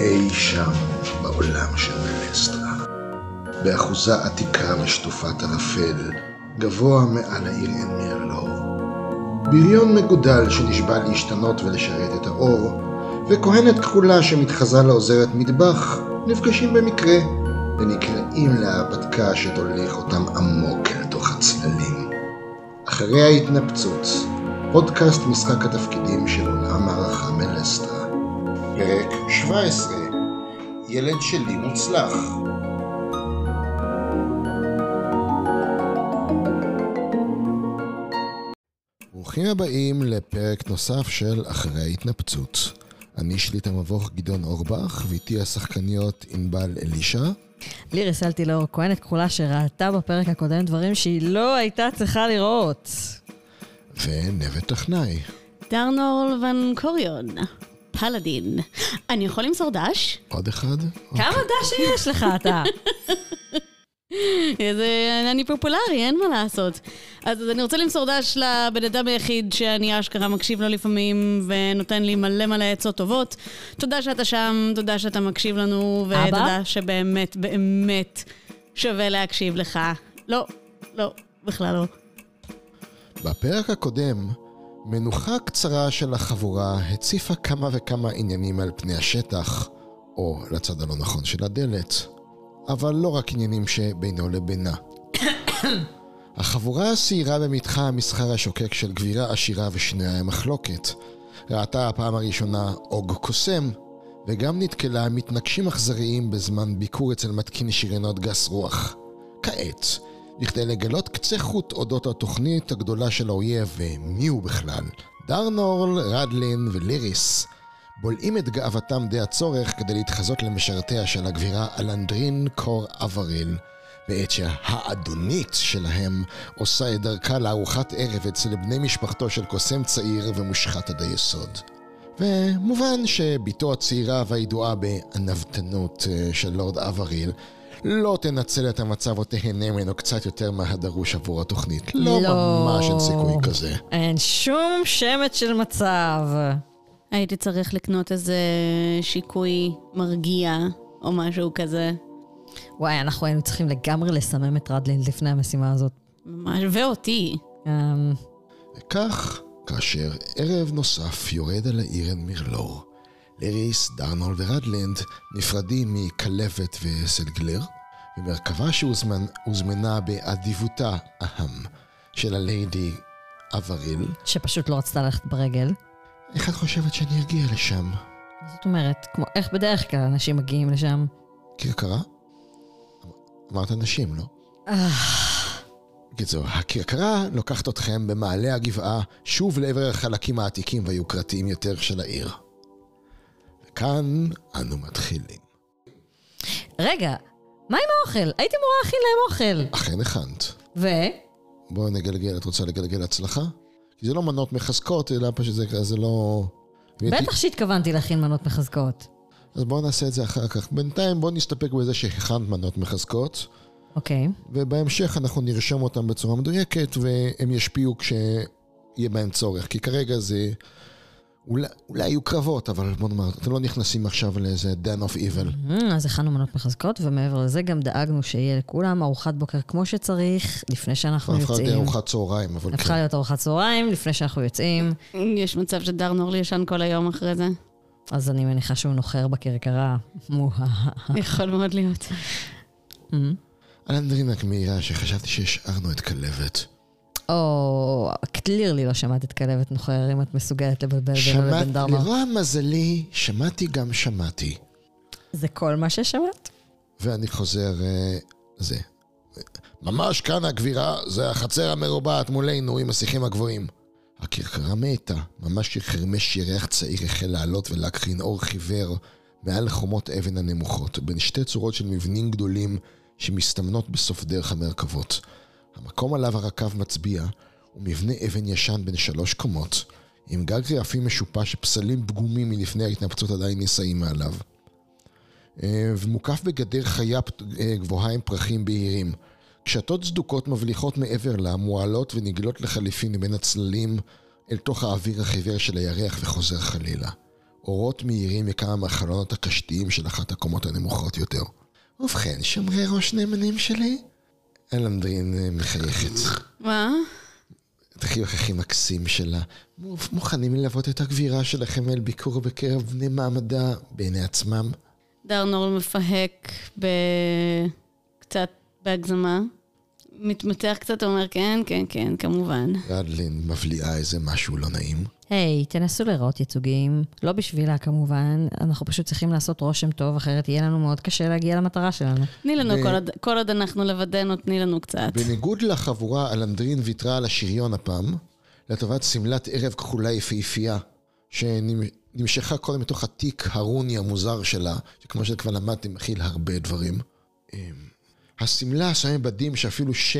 אי שם בעולם של מלסטרה. באחוזה עתיקה ושטופת ערפל, גבוה מעל העיר עין מרלור. בריון מגודל שנשבע להשתנות ולשרת את האור, וכהנת כחולה שמתחזה לעוזרת מטבח, נפגשים במקרה, ונקראים להרפתקה שתוליך אותם עמוק אל תוך הצללים. אחרי ההתנפצות, פודקאסט משחק התפקידים של עולם הערכה מלסטרה. פרק 17 ילד שלי מוצלח ברוכים הבאים לפרק נוסף של אחרי ההתנפצות. אני שליט המבוך גדעון אורבך, ואיתי השחקניות ענבל אלישע. ליריס אלטילור, כהנת כחולה שראתה בפרק הקודם דברים שהיא לא הייתה צריכה לראות. ונווה טכנאי. דרנורל ון קוריון, פלאדין. אני יכול למסור דש? עוד אחד? כמה דש יש לך אתה? איזה, אני פופולרי, אין מה לעשות. אז אני רוצה למסור דש לבן אדם היחיד שאני אשכרה מקשיב לו לפעמים ונותן לי מלא מלא עצות טובות. תודה שאתה שם, תודה שאתה מקשיב לנו, אבא? ותודה שבאמת, באמת שווה להקשיב לך. לא, לא, בכלל לא. בפרק הקודם, מנוחה קצרה של החבורה הציפה כמה וכמה עניינים על פני השטח, או לצד הלא נכון של הדלת, אבל לא רק עניינים שבינו לבינה. החבורה סיירה במתחה המסחר השוקק של גבירה עשירה ושנויה המחלוקת. ראתה הפעם הראשונה אוג קוסם, וגם נתקלה מתנגשים אכזריים בזמן ביקור אצל מתקין שירנות גס רוח. כעת, בכדי לגלות קצה חוט אודות התוכנית הגדולה של האויב ומי הוא בכלל, דרנורל, רדלין וליריס בולעים את גאוותם די הצורך כדי להתחזות למשרתיה של הגבירה אלנדרין קור אבריל, בעת שהאדונית שלהם עושה את דרכה לארוחת ערב אצל בני משפחתו של קוסם צעיר ומושחת עד היסוד. ומובן שבתו הצעירה והידועה בענוותנות אה, של לורד אבריל לא תנצל את המצב או תהנה ממנו קצת יותר מהדרוש עבור התוכנית. לא, לא. ממש אין סיכוי כזה. אין שום שמץ של מצב. הייתי צריך לקנות איזה שיקוי מרגיע או משהו כזה. וואי, אנחנו היינו צריכים לגמרי לסמם את רדלין לפני המשימה הזאת. ממש, ואותי. אמ, וכך, כאשר ערב נוסף יורד על העיר עין מרלור, לריס, דרנול ורדלנד נפרדים מכלבת וסלגלר, ומרכבה שהוזמנה באדיבותה אהם של הליידי אבריל. שפשוט לא רצתה ללכת ברגל. איך את חושבת שאני אגיע לשם? זאת אומרת, כמו איך בדרך כלל אנשים מגיעים לשם? כרכרה? אמרת נשים, לא? בקיצור, הכרכרה לוקחת אתכם במעלה הגבעה שוב לעבר החלקים העתיקים והיוקרתיים יותר של העיר. וכאן אנו מתחילים. רגע, מה עם האוכל? הייתי אמורה להכין להם אוכל. אכן הכנת. ו? בואו נגלגל, את רוצה לגלגל הצלחה? כי זה לא מנות מחזקות, אלא פשוט זה, זה לא... בטח שהתכוונתי להכין מנות מחזקות. אז בואו נעשה את זה אחר כך. בינתיים בואו נסתפק בזה שהכנת מנות מחזקות, אוקיי. ובהמשך אנחנו נרשום אותן בצורה מדויקת, והם ישפיעו כשיהיה בהם צורך. כי כרגע זה... אולי, אולי יהיו קרבות, אבל בוא נאמר, אתם לא נכנסים עכשיו לאיזה Dan of Evil. Mm, אז הכנו מנות מחזקות, ומעבר לזה גם דאגנו שיהיה לכולם ארוחת בוקר כמו שצריך, לפני שאנחנו הפכה להיות יוצאים. ארוחת צהריים, אבל הפכה כן. להיות ארוחת צהריים, לפני שאנחנו יוצאים. יש מצב שדרנורל ישן כל היום אחרי זה. אז אני מניחה שהוא נוחר בכרכרה. יכול מאוד להיות. Mm. אלנדרין רק מעירה שחשבתי שהשארנו את כלבת. או, קלירלי לא שמעת את כלבת נוחר, אם את מסוגלת לבלבל בינו שמעת, לבין דרמה. לרוע מזלי, שמעתי גם שמעתי. זה כל מה ששמעת? ואני חוזר, אה, זה. ממש כאן הגבירה, זה החצר המרובעת מולנו עם השיחים הגבוהים. הכרכרה מתה, ממש כחרמש ירח צעיר החל לעלות ולהקרין אור חיוור מעל חומות אבן הנמוכות, בין שתי צורות של מבנים גדולים שמסתמנות בסוף דרך המרכבות. המקום עליו הרקב מצביע הוא מבנה אבן ישן בן שלוש קומות, עם גג רעפים משופע שפסלים פגומים מלפני ההתנפצות עדיין נישאים מעליו. אה, ומוקף בגדר חיה אה, גבוהה עם פרחים בהירים. קשתות צדוקות מבליחות מעבר לה, מועלות ונגלות לחליפין מבין הצללים אל תוך האוויר החיוור של הירח וחוזר חלילה. אורות מהירים מכמה מהחלונות הקשתיים של אחת הקומות הנמוכות יותר. ובכן, שומרי ראש נאמנים שלי? אלנדרין אה, מחייכת. מה? את החיוך הכי מקסים שלה. מוכנים ללוות את הגבירה שלכם אל ביקור בקרב בני מעמדה בעיני עצמם? דרנורל מפהק ב... קצת בהגזמה. מתמתח קצת, אומר כן, כן, כן, כמובן. רדלין מבליעה איזה משהו לא נעים. היי, hey, תנסו לראות ייצוגים. לא בשבילה כמובן, אנחנו פשוט צריכים לעשות רושם טוב, אחרת יהיה לנו מאוד קשה להגיע למטרה שלנו. תני לנו, ו... כל, עוד, כל עוד אנחנו לבדנו, תני לנו קצת. בניגוד לחבורה, אלנדרין ויתרה על השריון הפעם, לטובת שמלת ערב כחולה יפהפייה, שנמשכה קודם מתוך התיק הרוני המוזר שלה, שכמו שכבר למדתם, מכיל הרבה דברים. אמ, השמלה עשויה מבדים שאפילו ש...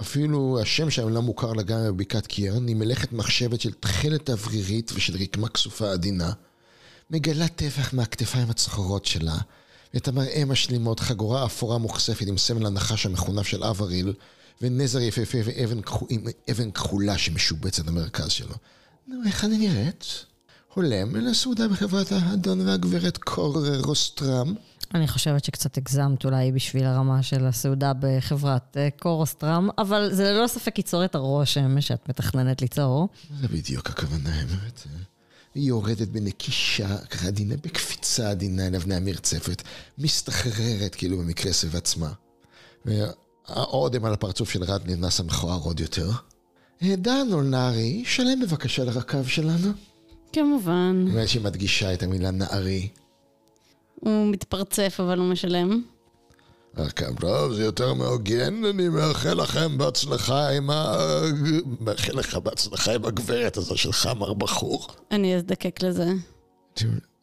אפילו השם שלהם לא מוכר לגמרי בבקעת קירן, היא מלאכת מחשבת של תכלת אוורירית ושל רקמה כסופה עדינה. מגלה טבח מהכתפיים הצחורות שלה, ואת המראה משלימות חגורה אפורה מוכספת עם סמל הנחש המחונף של אבריל, ונזר יפהפה ואבן אבן כחולה שמשובצת במרכז שלו. נו, איך אני נראית? הולם לסעודה בחברת האדון והגברת קור רוסטרם. אני חושבת שקצת הגזמת אולי בשביל הרמה של הסעודה בחברת uh, קורוסטרם, אבל זה ללא ספק ייצור את הרושם שאת מתכננת ליצור. זה בדיוק הכוונה, האמת. היא יורדת בנקישה, ככה עדינה, בקפיצה עדינה אל אבני המרצפת, מסתחררת כאילו במקרה סביב עצמה. והאודם על הפרצוף של רד נס המכוער עוד יותר. דן אולנרי, שלם בבקשה לרקב שלנו. כמובן. נראה שהיא מדגישה את המילה נערי. הוא מתפרצף, אבל הוא משלם. כן, טוב, זה יותר מהוגן, אני מאחל לכם בהצלחה עם ה... מאחל לך בהצלחה עם הגברת הזו שלך, מר בחור. אני אזדקק לזה.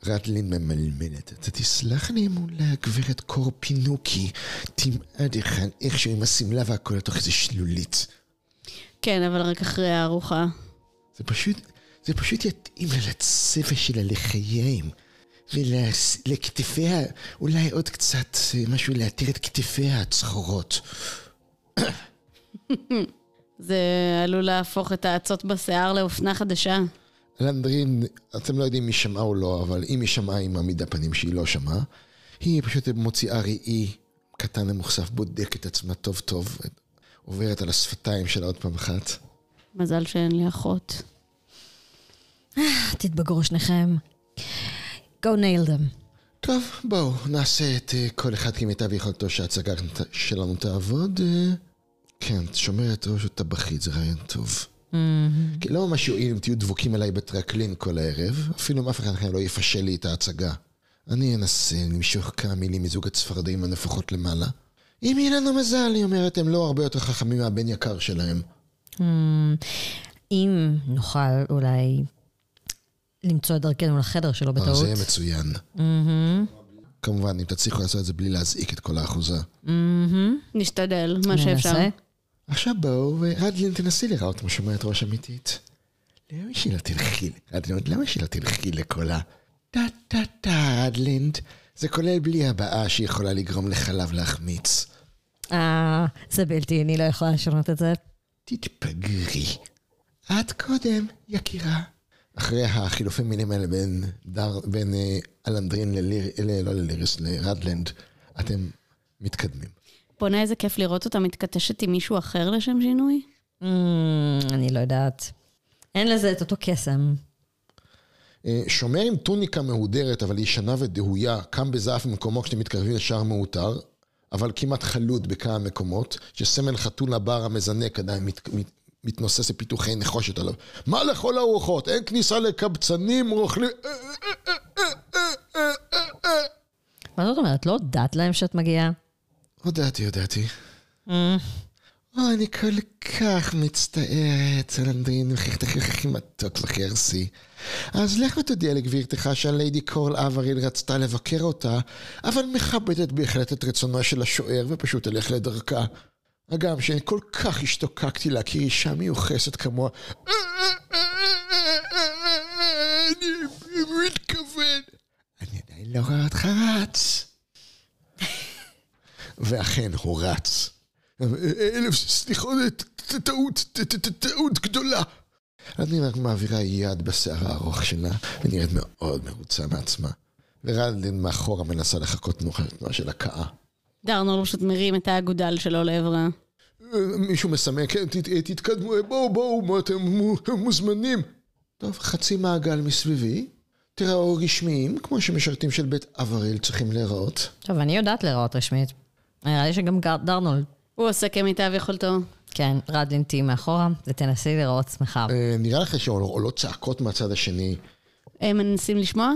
רטלין ממלמלת, אתה תסלח לי מול הגברת קור פינוקי, תמעד אחד איכשהו עם השמלה והכל לתוך איזה שלולית. כן, אבל רק אחרי הארוחה. זה פשוט, זה פשוט יתאים לה לצבע שלה לחיים. ולכתפיה, אולי עוד קצת אה, משהו להתיר את כתפיה הצחורות. זה עלול להפוך את האצות בשיער לאופנה חדשה. לנדרין, אתם לא יודעים מי שמעה או לא, אבל אם היא שמעה עם עמיד הפנים שהיא לא שמעה, היא פשוט מוציאה ראי קטן ומוכסף, בודק את עצמה טוב טוב, עוברת על השפתיים שלה עוד פעם אחת. מזל שאין לי אחות. תתבגרו שניכם. Go nail them. טוב, בואו, נעשה את uh, כל אחד כמיטב יכולתו שההצגה שלנו תעבוד. Uh, כן, שומרת ראש טבחית, זה רעיון טוב. Mm-hmm. כי לא ממש יועיל אם תהיו דבוקים אליי בטרקלין כל הערב, אפילו אם אף אחד מכם לא יפשל לי את ההצגה. אני אנסה למשוך כמה מילים מזוג הצפרדעים הנפחות למעלה. אם יהיה לנו מזל, היא אומרת, הם לא הרבה יותר חכמים מהבן יקר שלהם. Mm, אם נוכל אולי למצוא את דרכנו לחדר שלו בטעות. זה יהיה מצוין. כמובן, אם תצליחו לעשות את זה בלי להזעיק את כל האחוזה. נשתדל, מה שאפשר. עכשיו בואו, רדלין, תנסי לראות כמו שומרת ראש אמיתית. למה שהיא לא תלכי, רדלין, למה שהיא לא תלכי לכל ה... טה-טה-טה, רדלינד. זה כולל בלי הבאה שיכולה לגרום לחלב להחמיץ. אה, זה בלתי, אני לא יכולה לשנות את זה. תתפגרי. את קודם, יקירה. אחרי החילופי מילים האלה בין, דר, בין אה, אלנדרין לליר, לא לליריס, לרדלנד, אתם מתקדמים. בוא'נה, איזה כיף לראות אותה מתכתשת עם מישהו אחר לשם שינוי. Mm, אני לא יודעת. אין לזה את אותו קסם. אה, שומר עם טוניקה מהודרת, אבל ישנה ודהויה, קם בזעף במקומו כשאתם מתקרבים לשער מאותר, אבל כמעט חלוד בכמה מקומות, שסמל חתול הבר המזנק עדיין מת, מת, מתנוסס לפיתוחי נחושת עליו. מה לכל הרוחות? אין כניסה לקבצנים, רוכלים... מה זאת אומרת? לא הודעת להם שאת מגיעה? הודעתי, הודעתי. אה. אוי, אני כל כך מצטערת, סלנדרין, וחייכת הכי מתוק וחרסי. אז לך ותודיע לגבירתך שהליידי קורל אבריל רצתה לבקר אותה, אבל מכבדת בהחלט את רצונו של השוער ופשוט תלך לדרכה. אגב, שאני כל כך השתוקקתי להכיר אישה מיוחסת כמוה. אני מתכוון. אני עדיין לא רואה אותך רץ. ואכן, הוא רץ. אלף סליחות, טעות, טעות גדולה. אני רק מעבירה יד בשיער הארוך שלה, ונראית מאוד מרוצה מעצמה. ורדלין מאחורה מנסה לחכות תנוחה תנועה של הכאה. דרנור פשוט מרים את האגודל שלו לעברה. אה, מישהו מסמן, כן, ת- תתקדמו, בואו, בואו, מה, אתם מו- מוזמנים. טוב, חצי מעגל מסביבי, תיראו רשמיים, כמו שמשרתים של בית אבריל צריכים להיראות. טוב, אני יודעת להיראות רשמית. נראה לי שגם דרנולד. הוא עושה כמיטב יכולתו. כן, רדלין תהיי מאחורה, ותנסי להיראות שמחה. אה, נראה לך שעולות צעקות מהצד השני. הם מנסים לשמוע?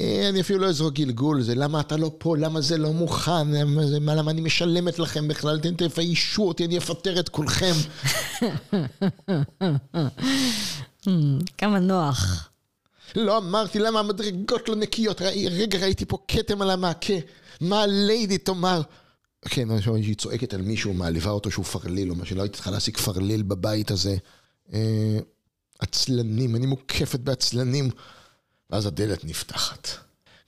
אה, אני אפילו לא אזרוק גלגול, זה למה אתה לא פה, למה זה לא מוכן, למה, מה, למה אני משלמת לכם בכלל, אתם תפיישו אותי, אני אפטר את כולכם. כמה נוח. לא אמרתי למה המדרגות לא נקיות, רגע ראיתי פה כתם על המעקה, מה הליידי תאמר? כן, אני שומע שהיא צועקת על מישהו, מעליבה אותו שהוא פרליל או משהו, לא הייתי צריכה להשיג פרליל בבית הזה. אה, עצלנים, אני מוקפת בעצלנים. ואז הדלת נפתחת.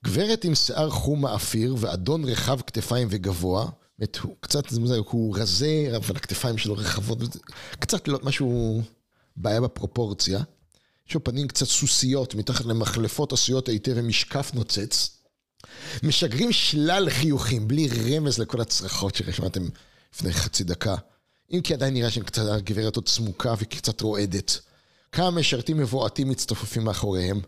גברת עם שיער חום מאפיר ואדון רחב כתפיים וגבוה, באמת, הוא קצת, הוא רזה, אבל הכתפיים שלו רחבות, קצת לא, משהו, בעיה בפרופורציה. יש לו פנים קצת סוסיות, מתחת למחלפות עשויות היטב ומשקף נוצץ. משגרים שלל חיוכים, בלי רמז לכל הצרחות ששמעתם לפני חצי דקה. אם כי עדיין נראה שקצת הגברת עוד צמוקה וקצת רועדת. כמה משרתים מבועטים מצטופפים מאחוריהם.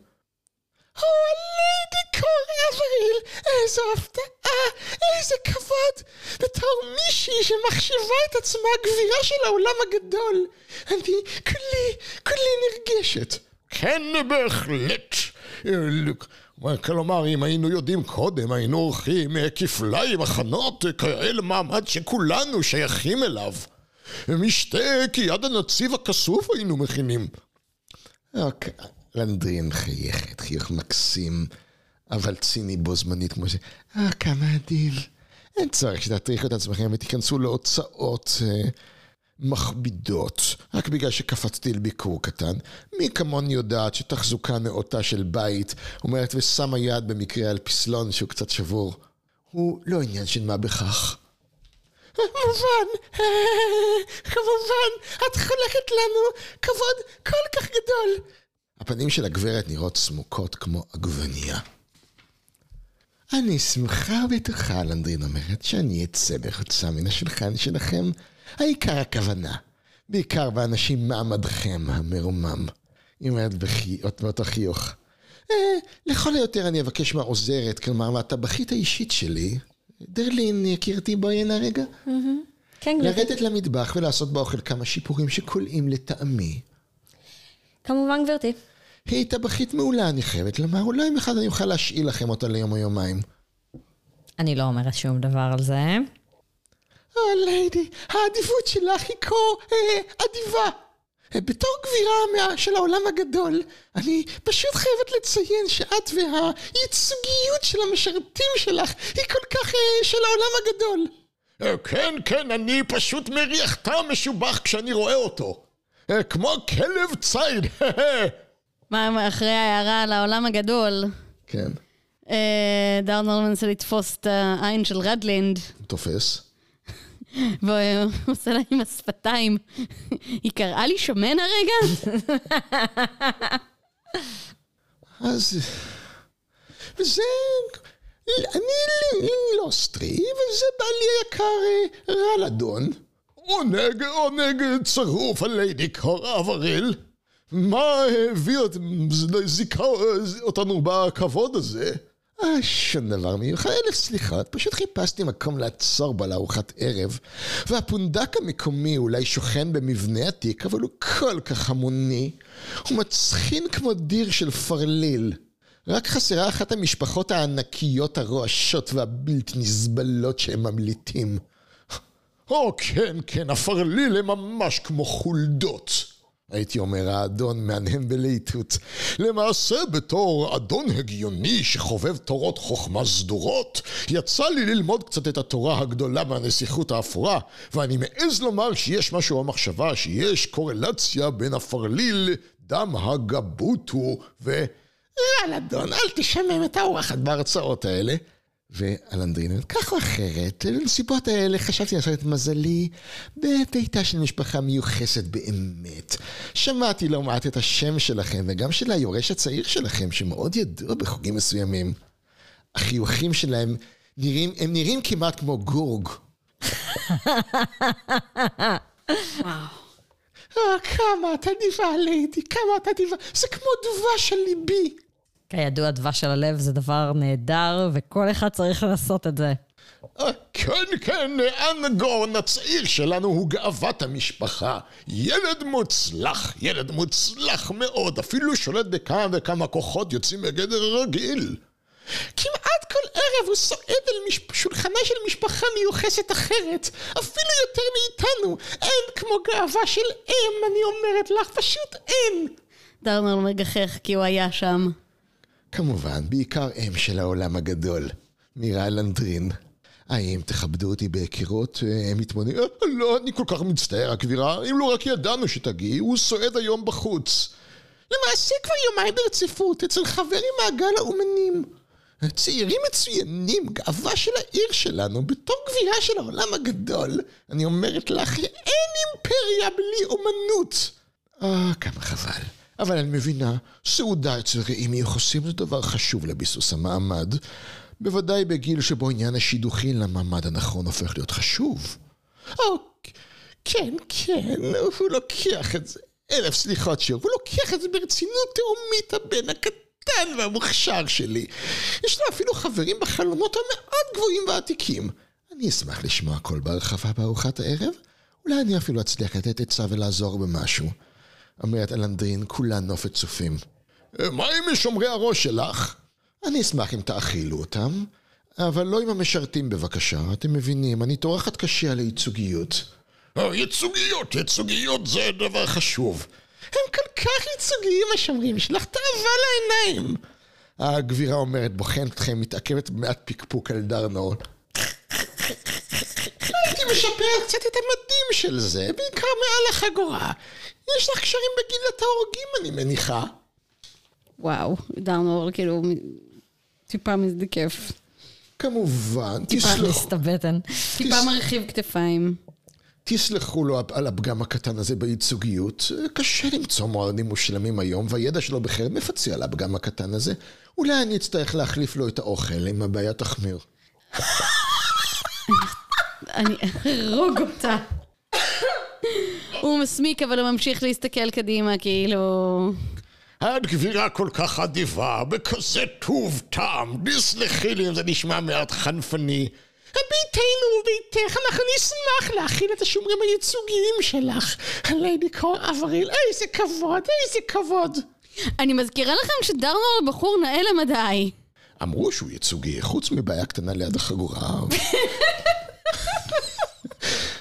או, ליידי קור אבריל, איזו הפתעה, איזה כבוד. בתור מישהי שמחשיבה את עצמה גבירה של העולם הגדול, אני כולי, כולי נרגשת. כן, בהחלט. כלומר, אם היינו יודעים קודם, היינו עורכים אה, כפליים הכנות אה, כאלה מעמד שכולנו שייכים אליו. משתה כיד הנציב הכסוף היינו מכינים. אוקיי, לנדרין מחייכת, חיוך מקסים, אבל ציני בו זמנית כמו ש... אה, כמה אדיב. אין צורך שתטריחו את עצמכם ותיכנסו להוצאות אה, מכבידות, רק בגלל שקפצתי לביקור קטן. מי כמוני יודעת שתחזוקה נאותה של בית אומרת ושמה יד במקרה על פסלון שהוא קצת שבור. הוא לא עניין של מה בכך. כמובן, כמובן, את חולקת לנו כבוד כל כך גדול. הפנים של הגברת נראות סמוקות כמו עגבנייה. אני שמחה ובטוחה, לנדרין אומרת, שאני אצא בחוצה מן השולחן שלכם. העיקר הכוונה. בעיקר באנשים מעמדכם המרומם. היא אומרת בחי... באותו חיוך. אה, לכל היותר אני אבקש מהעוזרת, כלומר מהטבחית האישית שלי, דרלין, יקירתי, בואי הנה רגע. כן, גברתי. לרדת למטבח ולעשות באוכל כמה שיפורים שקולעים לטעמי. כמובן, גברתי. היא טבחית מעולה, אני חייבת לומר, אולי יום אחד אני אוכל להשאיל לכם אותה ליום או יומיים. אני לא אומרת שום דבר על זה. או, ליידי, האדיבות שלך היא כה אה, אדיבה. אה, בתור גבירה מה, של העולם הגדול, אני פשוט חייבת לציין שאת והייצוגיות של המשרתים שלך היא כל כך אה, של העולם הגדול. כן, כן, אני פשוט מריח טעם משובח כשאני רואה אותו. אה, כמו כלב ציד. מה אחרי ההערה על העולם הגדול? כן, אה, דרנור מנסה לתפוס את העין של רדלינד, תופס. והוא עושה לה עם השפתיים. היא קראה לי שמן הרגע? אז... וזה... אני לוסטרי, וזה בעלי היקר אה, רלדון. עונג, עונג צרוף הליידי קור אבריל. מה הביא אותנו בכבוד הזה? אה, שום דבר מיוחד, אלף סליחות, פשוט חיפשתי מקום לעצור בו לארוחת ערב, והפונדק המקומי אולי שוכן במבנה עתיק, אבל הוא כל כך המוני. הוא מצחין כמו דיר של פרליל. רק חסרה אחת המשפחות הענקיות הרועשות והבלתי נסבלות שהם ממליטים. או כן, כן, הפרליל הם ממש כמו חולדות. הייתי אומר, האדון מהנהן בלהיטות. למעשה, בתור אדון הגיוני שחובב תורות חוכמה סדורות, יצא לי ללמוד קצת את התורה הגדולה מהנסיכות האפורה, ואני מעז לומר שיש משהו במחשבה שיש קורלציה בין הפרליל, דם הגבוטו ו... יאללה, אדון, אל תשמם את האורחת בהרצאות האלה. ואלנדרין, כך או אחרת, לנסיבות האלה חשבתי לעשות את מזלי בביתה של משפחה מיוחסת באמת. שמעתי לא מעט את השם שלכם, וגם של היורש הצעיר שלכם, שמאוד ידוע בחוגים מסוימים. החיוכים שלהם נראים, הם נראים כמעט כמו גורג. וואו. אה, כמה אתה דיבה, ליידי, כמה אתה דיבה. זה כמו דבש של ליבי. כידוע, דבש של הלב זה דבר נהדר, וכל אחד צריך לעשות את זה. אה, כן, כן, אנגורן הצעיר שלנו הוא גאוות המשפחה. ילד מוצלח, ילד מוצלח מאוד, אפילו שולט בכמה וכמה כוחות יוצאים מגדר הרגיל. כמעט כל ערב הוא סועד על מש... שולחנה של משפחה מיוחסת אחרת, אפילו יותר מאיתנו. אין כמו גאווה של אם, אני אומרת לך, פשוט אין. דרנר מגחך כי הוא היה שם. כמובן, בעיקר אם של העולם הגדול, מירה לנדרין. האם תכבדו אותי בהיכרות? הם מתמודדים, "אה, לא, אני כל כך מצטער, הגבירה, אם לא רק ידענו שתגיעי, הוא סועד היום בחוץ. למעשה כבר יומיים ברציפות, אצל חבר ממעגל האומנים. צעירים מצוינים, גאווה של העיר שלנו, בתור גבירה של העולם הגדול. אני אומרת לך, אין אימפריה בלי אומנות. אה, כמה חבל. אבל אני מבינה, סעודה אצל רעים מיוחסים זה דבר חשוב לביסוס המעמד. בוודאי בגיל שבו עניין השידוכים למעמד הנכון הופך להיות חשוב. או, כן, כן, הוא לוקח את זה. אלף סליחות שוב, הוא לוקח את זה ברצינות תאומית הבן הקטן והמוכשר שלי. יש לו אפילו חברים בחלומות המאוד גבוהים ועתיקים. אני אשמח לשמוע קול בהרחבה בארוחת הערב. אולי אני אפילו אצליח לתת עצה ולעזור במשהו. אומרת אלנדרין, כולה נופת צופים. מה עם שומרי הראש שלך? אני אשמח אם תאכילו אותם, אבל לא עם המשרתים בבקשה. אתם מבינים, אני טורחת קשה על הייצוגיות. ייצוגיות, ייצוגיות זה דבר חשוב. הם כל כך ייצוגיים השומרים שלך, תאווה לעיניים. הגבירה אומרת, בוחנת אתכם, מתעכבת במעט פקפוק על דרנור. הייתי משפר קצת את המדים של זה, בעיקר מעל החגורה. יש לך קשרים בגילת ההורגים, אני מניחה. וואו, דרנור כאילו מ- טיפה מזדקף. כמובן, טיפה תסלחו, להסת הבטן. טיפה מרחיב כתפיים. תסלחו לו על הפגם הקטן הזה בייצוגיות. קשה למצוא מועדים מושלמים היום, והידע שלו בחרב מפצה על הפגם הקטן הזה. אולי אני אצטרך להחליף לו את האוכל אם הבעיה תחמיר. אני אהרוג אותה. הוא מסמיק, אבל הוא ממשיך להסתכל קדימה, כאילו... את גבירה כל כך אדיבה, בכזה טוב טעם, תסלחי לי אם זה נשמע מעט חנפני. ביתנו וביתך, אנחנו נשמח להכיל את השומרים הייצוגיים שלך. הליידי קור אבריל, איזה כבוד, איזה כבוד. אני מזכירה לכם שדרנור בחור נאה למדי. אמרו שהוא ייצוגי, חוץ מבעיה קטנה ליד החגורה.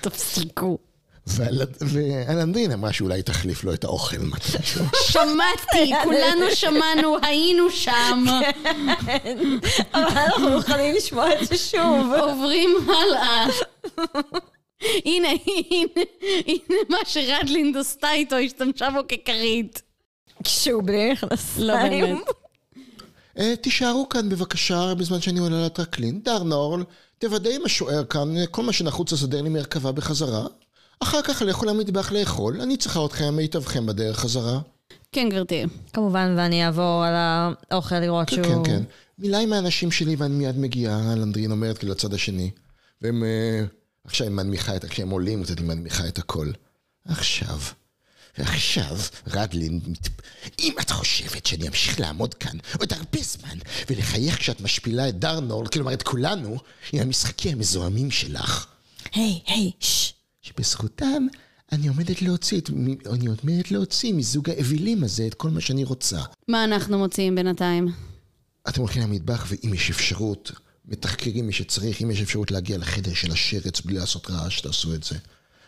תפסיקו. ואל- ואלנדרין אמרה שאולי תחליף לו את האוכל מתישהו. שמעתי, כולנו שמענו, היינו שם. אבל אנחנו מוכנים לשמוע את זה שוב. עוברים הלאה. הנה, הנה, הנה מה שרדלינד עשתה איתו, השתמשה בו ככרית. כשהוא בלי מכנסיים. לא באמת. אה, תישארו כאן בבקשה בזמן שאני עולה לטרקלין. דרנורל, תוודא עם השוער כאן, כל מה שנחוץ לסדר לי מרכבה בחזרה. אחר כך לכו למטבח לאכול, אני צריכה אתכם מיטבכם בדרך חזרה. כן, גברתי. כמובן, ואני אעבור על האוכל לראות כן, שהוא... כן, כן. מילה עם האנשים שלי ואני מיד מגיעה, אלנדרין אומרת כאילו לצד השני. והם... אה, עכשיו היא מנמיכה את... כשהם עולים קצת היא מנמיכה את הכל. עכשיו. ועכשיו, רדלין, מת... אם את חושבת שאני אמשיך לעמוד כאן עוד הרבה זמן ולחייך כשאת משפילה את דרנור, כלומר את כולנו, עם המשחקים המזוהמים שלך, היי, היי, ששש. שבזכותם אני עומדת להוציא, את, אני עומדת להוציא מזוג האווילים הזה את כל מה שאני רוצה. מה אנחנו מוציאים בינתיים? אתם הולכים למטבח, ואם יש אפשרות, מתחקרים מי שצריך, אם יש אפשרות להגיע לחדר של השרץ בלי לעשות רעש, תעשו את זה.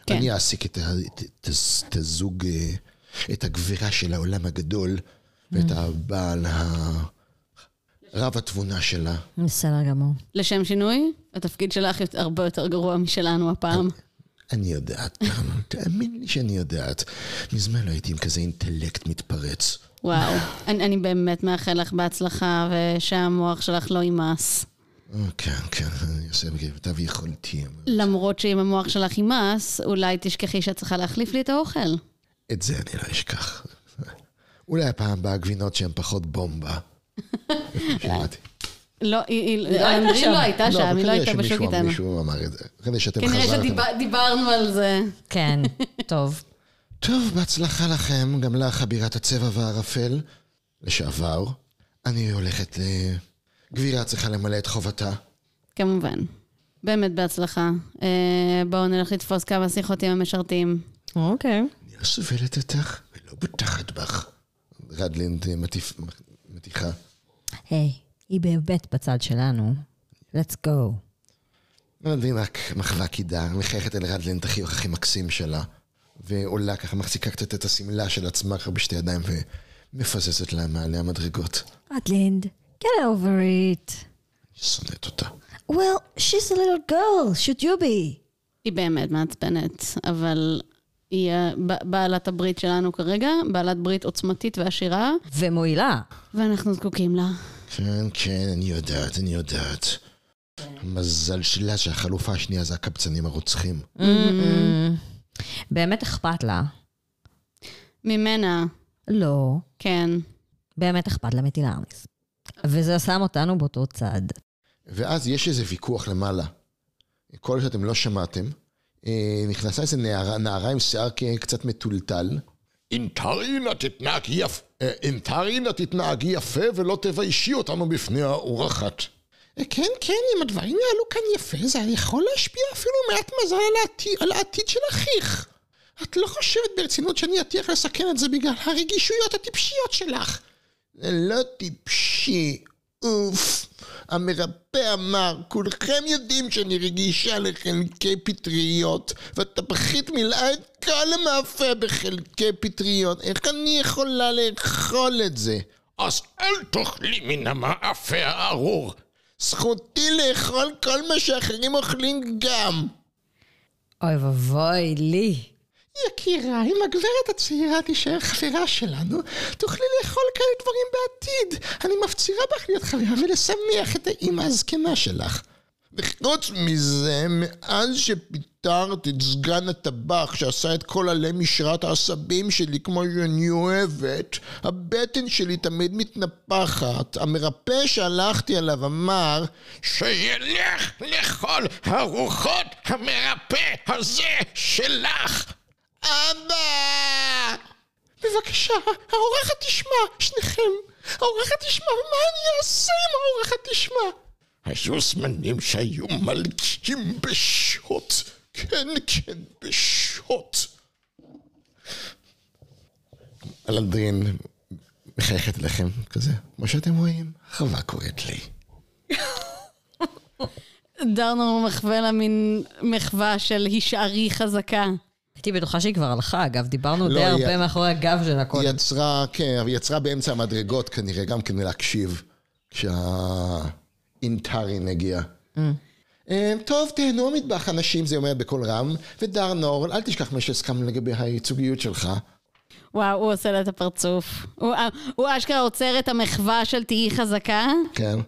כן. אני אעסיק את, את, את, את הזוג, אה, את הגבירה של העולם הגדול, ואת הבעל ה... רב התבונה שלה. בסדר גמור. לשם שינוי, התפקיד שלך הרבה יותר גרוע משלנו הפעם. אני יודעת, תאמין לי שאני יודעת. מזמן לא הייתי עם כזה אינטלקט מתפרץ. וואו. אני, אני באמת מאחל לך בהצלחה, ושהמוח שלך לא יימס. כן, כן, אני עושה כמיטב יכולתי. למרות שאם המוח שלך יימס, אולי תשכחי שאת צריכה להחליף לי את האוכל. את זה אני לא אשכח. אולי הפעם הבאה גבינות שהן פחות בומבה. שמעתי. לא, היא- היא- הייתה אנדרין שם. לא הייתה שם, היא לא כנראה הייתה בשוק שמישהו- איתנו. מישהו אמר את זה. כנראה שאתם כנראה חזרתם. שדיברנו על זה. כן, טוב. טוב, בהצלחה לכם, גם לך, אבירת הצבע והערפל, לשעבר. אני הולכת ל... גבירה צריכה למלא את חובתה. כמובן. באמת בהצלחה. אה, בואו נלך לתפוס כמה שיחות עם המשרתים. אוקיי. אני לא סובלת אותך ולא בוטחת בך. רדלינד מטיף- מתיחה. היי, היא באמת בצד שלנו. let's go. רדלין רק מחווה קידה, מחייכת אל רדלין את החיוך הכי מקסים שלה, ועולה ככה, מחזיקה קצת את השמלה של עצמה ככה בשתי ידיים ומפזזת לה מעלה המדרגות. אדלינד, get over it. שונאת אותה. Well, she's a little girl, should you be? היא באמת מעצבנת, אבל היא בעלת הברית שלנו כרגע, בעלת ברית עוצמתית ועשירה, ומועילה. ואנחנו זקוקים לה. כן, כן, אני יודעת, אני יודעת. המזל שלה שהחלופה השנייה זה הקבצנים הרוצחים. באמת אכפת לה. ממנה, לא, כן. באמת אכפת לה מטילארניס. וזה שם אותנו באותו צד. ואז יש איזה ויכוח למעלה. כל שאתם לא שמעתם, אה, נכנסה איזה נערה, נערה עם שיער קצת מטולטל. אינטרינה תתנהגי יפה, אינטרינה תתנהגי יפה ולא תביישי אותנו בפני האורחת. כן, כן, אם הדברים יעלו כאן יפה, זה יכול להשפיע אפילו מעט מזל על העתיד, על העתיד של אחיך. את לא חושבת ברצינות שאני אטיח לסכן את זה בגלל הרגישויות הטיפשיות שלך? זה לא טיפשי, אוף. המרפא אמר, כולכם יודעים שאני רגישה לחלקי פטריות, והטבחית מילאה את כל המאפה בחלקי פטריות. איך אני יכולה לאכול את זה? אז אל תאכלי מן המאפה הארור. זכותי לאכול כל מה שאחרים אוכלים גם. אוי ואבוי לי. יקירה, אם הגברת הצעירה תישאר חברה שלנו, תוכלי לאכול כאלה דברים בעתיד. אני מפצירה בך להיות חברה ולשמח את האימא הזקנה שלך. וחוץ מזה, מאז שפיטרת את סגן הטבח שעשה את כל עלי משרת העשבים שלי כמו שאני אוהבת, הבטן שלי תמיד מתנפחת. המרפא שהלכתי עליו אמר שילך לאכול ארוחות המרפא הזה שלך. אבא! בבקשה, האורחת תשמע, שניכם. האורחת תשמע, ומה אני אעשה אם האורחת תשמע? היו זמנים שהיו מלכים בשוט. כן, כן, בשוט. אלנדרין מחייכת לכם, כזה, כמו שאתם רואים, חווה קוראת לי. דרנו מחווה לה מין מחווה של הישארי חזקה. הייתי בטוחה שהיא כבר הלכה, אגב, דיברנו לא, די היא- הרבה מאחורי הגב שלה היא קודם. יצרה, כן, אבל היא יצרה באמצע המדרגות כנראה, גם כדי להקשיב, כשהאינטרין הגיע. אה, טוב, תהנו המטבח אנשים, זה אומר בקול רם, ודרנור, אל תשכח מה שהסכמנו לגבי הייצוגיות שלך. וואו, הוא עושה לה את הפרצוף. הוא, אה, הוא אשכרה עוצר את המחווה של תהיי חזקה, כן.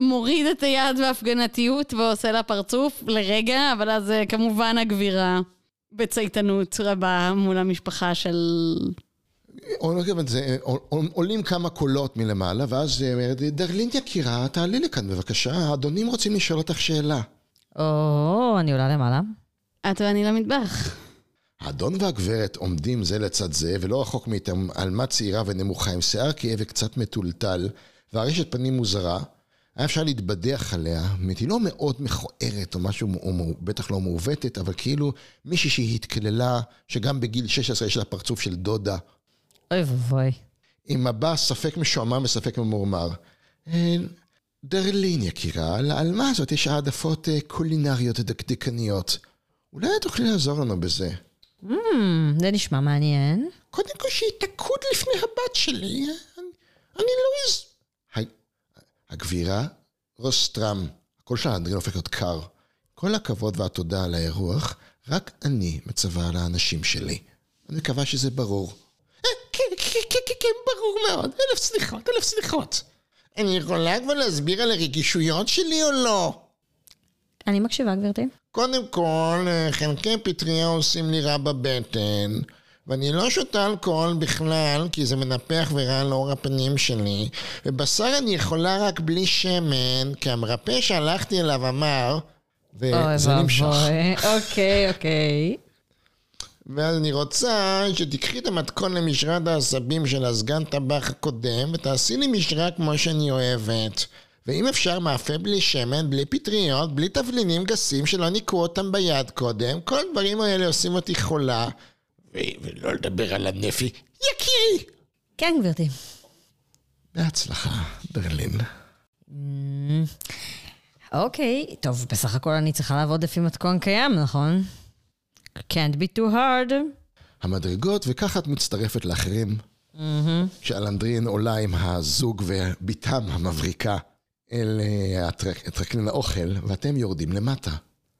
מוריד את היד בהפגנתיות ועושה לה פרצוף לרגע, אבל אז אה, כמובן הגבירה בצייתנות רבה מול המשפחה של... זה, עול- עול- עולים כמה קולות מלמעלה, ואז היא אומרת, דרלין יקירה, תעלי לכאן בבקשה, האדונים רוצים לשאול אותך שאלה. או, אני עולה למעלה. את ואני למטבח. האדון והגברת עומדים זה לצד זה, ולא רחוק מאיתם עלמה צעירה ונמוכה עם שיער כהה וקצת מטולטל, וארשת פנים מוזרה. היה אפשר להתבדח עליה, באמת, היא לא מאוד מכוערת או משהו, או בטח לא מעוותת, אבל כאילו מישהי שהיא התקללה, שגם בגיל 16 יש לה פרצוף של דודה, אוי ואבוי. עם מבע ספק משועמם וספק ממורמר. אה, דרלין יקירה, על העלמה הזאת יש העדפות אה, קולינריות דקדקניות. אולי את תוכלי לעזור לנו בזה. Hmm, זה נשמע מעניין. קודם כל שהיא תקוד לפני הבת שלי. אני, אני לא. היי, הגבירה רוסטרם, הקול של האנדרין הופך להיות קר. כל הכבוד והתודה על האירוח, רק אני מצווה על האנשים שלי. אני מקווה שזה ברור. אה, כן, כן, כן, כן, כן, ברור מאוד. אלף סליחות, אלף סליחות. אני יכולה כבר להסביר על הרגישויות שלי או לא? אני מקשיבה, גברתי. קודם כל, אה, חלקי פטריה עושים לי רע בבטן, ואני לא שותה אלכוהול בכלל, כי זה מנפח ורע על עור הפנים שלי, ובשר אני יכולה רק בלי שמן, כי המרפא שהלכתי אליו אמר, וזה נמשך. אוקיי, אוקיי. ואז אני רוצה שתיקחי את המתכון למשרד העשבים של הסגן טבח הקודם, ותעשי לי משרה כמו שאני אוהבת. ואם אפשר מאפה בלי שמן, בלי פטריות, בלי תבלינים גסים שלא ניקו אותם ביד קודם, כל הדברים האלה עושים אותי חולה. ו- ולא לדבר על הנפי, יקירי! כן, גברתי. בהצלחה, ברלין. אוקיי, טוב, בסך הכל אני צריכה לעבוד לפי מתכון קיים, נכון? can't be too hard. המדרגות, וככה את מצטרפת לאחרים. כשאלנדרין עולה עם הזוג ובתם המבריקה אל הטרק- הטרקלין האוכל, ואתם יורדים למטה.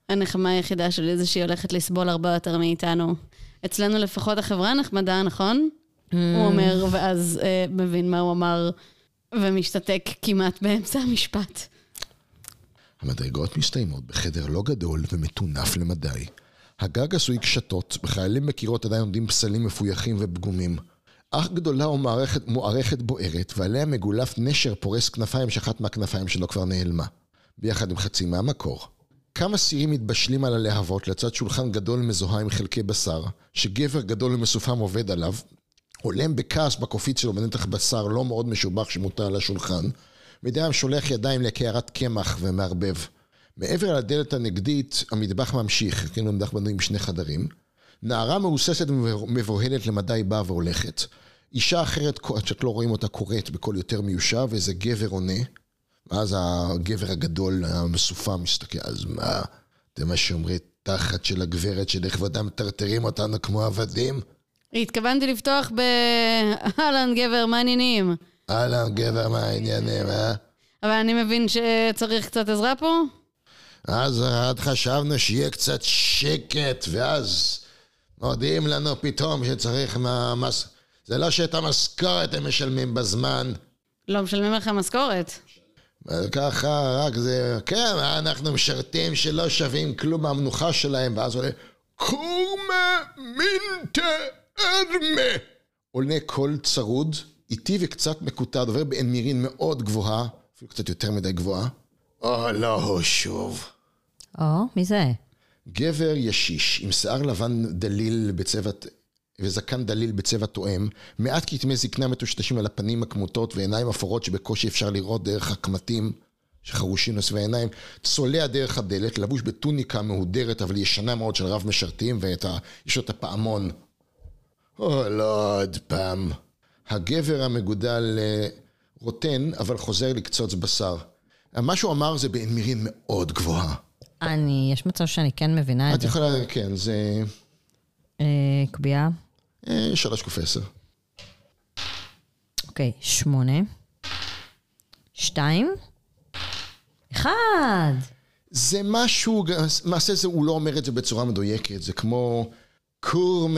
הנחמה היחידה שלי זה שהיא הולכת לסבול הרבה יותר מאיתנו. אצלנו לפחות החברה נחמדה, נכון? הוא אומר, ואז אה, מבין מה הוא אמר, ומשתתק כמעט באמצע המשפט. המדרגות מסתיימות בחדר לא גדול ומטונף למדי. הגג עשוי קשתות, בחיילים בקירות עדיין עומדים פסלים מפויחים ופגומים. אח גדולה ומוערכת מוערכת בוערת, ועליה מגולף נשר פורס כנפיים שאחת מהכנפיים שלו כבר נעלמה. ביחד עם חצי מהמקור. כמה סירים מתבשלים על הלהבות לצד שולחן גדול מזוהה עם חלקי בשר, שגבר גדול ומסופם עובד עליו, הולם בכעס בקופית שלו בנתח בשר לא מאוד משובח שמוטל על השולחן, מדי פעם שולח ידיים לקערת קמח ומערבב. מעבר לדלת הנגדית, המטבח ממשיך, כאילו מטבח בנוי עם שני חדרים. נערה מהוססת ומבוהלת למדי באה והולכת. אישה אחרת, שאת לא רואים אותה, קוראת בקול יותר מיושב, ואיזה גבר עונה. ואז הגבר הגדול, המסופם, מסתכל, אז מה? אתם השומרי תחת של הגברת שלכבודם מטרטרים אותנו כמו עבדים? התכוונתי לפתוח ב... אהלן, גבר, מה העניינים? אהלן, גבר, מה העניינים, אה? אבל אני מבין שצריך קצת עזרה פה? אז עד חשבנו שיהיה קצת שקט, ואז מודיעים לנו פתאום שצריך מהמס... זה לא שאת המשכורת הם משלמים בזמן. לא משלמים לך משכורת. ככה, רק זה, כן, אנחנו משרתים שלא שווים כלום מהמנוחה שלהם, ואז עולה, קורמה מינטה אדמה. עולה קול צרוד, איטי וקצת מקוטע, דובר באין מירין מאוד גבוהה, אפילו קצת יותר מדי גבוהה. או, לא שוב. או, מי זה? גבר ישיש, עם שיער לבן דליל בצבע... וזקן דליל בצבע תואם, מעט כתמי זקנה מטושטשים על הפנים הכמותות ועיניים אפורות שבקושי אפשר לראות דרך הקמטים שחרושים נוספי העיניים, צולע דרך הדלת, לבוש בטוניקה מהודרת אבל ישנה מאוד של רב משרתים, ויש לו את הפעמון. או, לא עוד פעם. הגבר המגודל אה, רוטן, אבל חוזר לקצוץ בשר. מה שהוא אמר זה באין מירין מאוד גבוהה. אני, יש מצב שאני כן מבינה את את זה. יכולה, כן, זה אה, קביעה. אה, שלוש קוף עשר. אוקיי, שמונה. שתיים. אחד. זה משהו, מעשה זה, הוא לא אומר את זה בצורה מדויקת, זה כמו קורם,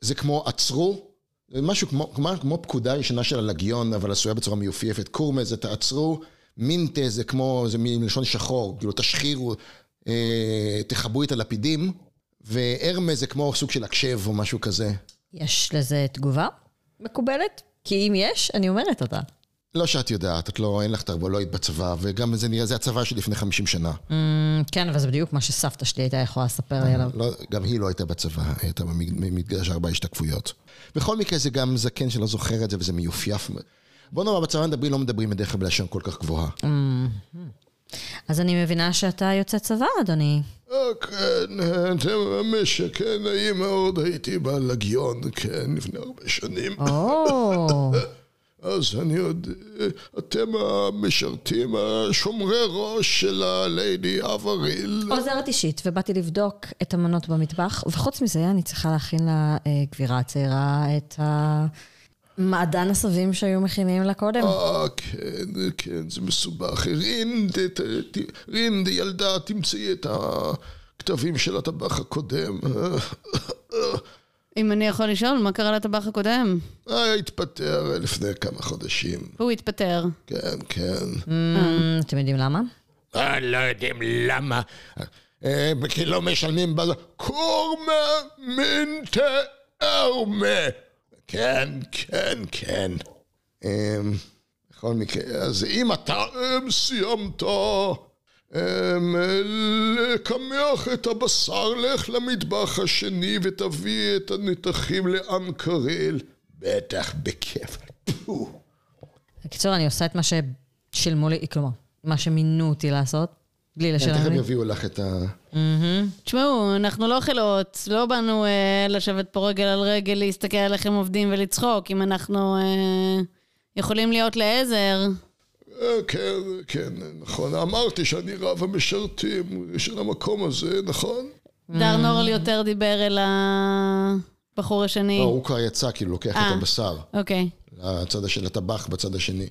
זה כמו עצרו, זה משהו כמו, כמו, כמו פקודה ישנה של הלגיון, אבל עשויה בצורה מיופייפת. קורמה זה תעצרו, מינטה זה כמו, זה מלשון שחור, כאילו תשחירו, אה, תכבו את הלפידים, וארמה זה כמו סוג של הקשב או משהו כזה. יש לזה תגובה מקובלת? כי אם יש, אני אומרת אותה. לא שאת יודעת, את לא, אין לך תרבות, לא היית בצבא, וגם זה נראה, זה הצבא של לפני 50 שנה. Mm, כן, אבל זה בדיוק מה שסבתא שלי הייתה יכולה לספר לי עליו. לא, גם היא לא הייתה בצבא, היא הייתה במקדש ארבע השתקפויות. בכל מקרה זה גם זקן שלא זוכר את זה וזה מיופייף. בוא נאמר, בצבא מדברים, לא מדברים בדרך כלל בלשון כל כך גבוהה. אז אני מבינה שאתה יוצא צבא, אדוני. אה, כן, אתם ממש, כן, נעים מאוד, הייתי בלגיון, כן, לפני הרבה שנים. או, אז אני עוד, אתם המשרתים, השומרי ראש של הליידי אבריל. עוזרת אישית, ובאתי לבדוק את המנות במטבח, וחוץ מזה אני צריכה להכין לגבירה הצעירה את המעדן עשבים שהיו מכינים לה קודם. אה, כן, כן, זה מסובך. רינד, ת- ת- רינד, ילדה, תמצאי את הכתבים של הטבח הקודם. אם אני יכול לשאול, מה קרה לטבח הקודם? אה, התפטר לפני כמה חודשים. הוא התפטר. כן, כן. אמ, אתם יודעים למה? אה, לא יודעים למה. אה, כי לא משלמים בזה. קורמה מינטה ארמה. כן, כן, כן. אמ, בכל מקרה, אז אם אתה אמ, סיימת אמ, לקמח את הבשר, לך למטבח השני ותביא את הנתחים לאנקרל. בטח, בכיף. בקיצור, אני עושה את מה ששילמו לי, כלומר, מה שמינו אותי לעשות, בלי לשלם תכף לי. יביאו לך את ה... תשמעו, אנחנו לא חילות, לא באנו אה, לשבת פה רגל על רגל, להסתכל עליכם עובדים ולצחוק. אם אנחנו אה, יכולים להיות לעזר, אה, כן, כן, נכון. אמרתי שאני רב המשרתים של המקום הזה, נכון? דר נורל יותר דיבר אל הבחור השני. לא, הוא כבר יצא, כאילו, לוקח. את הבשר. אוקיי. הצד של הטבח בצד השני.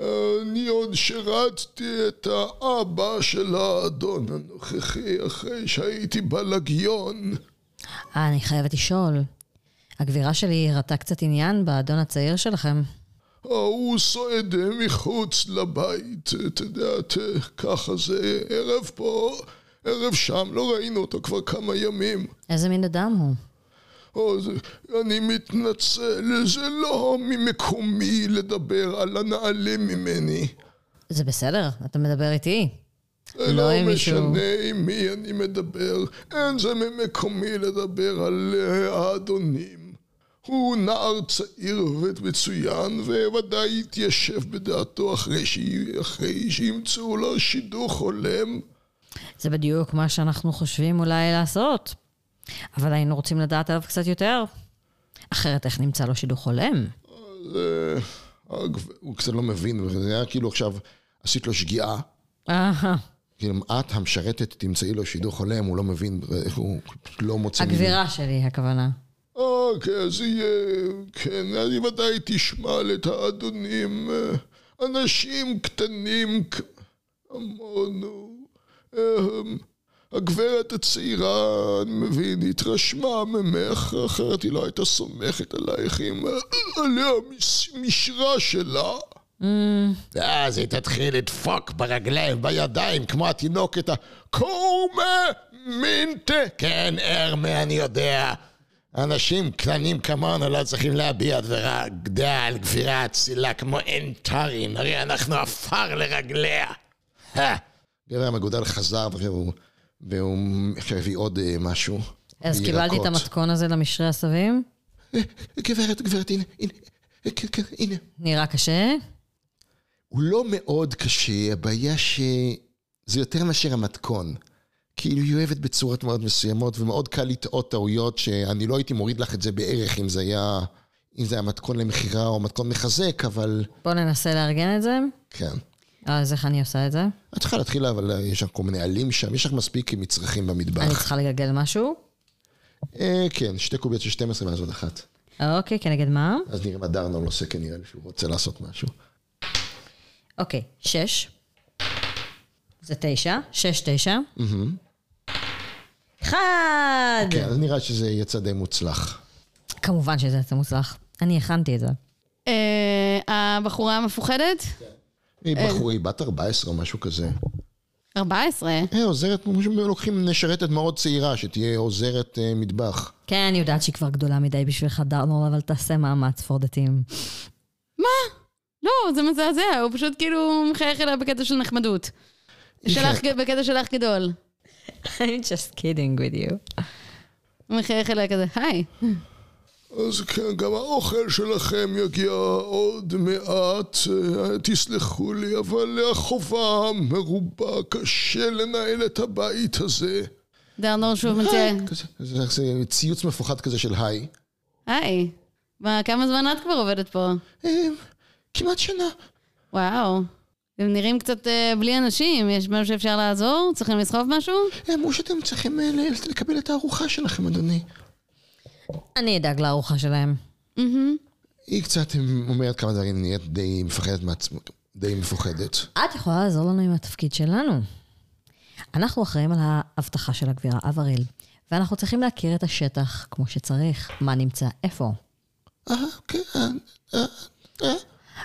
אני עוד שירתתי את האבא של האדון הנוכחי אחרי שהייתי בלגיון. אה, אני חייבת לשאול. הגבירה שלי הראתה קצת עניין באדון הצעיר שלכם. ההוא סועד מחוץ לבית, את יודעת, ככה זה ערב פה, ערב שם, לא ראינו אותו כבר כמה ימים. איזה מין אדם הוא? או, זה, אני מתנצל, זה לא ממקומי לדבר על הנעלים ממני. זה בסדר, אתה מדבר איתי. זה לא לא משנה עם מי אני מדבר, אין זה ממקומי לדבר על האדונים. הוא נער צעיר ומצוין, וודאי יתיישב בדעתו אחרי, ש... אחרי שימצאו לו שידוך הולם. זה בדיוק מה שאנחנו חושבים אולי לעשות. אבל היינו רוצים לדעת עליו קצת יותר. אחרת איך נמצא לו שידוך הולם? הוא קצת לא מבין, זה היה כאילו עכשיו עשית לו שגיאה. אהה. כאילו, את המשרתת תמצאי לו שידוך הולם, הוא לא מבין, הוא לא מוצא. הגבירה שלי, הכוונה. אוקיי, אז יהיה, כן, אני ודאי תשמע את האדונים, אה, אנשים קטנים כ- אמרנו, אמ, הגברת הצעירה, אני מבין, התרשמה ממך, אחרת היא לא הייתה סומכת עלייך עם עליה המש- משרה שלה. ואז היא תתחיל לדפוק ברגליים, בידיים, כמו התינוקת הקורמה מינטה. כן, ארמה, אני יודע. אנשים קטנים כמונו לא צריכים להביע דברה גדעה על גבירה אצילה כמו אנטרין, הרי אנחנו עפר לרגליה. גבר המגודל חזר והוא, והוא הביא עוד אה, משהו. אז קיבלתי את. המתכון הזה למשרי עשבים. אה, גברת, גברת, הנה, הנה, אה, כן, כן, הנה. נראה קשה. הוא לא מאוד קשה, הבעיה שזה יותר מאשר המתכון. כאילו היא אוהבת בצורות מאוד מסוימות, ומאוד קל לטעות טעויות שאני לא הייתי מוריד לך את זה בערך אם זה היה, אם זה היה מתכון למכירה או מתכון מחזק, אבל בואו ננסה לארגן את זה. כן. אז איך אני עושה את זה? את צריכה להתחיל, אבל אה, יש לך כל מיני עלים שם, יש לך מספיק מצרכים אני במטבח. צריכה לגלגל משהו? אה, כן, שתי קוביות של 12 ואז עוד אחת. אוקיי, כנגד מה? אז נראה מה דרנול עושה, כי נראה לי שהוא רוצה לעשות משהו. אוקיי, שש. זה תשע. שש, תשע. אחד! כן, אז נראה שזה יצא די מוצלח. כמובן שזה יצא מוצלח. אני הכנתי את זה. אה, הבחורה המפוחדת? היא בחורי בת 14 או משהו כזה. 14. אה, עוזרת, לוקחים נשרתת מאוד צעירה, שתהיה עוזרת אה, מטבח. כן, אני יודעת שהיא כבר גדולה מדי בשבילך, דרנור, אבל תעשה מאמץ פור דה טים. לא, זה מזעזע, הוא פשוט כאילו מחייך אליה בקטע של נחמדות. שלך, בקטע של אח גדול. I'm just kidding with you. הוא מחייך אליה כזה, היי. אז כן, גם האוכל שלכם יגיע עוד מעט, אה, תסלחו לי, אבל החובה מרובה, קשה לנהל את הבית הזה. דרנור שוב מציע, כזה, זה, זה ציוץ מפוחד כזה של היי. היי. מה, כמה זמן את כבר עובדת פה? אה, כמעט שנה. וואו. הם נראים קצת אה, בלי אנשים, יש משהו שאפשר לעזור? צריכים לסחוב משהו? אמרו שאתם צריכים לקבל את הארוחה שלכם, אדוני. אני אדאג לארוחה שלהם. היא קצת אומרת כמה דברים, נהיית די מפחדת מעצמה, די מפוחדת. את יכולה לעזור לנו עם התפקיד שלנו. אנחנו אחראים על האבטחה של הגבירה אבריל, ואנחנו צריכים להכיר את השטח כמו שצריך, מה נמצא איפה. אה, כן, אה, אה.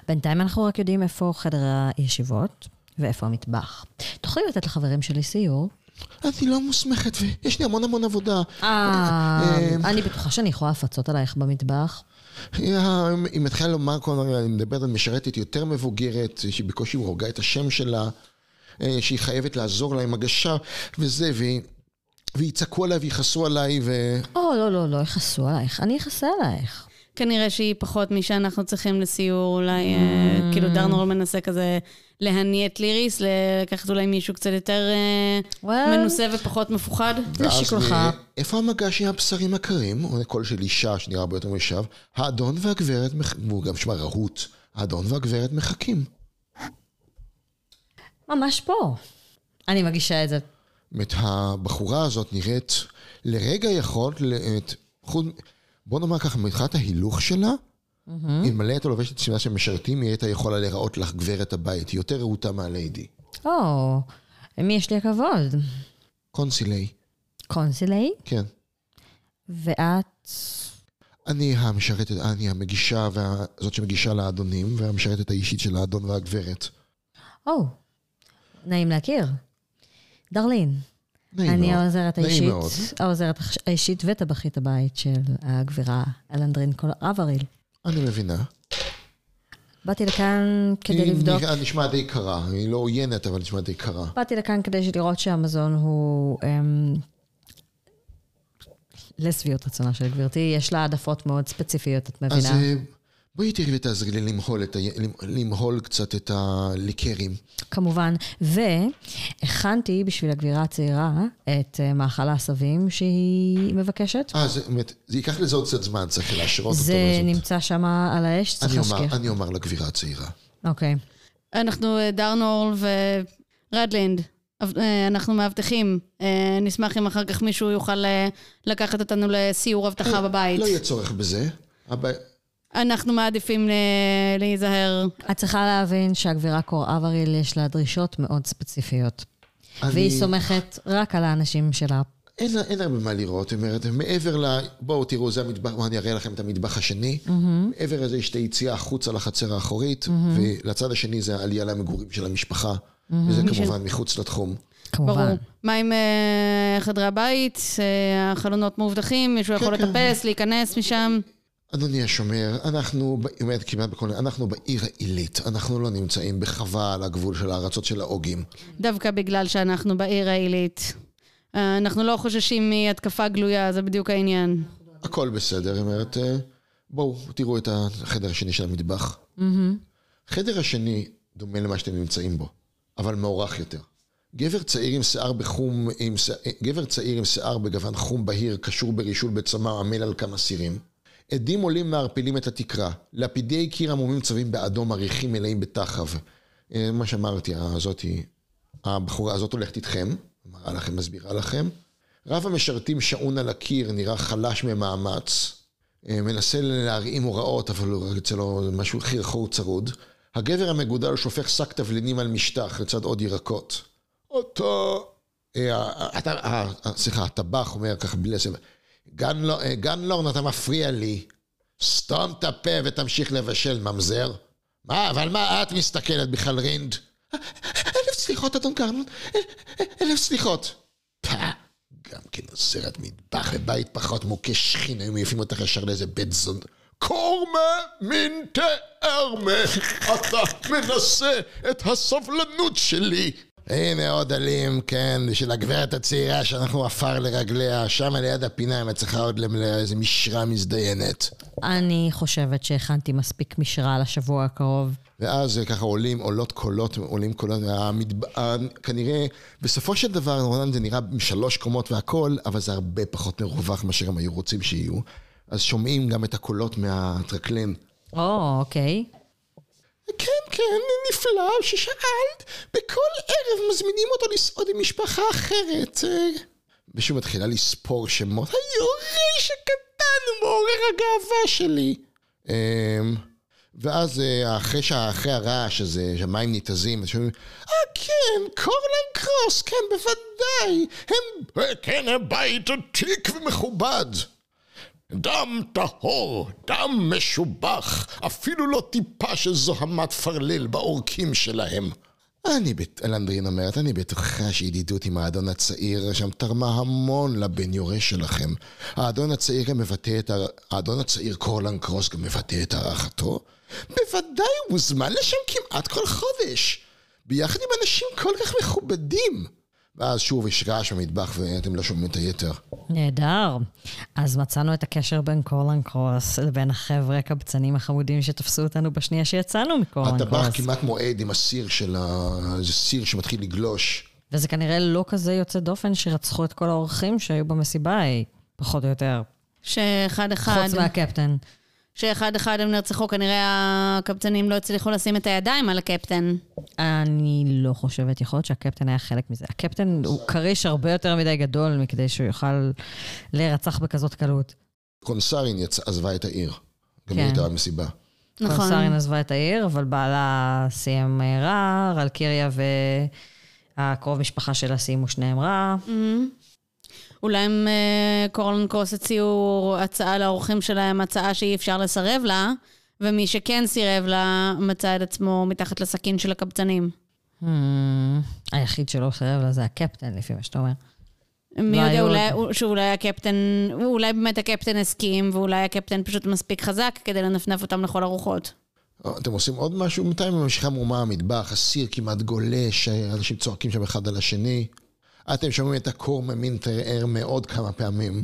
בינתיים אנחנו רק יודעים איפה חדר הישיבות ואיפה המטבח. תוכלי לתת לחברים שלי סיור? אני לא מוסמכת ויש לי המון המון עבודה. אה, אני בטוחה שאני יכולה לפצות עלייך במטבח. היא מתחילה לומר כל הזמן, אני מדברת על משרתת יותר מבוגרת, שהיא בקושי הורגה את השם שלה, אה, שהיא חייבת לעזור לה עם הגשה וזה, והיא... ויצעקו עליי ויכעסו עליי ו... או, לא, לא, לא יכעסו עלייך, אני אכעסה עלייך. כנראה שהיא פחות משאנחנו צריכים לסיור, אולי אה, כאילו דרנור מנסה כזה להניע את ליריס, לקחת אולי מישהו קצת יותר אה, Well. מנוסה ופחות מפוחד. זה שיקולך. ואז, איפה המגש עם הבשרים הקרים? או קול של אישה שנראה הרבה יותר משב. האדון והגברת, והוא גם שמה רהוט. האדון והגברת מחכים. ממש פה. אני מגישה את זה. זאת הבחורה הזאת נראית, לרגע יכולת, את, בוא נאמר ככה, מבחינת ההילוך שלה, אלמלא הייתה לובשת שמלה של משרתים, היא הייתה יכולה להיראות לך גברת הבית, יותר רהוטה מהליידי. או, למי יש לי הכבוד? קונסילי, קונסילי? כן. ואת... אני המשרתת, אני המגישה, וה, זאת שמגישה לאדונים, והמשרתת האישית של האדון והגברת. או, נעים להכיר. דרלין, נעים אני מאוד. העוזרת האישית, מאוד. העוזרת האישית וטבחית הבית של הגבירה אלנדרין אבריל. אני מבינה. באתי לכאן כדי היא לבדוק, נראה- נשמע די קרה, היא לא עוינת, אבל נשמע די קרה. באתי לכאן כדי לראות שהמזון הוא אמ, לשביעות רצונה של גברתי, יש לה העדפות מאוד ספציפיות, את אז מבינה? אה, בואי תראי ותעזרי לי למהול, את ה... למהול קצת את הליקרים. כמובן. והכנתי בשביל הגבירה הצעירה את אה, מאכל העשבים שהיא מבקשת. אה, זה באמת, זה ייקח לזה עוד קצת זמן, צריך להשרות אותו. זה. נמצא שם על האש, צריך אני אומר, להשקיע. אני אומר לגבירה הצעירה. אוקיי. אנחנו אה, דרנורל ורדלינד, אה, אנחנו מאבטחים. נשמח אם אחר כך מישהו יוכל לקחת אותנו לסיור אבטחה בבית. לא יהיה צורך בזה. אנחנו מעדיפים אה, להיזהר. את צריכה להבין שהגבירה קור אבריל יש לה דרישות מאוד ספציפיות. אני- והיא סומכת רק על האנשים שלה. אין, לה- אין הרבה מה לראות, היא אומרת, מעבר ל... בואו תראו, זה המטבח, בואו אני אראה לכם את המטבח השני. מעבר לזה יש את היציאה החוצה לחצר האחורית, ולצד השני זה העלייה למגורים של המשפחה, וזה כמובן מחוץ לתחום. כמובן. ברור. מה עם אה, חדרי הבית? אה, החלונות מאובטחים? מישהו יכול כן, כן. לטפס, להיכנס משם? אדוני השומר, אנחנו, ב- היא אומרת כמעט בכל... אנחנו בעיר העילית, אנחנו לא נמצאים בחווה על הגבול של הארצות של האוגים. דווקא בגלל שאנחנו בעיר העילית. אה, אנחנו לא חוששים מהתקפה גלויה, זה בדיוק העניין. הכל בסדר, היא אומרת, "אה, בואו, תראו את החדר השני של המטבח. החדר השני דומה למה שאתם נמצאים בו, אבל מוערך יותר. גבר צעיר עם שיער בחום, עם, ש- גבר צעיר עם שיער בגוון חום בהיר, קשור ברישול בצמא, עמל על כמה סירים. עדים עולים מערפילים את התקרה. לפידי קיר עמומים צבעים באדום, עריכים מלאים בתחב. אה, מה שאמרתי, הזאתי, הבחורה הזאת הולכת איתכם, מראה לכם, מסבירה לכם. רב המשרתים שעון על הקיר, נראה חלש ממאמץ. אה, מנסה להרעים הוראות, אבל הוא אצלו משהו חרחור צרוד. הגבר המגודל שופך שק תבלינים על משטח לצד עוד ירקות. אותו... אה, סליחה, הטבח אומר ככה בלי לסב. אה, גנלורן, אתה מפריע לי. סתום את הפה ותמשיך לבשל, ממזר. מה, אבל מה את מסתכלת בכלל, רינד? אלף סליחות, אדון קרנון. אל- אלף סליחות. גם כן עוזרת מטבח בבית פחות מוכה שכין, היו מעיפים אותך ישר לאיזה בית זון. קורמה מינטה ארמה, אתה מנסה את הסבלנות שלי. הנה עוד אלים, כן, של הגברת הצעירה שאנחנו עפר לרגליה, שם ליד הפינה, אם את צריכה עוד למלא איזה משרה מזדיינת. אני חושבת שהכנתי מספיק משרה לשבוע הקרוב. ואז אה, ככה עולים, עולות קולות, עולים קולות, המדב... כנראה, בסופו של דבר, רונן זה נראה עם שלוש קומות והכל, אבל זה הרבה פחות מרווח מאשר הם היו רוצים שיהיו. אז שומעים גם את הקולות מהטרקלין. או, אוקיי. כן, כן, נפלא ששאלת. בכל ערב מזמינים אותו לסעוד עם משפחה אחרת. אה, ושוב מתחילה לספור שמות. היורש הקטן, מעורר הגאווה שלי. אמ, ואז אה, אחרי, אחרי הרעש הזה, שהמים ניתזים, שומעים, אה כן, קורלן קרוס, כן, בוודאי, הם, אה, כן, הבית עתיק ומכובד. דם טהור, דם משובח, אפילו לא טיפה של זוהמת פרליל בעורקים שלהם. אני, בט- אלנדרין אומרת, אני בטוחה שידידות עם האדון הצעיר שם תרמה המון לבן יורה שלכם. האדון הצעיר גם מבטא את ה... האדון הצעיר קורלן קרוס גם מבטא את הערכתו. בוודאי הוא מוזמן לשם כמעט כל חודש. ביחד עם אנשים כל כך מכובדים. ואז שוב יש רעש במטבח ואתם לא שומעים את היתר. נהדר. אז מצאנו את הקשר בין קורלן קרוס לבין החבר'ה הקבצנים החמודים שתפסו אותנו בשנייה שיצאנו מקורלן הטבח קרוס. כמעט מועד עם הסיר של ה... זה סיר שמתחיל לגלוש. וזה כנראה לא כזה יוצא דופן שרצחו את כל האורחים שהיו במסיבה ההיא, פחות או יותר. שאחד אחד, חוץ מהקפטן. שאחד אחד הם נרצחו, כנראה הקבצנים לא הצליחו לשים את הידיים על הקפטן. אני לא חושבת, יכול להיות שהקפטן היה חלק מזה. הקפטן הוא כריש הרבה יותר מדי גדול מכדי שהוא יוכל להירצח בכזאת קלות. קונסרין יצא, עזבה את העיר. גם כן. היא הייתה במסיבה. נכון. קונסרין עזבה את העיר, אבל בעלה סיים רע, רלקיריה והקרוב משפחה שלה סיימו שניהם רע. אולי הם אה, קורלן קרוס הציעו הצעה לאורחים שלהם, הצעה שאי אפשר לסרב לה, ומי שכן סירב לה מצא את עצמו מתחת לסכין של הקבצנים. Hmm, היחיד שלא סירב לה זה הקפטן, לפי מה שאתה אומר. מי לא, יודע, אולי, עוד- שאולי הקפטן, אולי באמת הקפטן הסכים, ואולי הקפטן פשוט מספיק חזק כדי לנפנף אותם לכל הרוחות. אה, אתם עושים עוד משהו? בינתיים ממשיכה מהומה המטבח, הסיר כמעט גולש, אנשים צועקים שם אחד על השני. אתם שומעים את הקור ממין ער מאוד כמה פעמים.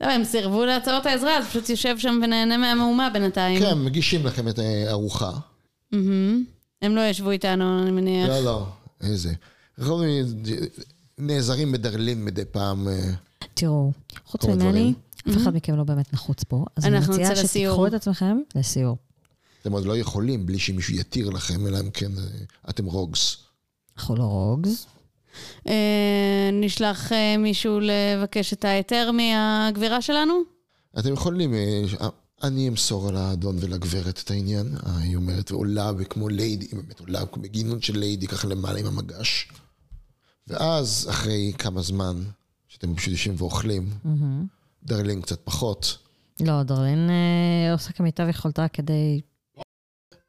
לא, הם סירבו להצעות העזרה, אז פשוט יושב שם ונהנה מהמהומה בינתיים. כן, מגישים לכם את הארוחה. מהמם. הם לא ישבו איתנו, אני מניח. לא, לא, איזה. אנחנו נעזרים בדרלין מדי פעם. אה, תראו, חוץ ממני. אף אחד מכם לא באמת נחוץ פה, אז אני אנחנו מציעה. שתיקחו את עצמכם לסיור. אתם עוד לא יכולים בלי שמישהו יתיר לכם, אלא אם כן אה, אתם רוגס. אנחנו לא רוגס. אה, נשלח אה, מישהו לבקש את ההיתר מהגבירה שלנו? אתם יכולים, אה, אני אמסור על האדון ולגברת את העניין. היא אומרת, ועולה כמו ליידי, היא באמת עולה בגינון של ליידי, ככה למעלה עם המגש. ואז, אחרי כמה זמן, שאתם פשוט יושבים ואוכלים, דרלין קצת פחות, לא, דרלין אה, עושה כמיטב יכולתה כדי...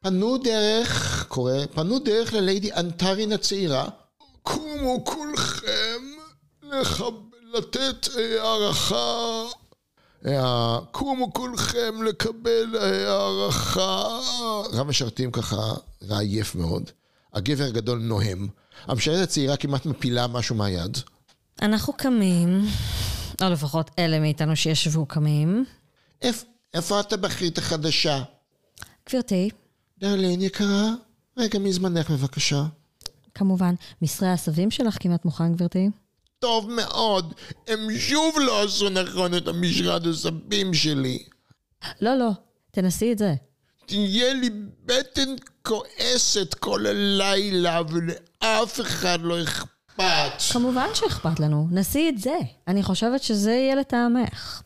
פנו דרך, קורא, פנו דרך לליידי אנטרין הצעירה. קומו כולכם לחב... לתת אה, הערכה. אה, קומו כולכם לקבל אה, הערכה. רב משרתים ככה ראה עייף מאוד. הגבר הגדול נוהם. המשרתת הצעירה כמעט מפילה משהו מהיד. אנחנו קמים, או לפחות אלה מאיתנו שישבו קמים. איפ, איפה הטבחית החדשה? גברתי, דרלין יקרה, רגע מזמנך בבקשה. כמובן, מסרי העשבים שלך כמעט מוכן, גברתי. טוב מאוד, הם שוב לא עשו נכון את המשרד הסבים שלי. לא, לא, תנסי את זה. תהיה לי בטן כועסת כל הלילה ולאף אחד לא אכפת. כמובן שאכפת לנו, נסי את זה. אני חושבת שזה יהיה לטעמך.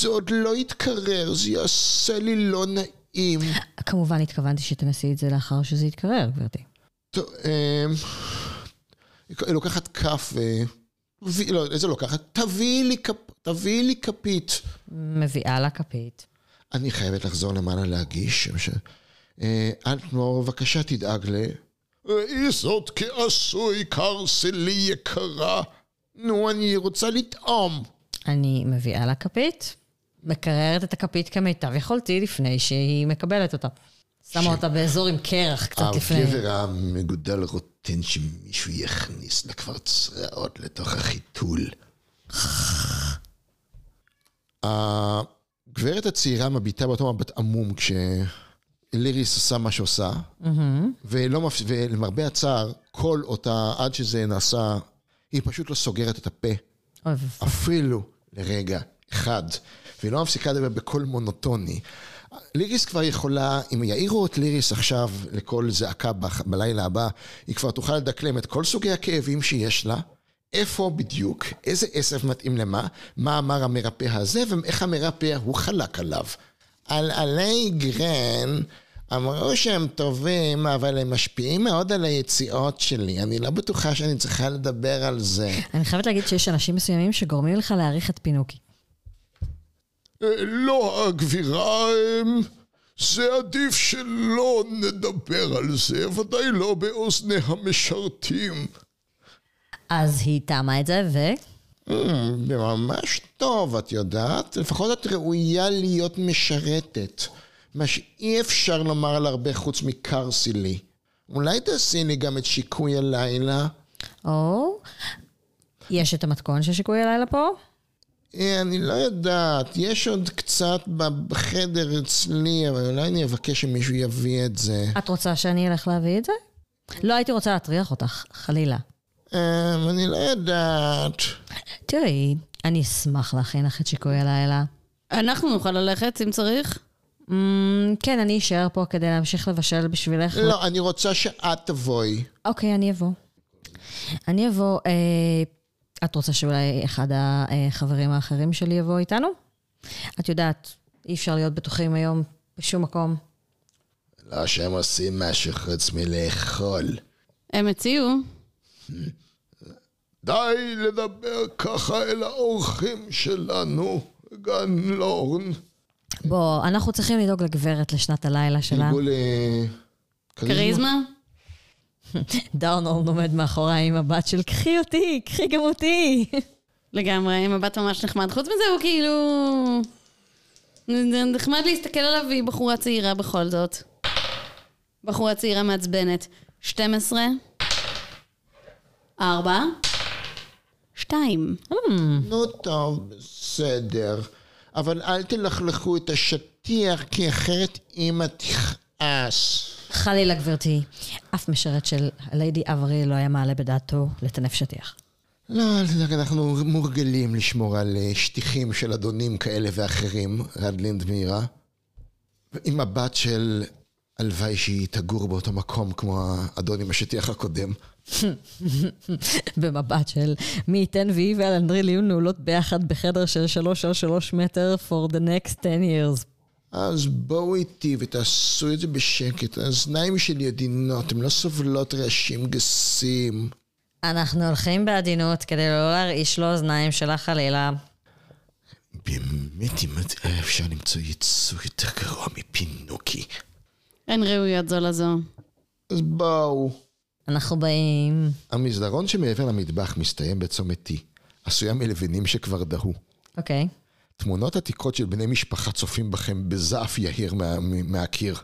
זה עוד לא יתקרר, זה יעשה לי לא נעים. כמובן התכוונתי שתנסי את זה לאחר שזה יתקרר, גברתי. טוב, אמ, היא לוקחת כף ו... תביא- לא, איזה לוקחת? תביאי לי כפ- תביאי לי כפית. מביאה לה כפית. אני חייבת לחזור למעלה להגיש. אה, אלטנור, בבקשה תדאג ל... ראי זאת כעשוי קרסלי יקרה. נו, אני רוצה לטעום. אני מביאה לה כפית, מקררת את הכפית כמיטב יכולתי לפני שהיא מקבלת אותה. שמה אותה באזור עם קרח קצת לפני. הגבר המגודל רוטן שמישהו יכניס לקברצרעות לתוך החיתול. הגברת הצעירה מביטה באותו מבט עמום כשליריס עושה מה שעושה, ולא מפ... ולמרבה הצער, כל אותה, עד שזה נעשה, היא פשוט לא סוגרת את הפה. אפילו לרגע אחד, והיא לא מפסיקה לדבר בקול מונוטוני. ליריס כבר יכולה, אם יעירו את ליריס עכשיו לקול זעקה ב- בלילה הבא, היא כבר תוכל לדקלם את כל סוגי הכאבים שיש לה, איפה בדיוק, איזה עשב מתאים למה, מה אמר המרפא הזה, ואיך המרפא הוא חלק עליו. על עלי גרן, אמרו שהם טובים, אבל הם משפיעים מאוד על היציאות שלי. אני לא בטוחה שאני צריכה לדבר על זה. אני חייבת להגיד שיש אנשים מסוימים שגורמים לך להעריך את פינוקי. אה, לא, הגבירה, זה עדיף שלא נדבר על זה, ודאי לא באוזני המשרתים. אז היא טעמה את זה, ו... זה ממש טוב, את יודעת? לפחות את ראויה להיות משרתת. מה שאי אפשר לומר על הרבה חוץ מקרסילי. אולי תעשי לי גם את שיקוי הלילה? או, יש את המתכון של שיקוי הלילה פה? אה, אני לא יודעת, יש עוד קצת בחדר אצלי, אבל אולי אני אבקש שמישהו יביא את זה. את רוצה שאני אלך להביא את זה? לא הייתי רוצה להטריח אותך, חלילה. אה, אני לא יודעת. תראי, אני אשמח להכין לך את שיקוי הלילה. אנחנו נוכל ללכת אם צריך. Mm, כן, אני אשאר פה כדי להמשיך לבשל בשבילך. לא, אני רוצה שאת תבואי. אוקיי, אני אבוא. אני אבוא, אה, את רוצה שאולי אחד החברים האחרים שלי יבוא איתנו? את יודעת, אי אפשר להיות בטוחים היום בשום מקום. לא שהם עושים משהו חוץ מלאכול. הם הציעו. די לדבר ככה אל האורחים שלנו, גן לורן. בוא, אנחנו צריכים לדאוג לגברת לשנת הלילה שלה. תרגול כריזמה? דארנולד עומד מאחוריי עם הבת של קחי אותי, קחי גם אותי. לגמרי, עם מבט ממש נחמד. חוץ מזה הוא כאילו... נחמד להסתכל עליו והיא בחורה צעירה בכל זאת. בחורה צעירה מעצבנת. 12, 4, 2. נו טוב, בסדר. אבל אל תלכלכו את השטיח, כי אחרת אמא תכעס. חלילה, גברתי. אף משרת של הליידי אברי לא היה מעלה בדעתו לטנף שטיח. לא, אנחנו מורגלים לשמור על אה, שטיחים של אדונים כאלה ואחרים, רדלינד מאירה. עם מבט של הלוואי שהיא תגור באותו מקום כמו האדון עם השטיח הקודם. במבט של מי ייתן והיא ואלנדריל יהיו נעולות ביחד בחדר של שלוש על שלוש מטר for the next 10 years. אז בואו איתי ותעשו את זה בשקט. האזניים שלי עדינות, הן לא סובלות רעשים גסים. אנחנו הולכים בעדינות כדי לא להרעיש לו אוזניים שלה חלילה. באמת, אם היה אפשר למצוא ייצוג יותר גרוע מפינוקי. אין ראויות זו לזו. אז בואו. אנחנו באים. המסדרון שמעבר למטבח מסתיים בצומת T, עשויה מלבנים שכבר דהו. אוקיי. תמונות עתיקות של בני משפחה צופים בכם בזעף יהיר מה, מהקיר.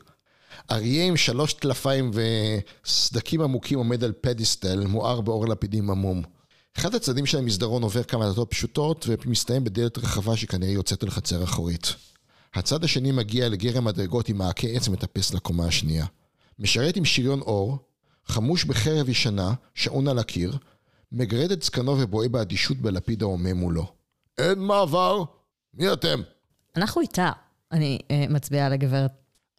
אריה עם שלוש טלפיים וסדקים עמוקים עומד על פדיסטל, מואר באור לפידים עמום. אחד הצדדים של המסדרון עובר כמה דלתות פשוטות ומסתיים בדלת רחבה שכנראה יוצאת אל חצר אחורית. הצד השני מגיע לגרם מדרגות עם מעקה עץ מטפס לקומה השנייה. משרת עם שריון אור, חמוש בחרב ישנה, שעון על הקיר, מגרד את זקנו ובוהה באדישות בלפיד ההומה מולו. אין מעבר! מי אתם? אנחנו איתה. אני uh, מצביעה על הגברת.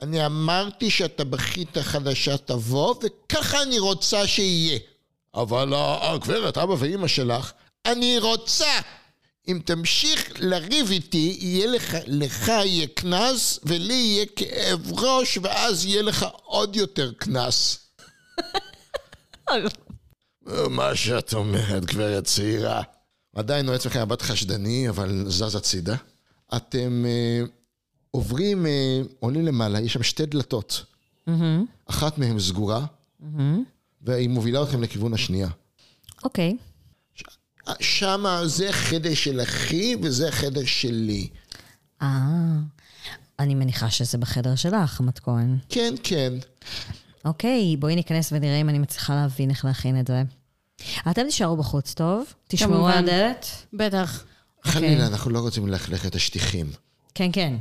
אני אמרתי שאתה בכית חדשה תבוא, וככה אני רוצה שיהיה. אבל הגברת, אבא ואימא שלך, אני רוצה! אם תמשיך לריב איתי, יהיה לך, לך יהיה קנס, ולי יהיה כאב ראש, ואז יהיה לך עוד יותר קנס. מה שאת אומרת, גברת צעירה. עדיין נועץ לכם מבט חשדני, אבל זז הצידה. אתם אה, עוברים, אה, עולים למעלה, יש שם שתי דלתות. אחת מהן סגורה, והיא מובילה אתכם לכיוון השנייה. אוקיי. שמה זה חדר של אחי וזה חדר שלי. אה, אני מניחה שזה בחדר שלך, מתכון. כן, כן. אוקיי, בואי ניכנס ונראה אם אני מצליחה להבין איך להכין את זה. אתם תישארו בחוץ, טוב? תשמרו כמובן. על הדלת? בטח. חלילה, אנחנו לא רוצים ללכלך את השטיחים. כן, כן.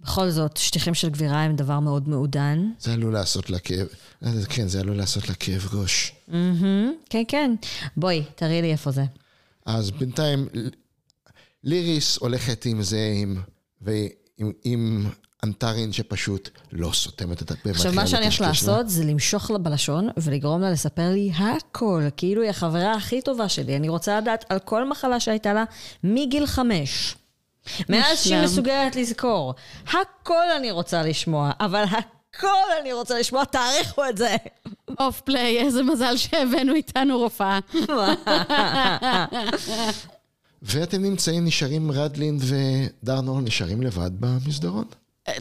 בכל זאת, שטיחים של גבירה הם דבר מאוד מעודן. זה עלול לעשות לה כאב, אה, כן, זה עלול לעשות לה כאב ראש. כן, כן. בואי, תראי לי איפה זה. אז בינתיים, ליריס הולכת עם זה, עם, ועם עם אנטרין שפשוט לא סותמת את הפה. עכשיו, מה שאני לקשקש לה. לעשות זה למשוך לה בלשון ולגרום לה לספר לי הכל, כאילו היא החברה הכי טובה שלי. אני רוצה לדעת על כל מחלה שהייתה לה מגיל חמש. מאז שהיא. מסוגלת לזכור. הכל אני רוצה לשמוע, אבל הכל אני רוצה לשמוע, תאריכו את זה. אוף פליי, איזה מזל שהבאנו איתנו רופאה. ואתם נמצאים, נשארים רדלין ודרנור נשארים לבד במסדרון.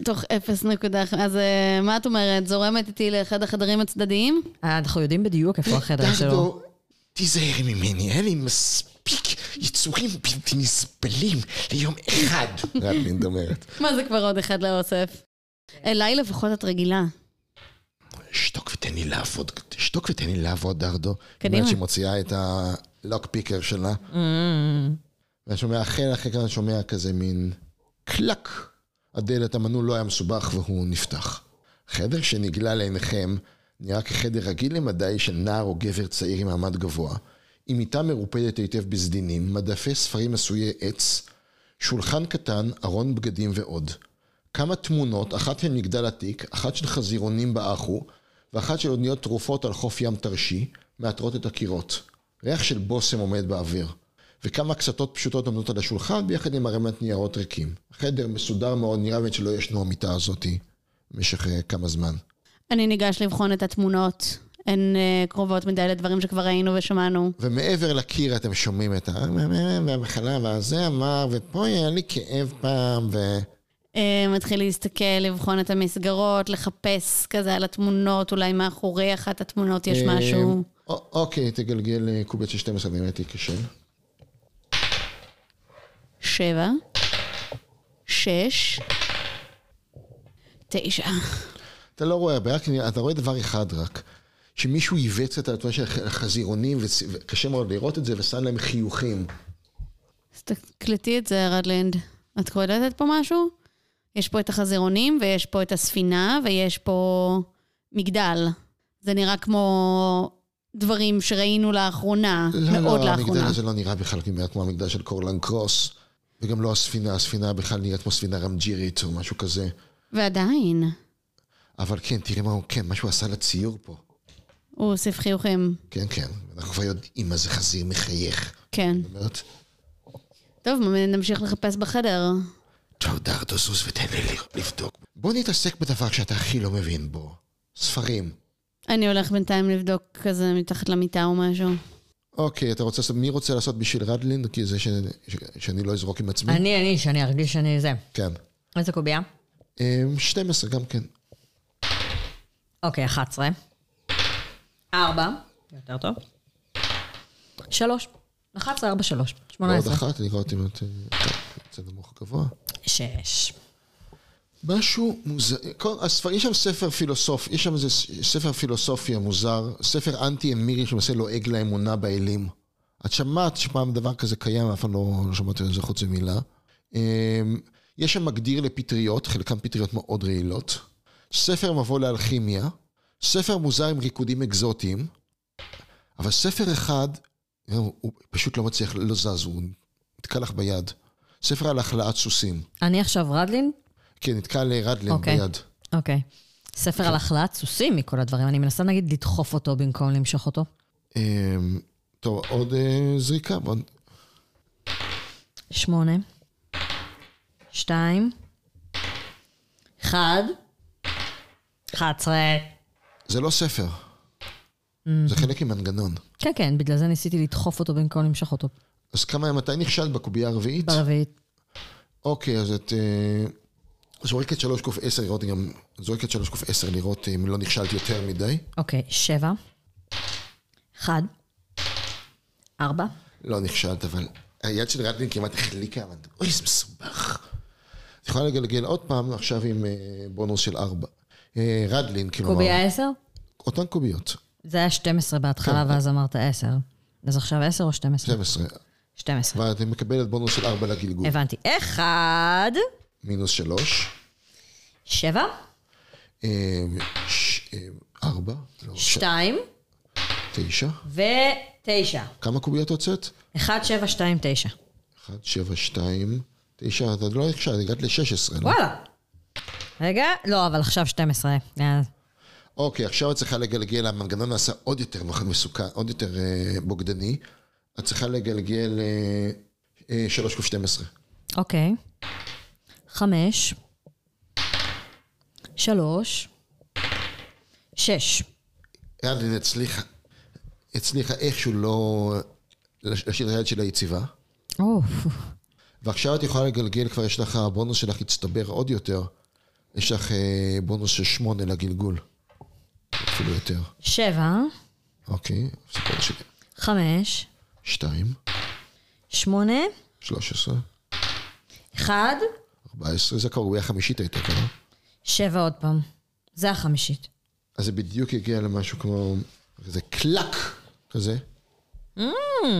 תוך 0.1, אז אה, מה את אומרת? זורמת איתי לאחד החדרים הצדדיים? אנחנו יודעים בדיוק איפה החדר שלו. דרדו, תיזהרי ממני, אין לי מספיק יצורים בלתי נסבלים ליום אחד. רדלין אומרת. מה זה כבר עוד אחד לאוסף? אליי לפחות את רגילה. שתוק ותן לי לעבוד, שתוק ותן לי לעבוד, דרדו. קדימה. אומרת שהיא מוציאה את הלוק פיקר שלה. ואני שומע, אחרי אחרי כמה אני שומע כזה מין קלק. הדלת, המנעול לא היה מסובך והוא נפתח. חדר שנגלה לעיניכם נראה כחדר רגיל למדי של נער או גבר צעיר עם מעמד גבוה, עם מיטה מרופדת היטב בסדינים, מדפי ספרים עשויי עץ, שולחן קטן, ארון בגדים ועוד. כמה תמונות, אחת של מגדל עתיק, אחת של חזירונים באחו, ואחת של אוניות תרופות על חוף ים תרשי, מעטרות את הקירות. ריח של בושם עומד באוויר. וכמה קצתות פשוטות עומדות על השולחן, ביחד עם ערימת ניירות ריקים. חדר מסודר מאוד, נראה באמת שלא ישנו המיטה הזאתי במשך אה, כמה זמן. אני ניגש לבחון את התמונות. הן אה, קרובות מדי לדברים שכבר ראינו ושמענו. ומעבר לקיר אתם שומעים את ה... והמחלה והזה אמר, ופה היה לי כאב פעם, ו... אה, מתחיל להסתכל, לבחון את המסגרות, לחפש כזה על התמונות, אולי מאחורי אחת התמונות יש משהו. אוקיי, תגלגל קובץ של 12, באמת ייכשל. שבע, שש, תשע. אתה לא רואה הרבה, אתה רואה דבר אחד רק, שמישהו עיוץ את התמונה של החזירונים, וקשה מאוד לראות את זה, ושם להם חיוכים. אז תקלטי את זה, רדלנד. את קולטת פה משהו? יש פה את החזירונים, ויש פה את הספינה, ויש פה מגדל. זה נראה כמו דברים שראינו לאחרונה, לא, מאוד לא, לאחרונה. המגדל הזה לא נראה בכלל כמעט כמו המגדל של קורלן קרוס, וגם לא הספינה, הספינה בכלל נראית כמו ספינה רמג'ירית או משהו כזה. ועדיין, אבל כן, תראה מה הוא, כן, מה שהוא עשה לציור פה. הוא אוסף חיוכים. כן. כן, אנחנו כבר יודעים מה זה חזיר מחייך. כן. אומרת, טוב, נמשיך לחפש בחדר. טוב, דרדו, זוז ותן לי לבדוק. בוא נתעסק בדבר שאתה הכי לא מבין בו. ספרים. אני הולך בינתיים לבדוק כזה מתחת למיטה או משהו. אוקיי, אתה רוצה לעשות, מי רוצה לעשות בשביל רדלין? כי זה ש, ש, שאני לא אזרוק עם עצמי? אני, אני, שאני ארגיש שאני זה. כן. איזה קובייה? אמ, 12 גם כן. אוקיי, 11. 4. יותר טוב. 3. 11, 4, 3. ועוד 18. אחת, אני קראתי את זה נמוך גבוה. 6. משהו מוזר, הספר, יש שם ספר פילוסוף, יש שם איזה ספר פילוסופיה מוזר, ספר אנטי אמירי שמנסה לועג לאמונה באלים. את שמעת שפעם דבר כזה קיים, אף פעם לא, לא שמעתי על זה חוץ ממילה. אמ, יש שם מגדיר לפטריות, חלקן פטריות מאוד רעילות. ספר מבוא לאלכימיה, ספר מוזר עם ריקודים אקזוטיים, אבל ספר אחד, הוא פשוט לא מצליח, לא זז, הוא נתקע לך ביד. ספר על החלאת סוסים. אני עכשיו רדלין? כן, נתקע לרדלין אוקיי. ביד. אוקיי. ספר על החלאת סוסים מכל הדברים. אני מנסה נגיד לדחוף אותו במקום למשוך אותו. אמ, טוב, עוד אה, זריקה. עוד... 8. 2. 1. 11. זה לא ספר. זה חלק ממנגנון. כן, כן, בגלל זה ניסיתי לדחוף אותו במקום למשוך אותו. אז כמה, מתי נכשלת בקובייה הרביעית? ברביעית. אוקיי, אז את אה, זורקת 3 קוף 10 לראות גם, זורקת 3 קוף 10 לראות אם לא נכשלת יותר מדי. אוקיי, 7. 1. 4. לא נכשלת, אבל היד של רדלין כמעט החליקה, אבל אוי, זה מסובך. את יכולה לגלגל עוד פעם, עכשיו עם אה, בונוס של 4. רדלין, כאילו, קובייה 10? אותן קוביות, זה היה 12 בהתחלה, כן. ואז אמרת 10. אז עכשיו 10 או 12? 12. 12. ואת מקבלת בונוס של 4 לגלגול. הבנתי. 1. מינוס 3. 7. אמ, 4. לא, 2. 9. ו-9. כמה קוביות הוצאת? 1, 7, 2, 9. 1, 7, 2, 9, אתה לא נכשל, הגעת ל-16. לא? וואלה. רגע, לא, אבל עכשיו 12. אה, אוקיי, עכשיו את צריכה לגלגל, המנגנון נעשה עוד יותר מסוכן, עוד יותר אה, בוגדני. את צריכה לגלגל אה, 3 קוף 12. אוקיי. 5. 3. שש. רדלין הצליחה, הצליחה איכשהו לא להשאיר את היד שלה יציבה. אוף. ועכשיו את יכולה לגלגל, כבר יש לך, הבונוס שלך הצטבר עוד יותר. יש לך אה, בונוס של שמונה לגלגול. אפילו יותר. שבע, אוקיי, סיפור שלי. חמש, שתיים, שמונה, שלוש עשרה, אחד, ארבע עשרה, זה כבר גבייה חמישית הייתה כבר. שבע עוד פעם. זה החמישית. אז זה בדיוק הגיע למשהו כמו, כזה קלאק כזה.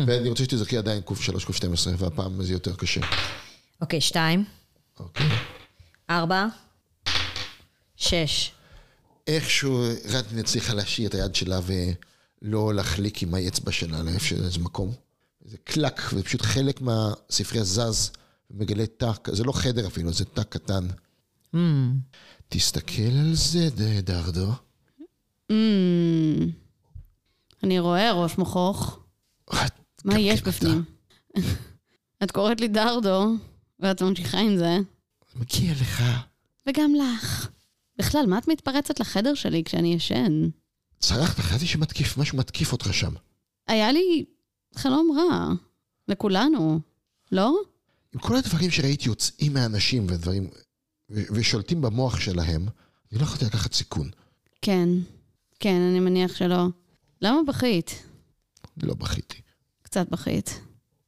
ואני רוצה שתזרקי עדיין ק3, ק12, והפעם זה יותר קשה. אוקיי, שתיים, אוקיי. ארבע, שש. איכשהו רדין הצליחה להשאיר את היד שלה ולא להחליק עם האצבע שלה לאיפה שאיזה מקום. זה קלאק, ופשוט חלק מהספרייה זז ומגלה תא, זה לא חדר אפילו, זה תא קטן. תסתכל על זה, דרדו. Mm, אני רואה ראש מכוך. מה יש כן בפנים? את קוראת לי דרדו, ואת ממשיכה עם זה. מגיע לך. וגם לך. בכלל, מה את מתפרצת לחדר שלי כשאני ישן? צרחת, חשבתי שמתקיף, משהו מתקיף אותך שם. היה לי חלום רע. לכולנו. לא? כל הדברים שראיתי יוצאים מהאנשים ודברים, ושולטים במוח שלהם, אני לא יכולתי לקחת סיכון. כן. כן, אני מניח שלא. למה בכית? לא בכיתי. קצת בכית.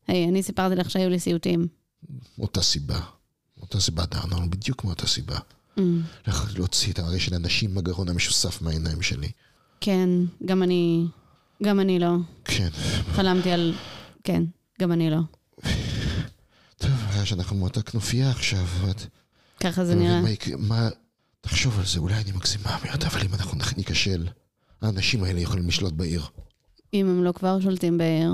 היי, אני סיפרתי לך שהיו לי סיוטים. מאותה סיבה. מאותה סיבה, דרנון, בדיוק מאותה סיבה. Mm, לא יכולתי להוציא את הרי של אנשים בגרון המשוסף מהעיניים שלי. כן, גם אני... גם אני לא. כן. חלמתי על... כן, גם אני לא. שאנחנו מאותה כנופיה עכשיו, ואת... ככה זה נראה. מה מה... תחשוב על זה, אולי אני מגזימה מאוד, אבל אם אנחנו ניכשל, האנשים האלה יכולים לשלוט בעיר. אם הם לא כבר שולטים בעיר.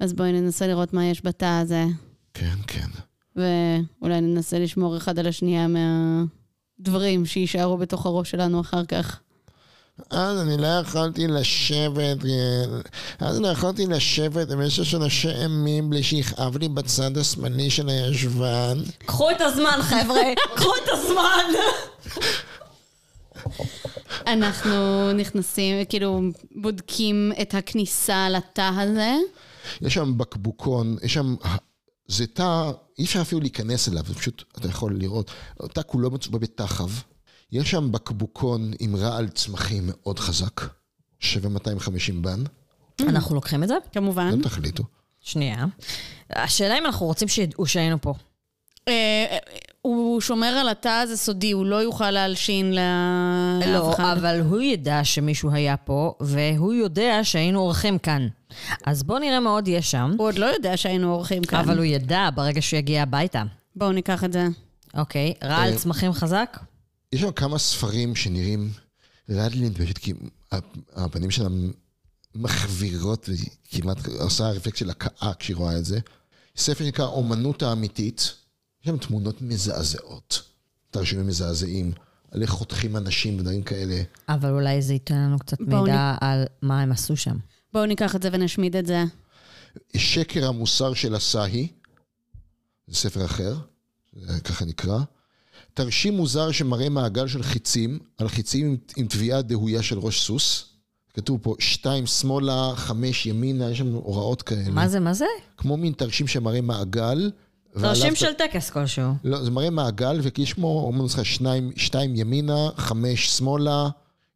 אז בואי ננסה לראות מה יש בתא הזה, כן, כן. ואולי ננסה לשמור אחד על השנייה מהדברים שיישארו בתוך הראש שלנו אחר כך. אז אני לא יכולתי לשבת, אה, אז לא יכולתי לשבת במשך שלושה ימים בלי שיכאב לי בצד השמאלי של הישבן. קחו את הזמן, חבר'ה! קחו את הזמן! אנחנו נכנסים, כאילו, בודקים את הכניסה לתא הזה. יש שם בקבוקון, יש שם... זה תא, אי אפשר אפילו להיכנס אליו, זה פשוט, אתה יכול לראות, תא כולו מצובה בתחב. יש שם בקבוקון עם רעל צמחים מאוד חזק, שווה 250 בן, אנחנו לוקחים את זה? כמובן. אתם תחליטו. שנייה. השאלה אם אנחנו רוצים שידעו שהיינו פה. אה, אה, הוא שומר על התא הזה סודי, הוא לא יוכל להלשין לאף לא, אחד. אבל הוא ידע שמישהו היה פה, והוא יודע שהיינו אורחים כאן. אז בואו נראה מה עוד יש שם. הוא עוד לא יודע שהיינו אורחים כאן. אבל הוא ידע ברגע שהוא יגיע הביתה. בואו ניקח את זה. אוקיי, רעל אה, צמחים חזק? יש שם כמה ספרים שנראים רדלינד, פשוט כי הפנים שלה מחווירות, והיא כמעט עושה רפלקס של הקאה כשהיא רואה את זה. ספר שנקרא אומנות האמיתית, יש שם תמונות מזעזעות, תרשימים מזעזעים, על איך חותכים אנשים ודברים כאלה. אבל אולי זה ייתן לנו קצת מידע על מה הם עשו שם. בואו ניקח את זה ונשמיד את זה. שקר המוסר של הסאהי, זה ספר אחר, ככה נקרא. תרשים מוזר שמראה מעגל של חיצים, על חיצים עם, עם תביעה דהויה של ראש סוס. כתוב פה שתיים שמאלה, חמש ימינה, יש שם הוראות כאלה. מה זה, מה זה? כמו מין תרשים שמראה מעגל. תרשים ת- של טקס כלשהו. לא, זה מראה מעגל, כמו, אומרים לך, שניים, שתיים ימינה, חמש שמאלה,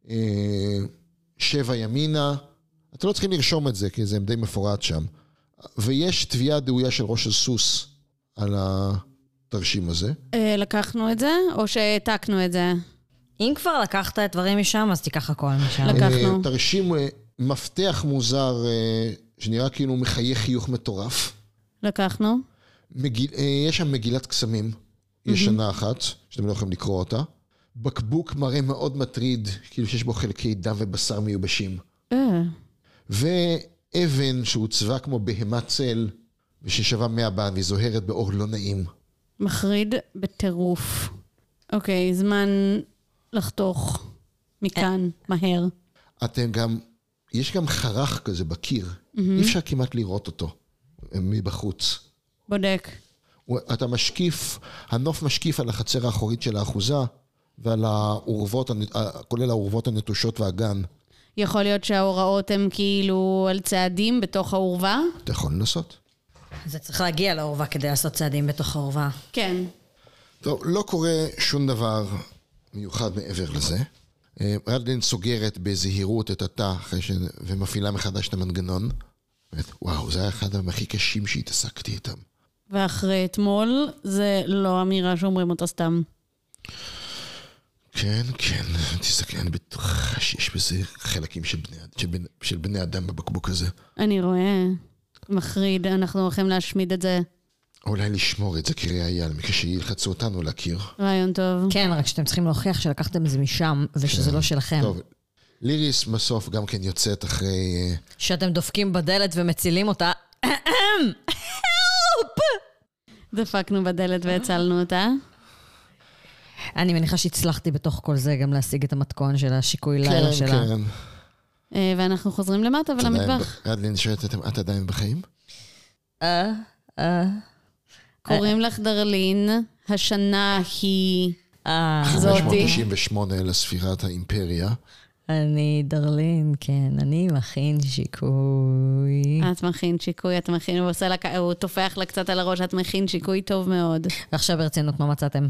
אה, שבע ימינה. אתם לא צריכים לרשום את זה, כי זה די מפורט שם. ויש תביעה דהויה של ראש הסוס על התרשים הזה. אה, לקחנו את זה, או שהעתקנו את זה? אם כבר לקחת את דברים משם, אז תיקח הכל משם. לק- לקחנו. אה, תרשים, אה, מפתח מוזר, אה, שנראה כאילו מחייך חיוך מטורף. לקחנו. מגיל, יש שם מגילת קסמים, ישנה אחת, שאתם לא יכולים לקרוא אותה. בקבוק מראה מאוד מטריד, כאילו שיש בו חלקי דם ובשר מיובשים. ואבן שהוצבה כמו בהמת צל, וששווה מאה בן, והיא זוהרת באור לא נעים. מחריד בטירוף. אוקיי, זמן לחתוך מכאן, מהר. אתם גם, יש גם חרך כזה בקיר, אי אפשר כמעט לראות אותו אה, מבחוץ. בודק. אתה משקיף, הנוף משקיף על החצר האחורית של האחוזה, ועל האורוות, הנ- ה- כולל האורוות הנטושות והגן. יכול להיות שההוראות הן כאילו על צעדים בתוך האורווה? אתה יכול לנסות. זה צריך להגיע לאורווה כדי לעשות צעדים בתוך האורווה. כן. טוב, לא קורה שום דבר מיוחד מעבר לזה. אה, רדלין סוגרת בזהירות את התא ש... ומפעילה מחדש את המנגנון. באמת, וואו, זה היה אחד הכי קשים שהתעסקתי איתם. ואחרי אתמול, זה לא אמירה שאומרים אותה סתם. כן, כן, תסתכל, אני בטוחה שיש בזה חלקים של בני, של בני, של בני אדם בבקבוק הזה. אני רואה. מחריד, אנחנו הולכים להשמיד את זה. אולי לשמור את זה כראיה, למקרה שילחצו אותנו להכיר. רעיון טוב. כן, רק שאתם צריכים להוכיח שלקחתם את זה משם, ושזה לא שלכם. טוב, ליריס בסוף גם כן יוצאת אחרי... אה, שאתם דופקים בדלת ומצילים אותה. דפקנו בדלת והצלנו אותה. אני מניחה שהצלחתי בתוך כל זה גם להשיג את המתכון של השיקוי לילה כן, שלה. כן. אה, ואנחנו חוזרים למטה ולמטבח. רדלין שואלת, "אתם- את עדיין בחיים? אה, אה, קוראים לך דרלין, השנה היא... אה, זאתי. 598 לספירת האימפריה. אני דרלין, כן, אני מכין שיקוי. את מכין שיקוי, את מכין, הוא עושה לה, הוא טופח לה קצת על הראש, את מכין שיקוי טוב מאוד. ועכשיו ברצינות, מה מצאתם?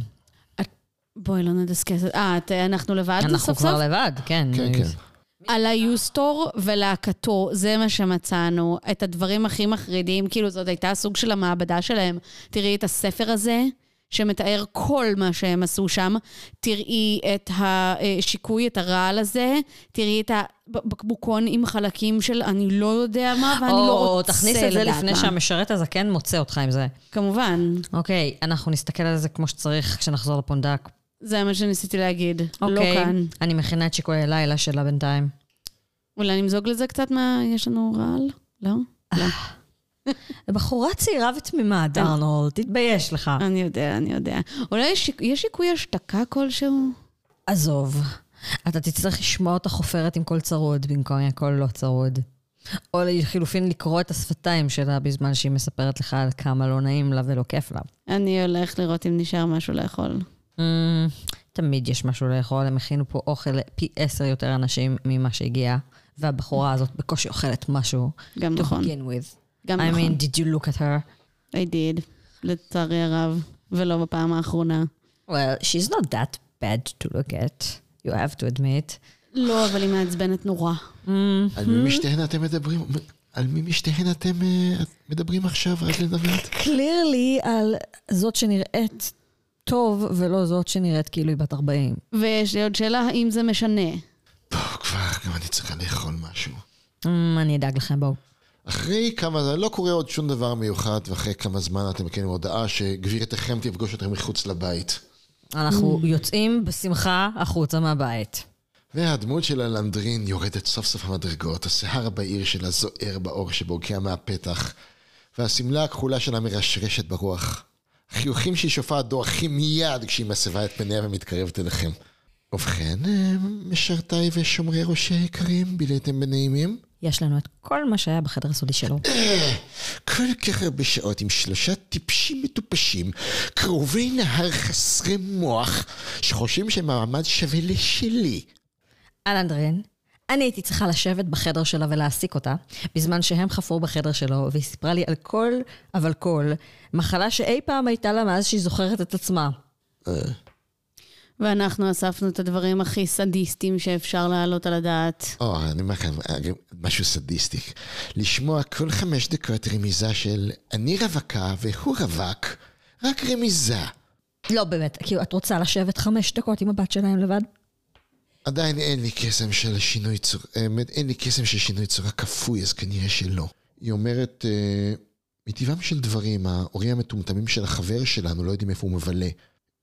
בואי לא נדסקס. אה, אנחנו לבד אנחנו סוף כבר סוף? לבד, כן. כן, כן. על היוסטור ולהקתו, זה מה שמצאנו. את הדברים הכי מחרידים, כאילו זאת הייתה סוג של המעבדה שלהם. תראי את הספר הזה, שמתאר כל מה שהם עשו שם. תראי את השיקוי, את הרעל הזה. תראי את הבקבוקון עם חלקים של אני לא יודע מה, ואני לא או רוצה תכניס את זה לדעת לפני מה. שהמשרת הזקן מוצא אותך עם זה. כמובן, אוקיי, אנחנו נסתכל על זה כמו שצריך כשנחזור לפונדק. זה מה שניסיתי להגיד. לא אוקיי. כאן. אני מכינה את שיקוי הלילה שלה בינתיים. אולי נמזוג לזה קצת מה... יש לנו רעל? לא? לא. בחורה צעירה ותמימה, דרנולד, תתבייש לך. אני יודע, אני יודע. אולי יש שיקוי השתקה כלשהו? עזוב, אתה תצטרך לשמוע אותה חופרת עם קול צרוד במקום עם קול לא צרוד. או לחילופין לקרוא את השפתיים שלה בזמן שהיא מספרת לך על כמה לא נעים לה ולא כיף לה. אני הולך לראות אם נשאר משהו לאכול. Mm, תמיד יש משהו לאכול, הם הכינו פה אוכל לפי עשר יותר אנשים ממה שהגיע, והבחורה הזאת בקושי אוכלת משהו. גם to נכון. begin with. גם I נכון. mean, did you look at her? I did, לצערי הרב, ולא בפעם האחרונה. Well, she's not that bad to look at, you have to admit. לא, אבל היא מעצבנת נורא. על מי משתיהן אתם מדברים? על מי משתיהן אתם אה, מדברים עכשיו, רדלין דוד? קלירלי על זאת שנראית טוב, ולא זאת שנראית כאילו היא בת 40. ויש לי עוד שאלה, האם זה משנה? בואו כבר, גם אני צריכה לאכול משהו. Mm, אני אדאג לכם, בואו. אחרי כמה, זמן, לא קורה עוד שום דבר מיוחד, ואחרי כמה זמן אתם מקבלים הודעה שגבירתכם תפגוש אתכם מחוץ לבית. אנחנו יוצאים בשמחה החוצה מהבית. והדמות של הלנדרין יורדת סוף סוף המדרגות, השיער הבהיר שלה זוהר באור שבוקע מהפתח, והשמלה הכחולה שלה מרשרשת ברוח. החיוכים שהיא שופעת דועכים מיד כשהיא מסבה את פניה ומתקרבת אליכם. ובכן, אה, משרתיי ושומרי ראשי היקרים, ביליתם בנעימים? יש לנו את כל מה שהיה בחדר הסודי שלו. כל כך הרבה שעות עם שלושה טיפשים מטופשים, קרובי נהר חסרי מוח, שחושבים שהמעמד שווה לשלי. אלנדרין, אני הייתי צריכה לשבת בחדר שלה ולהעסיק אותה, בזמן שהם חפרו בחדר שלו, והיא סיפרה לי על כל, אבל כל, מחלה שאי פעם הייתה לה מאז שהיא זוכרת את עצמה. ואנחנו אספנו את הדברים הכי סדיסטיים שאפשר להעלות על הדעת. או, אני אומר לכם, אה, משהו סדיסטי. לשמוע כל חמש דקות רמיזה של אני רווקה והוא רווק, רק רמיזה. לא, באמת, כאילו, את רוצה לשבת חמש דקות עם הבת שלהם לבד? עדיין אין לי קסם של שינוי צורה, אין לי קסם של שינוי צורה כפוי, אז כנראה שלא. היא אומרת, אה, מטבעם של דברים, ההורים המטומטמים של החבר שלנו לא יודעים איפה הוא מבלה.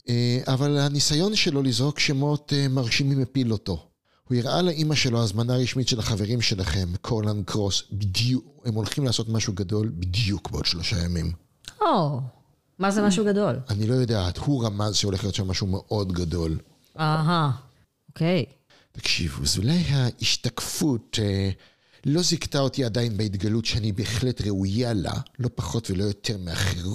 אה, אבל הניסיון שלו לזרוק שמות אה, מרשימים הפיל אותו. הוא הראה לאימא שלו הזמנה רשמית של החברים שלכם, קורלן קרוס, בדיוק, הם הולכים לעשות משהו גדול בדיוק בעוד שלושה ימים. או, מה זה משהו גדול? אני לא יודעת, הוא רמז שהולך להיות שם משהו מאוד גדול. אהה, אוקיי. תקשיבו, אז אולי ההשתקפות אה, לא זיכתה אותי עדיין בהתגלות שאני בהחלט ראויה לה, לא פחות ולא יותר מאחר...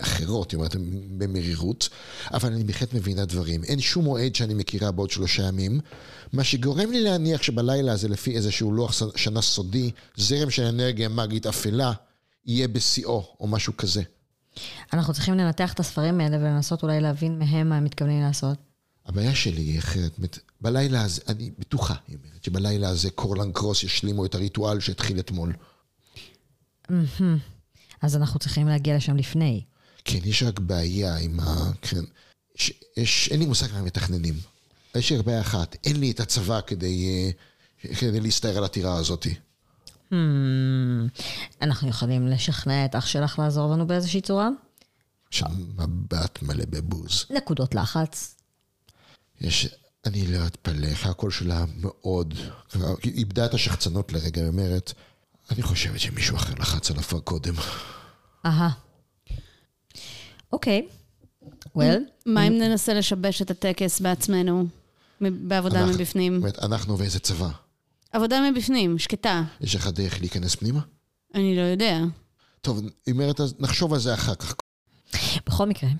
אחרות, היא אומרת, במרירות, אבל אני בהחלט מבין את הדברים. אין שום מועד שאני מכירה בעוד שלושה ימים, מה שגורם לי להניח שבלילה הזה, לפי איזשהו לוח שנה סודי, זרם של אנרגיה מגית אפלה, יהיה בשיאו, או משהו כזה. אנחנו צריכים לנתח את הספרים האלה ולנסות אולי להבין מהם מה הם מתכוונים לעשות. הבעיה שלי היא אחרת. בלילה הזה, אני בטוחה, היא אומרת, שבלילה הזה קורלן קרוס ישלימו את הריטואל שהתחיל אתמול. אז אנחנו צריכים להגיע לשם לפני. כן, יש רק בעיה עם ה... כן. יש, יש, אין לי מושג מה מתכננים. יש לי רק בעיה אחת, אין לי את הצבא כדי, אה, כדי להסתער על הטירה הזאת. Hmm, אנחנו יכולים לשכנע את אח שלך לעזור לנו באיזושהי צורה? שם מבט מלא בבוז. נקודות לחץ. יש... אני לא אתפלא, איך הקול שלה מאוד... היא איבדה את השחצנות לרגע, היא אומרת, אני חושבת שמישהו אחר לחץ עליו כבר קודם. אהה. אוקיי. well, מה אם ננסה לשבש את הטקס בעצמנו, בעבודה אנחנו- מבפנים? זאת אומרת, אנחנו ואיזה צבא. עבודה מבפנים, שקטה. יש לך דרך להיכנס פנימה? אני לא יודע. טוב, היא אומרת, נחשוב על זה אחר כך. בכל מקרה,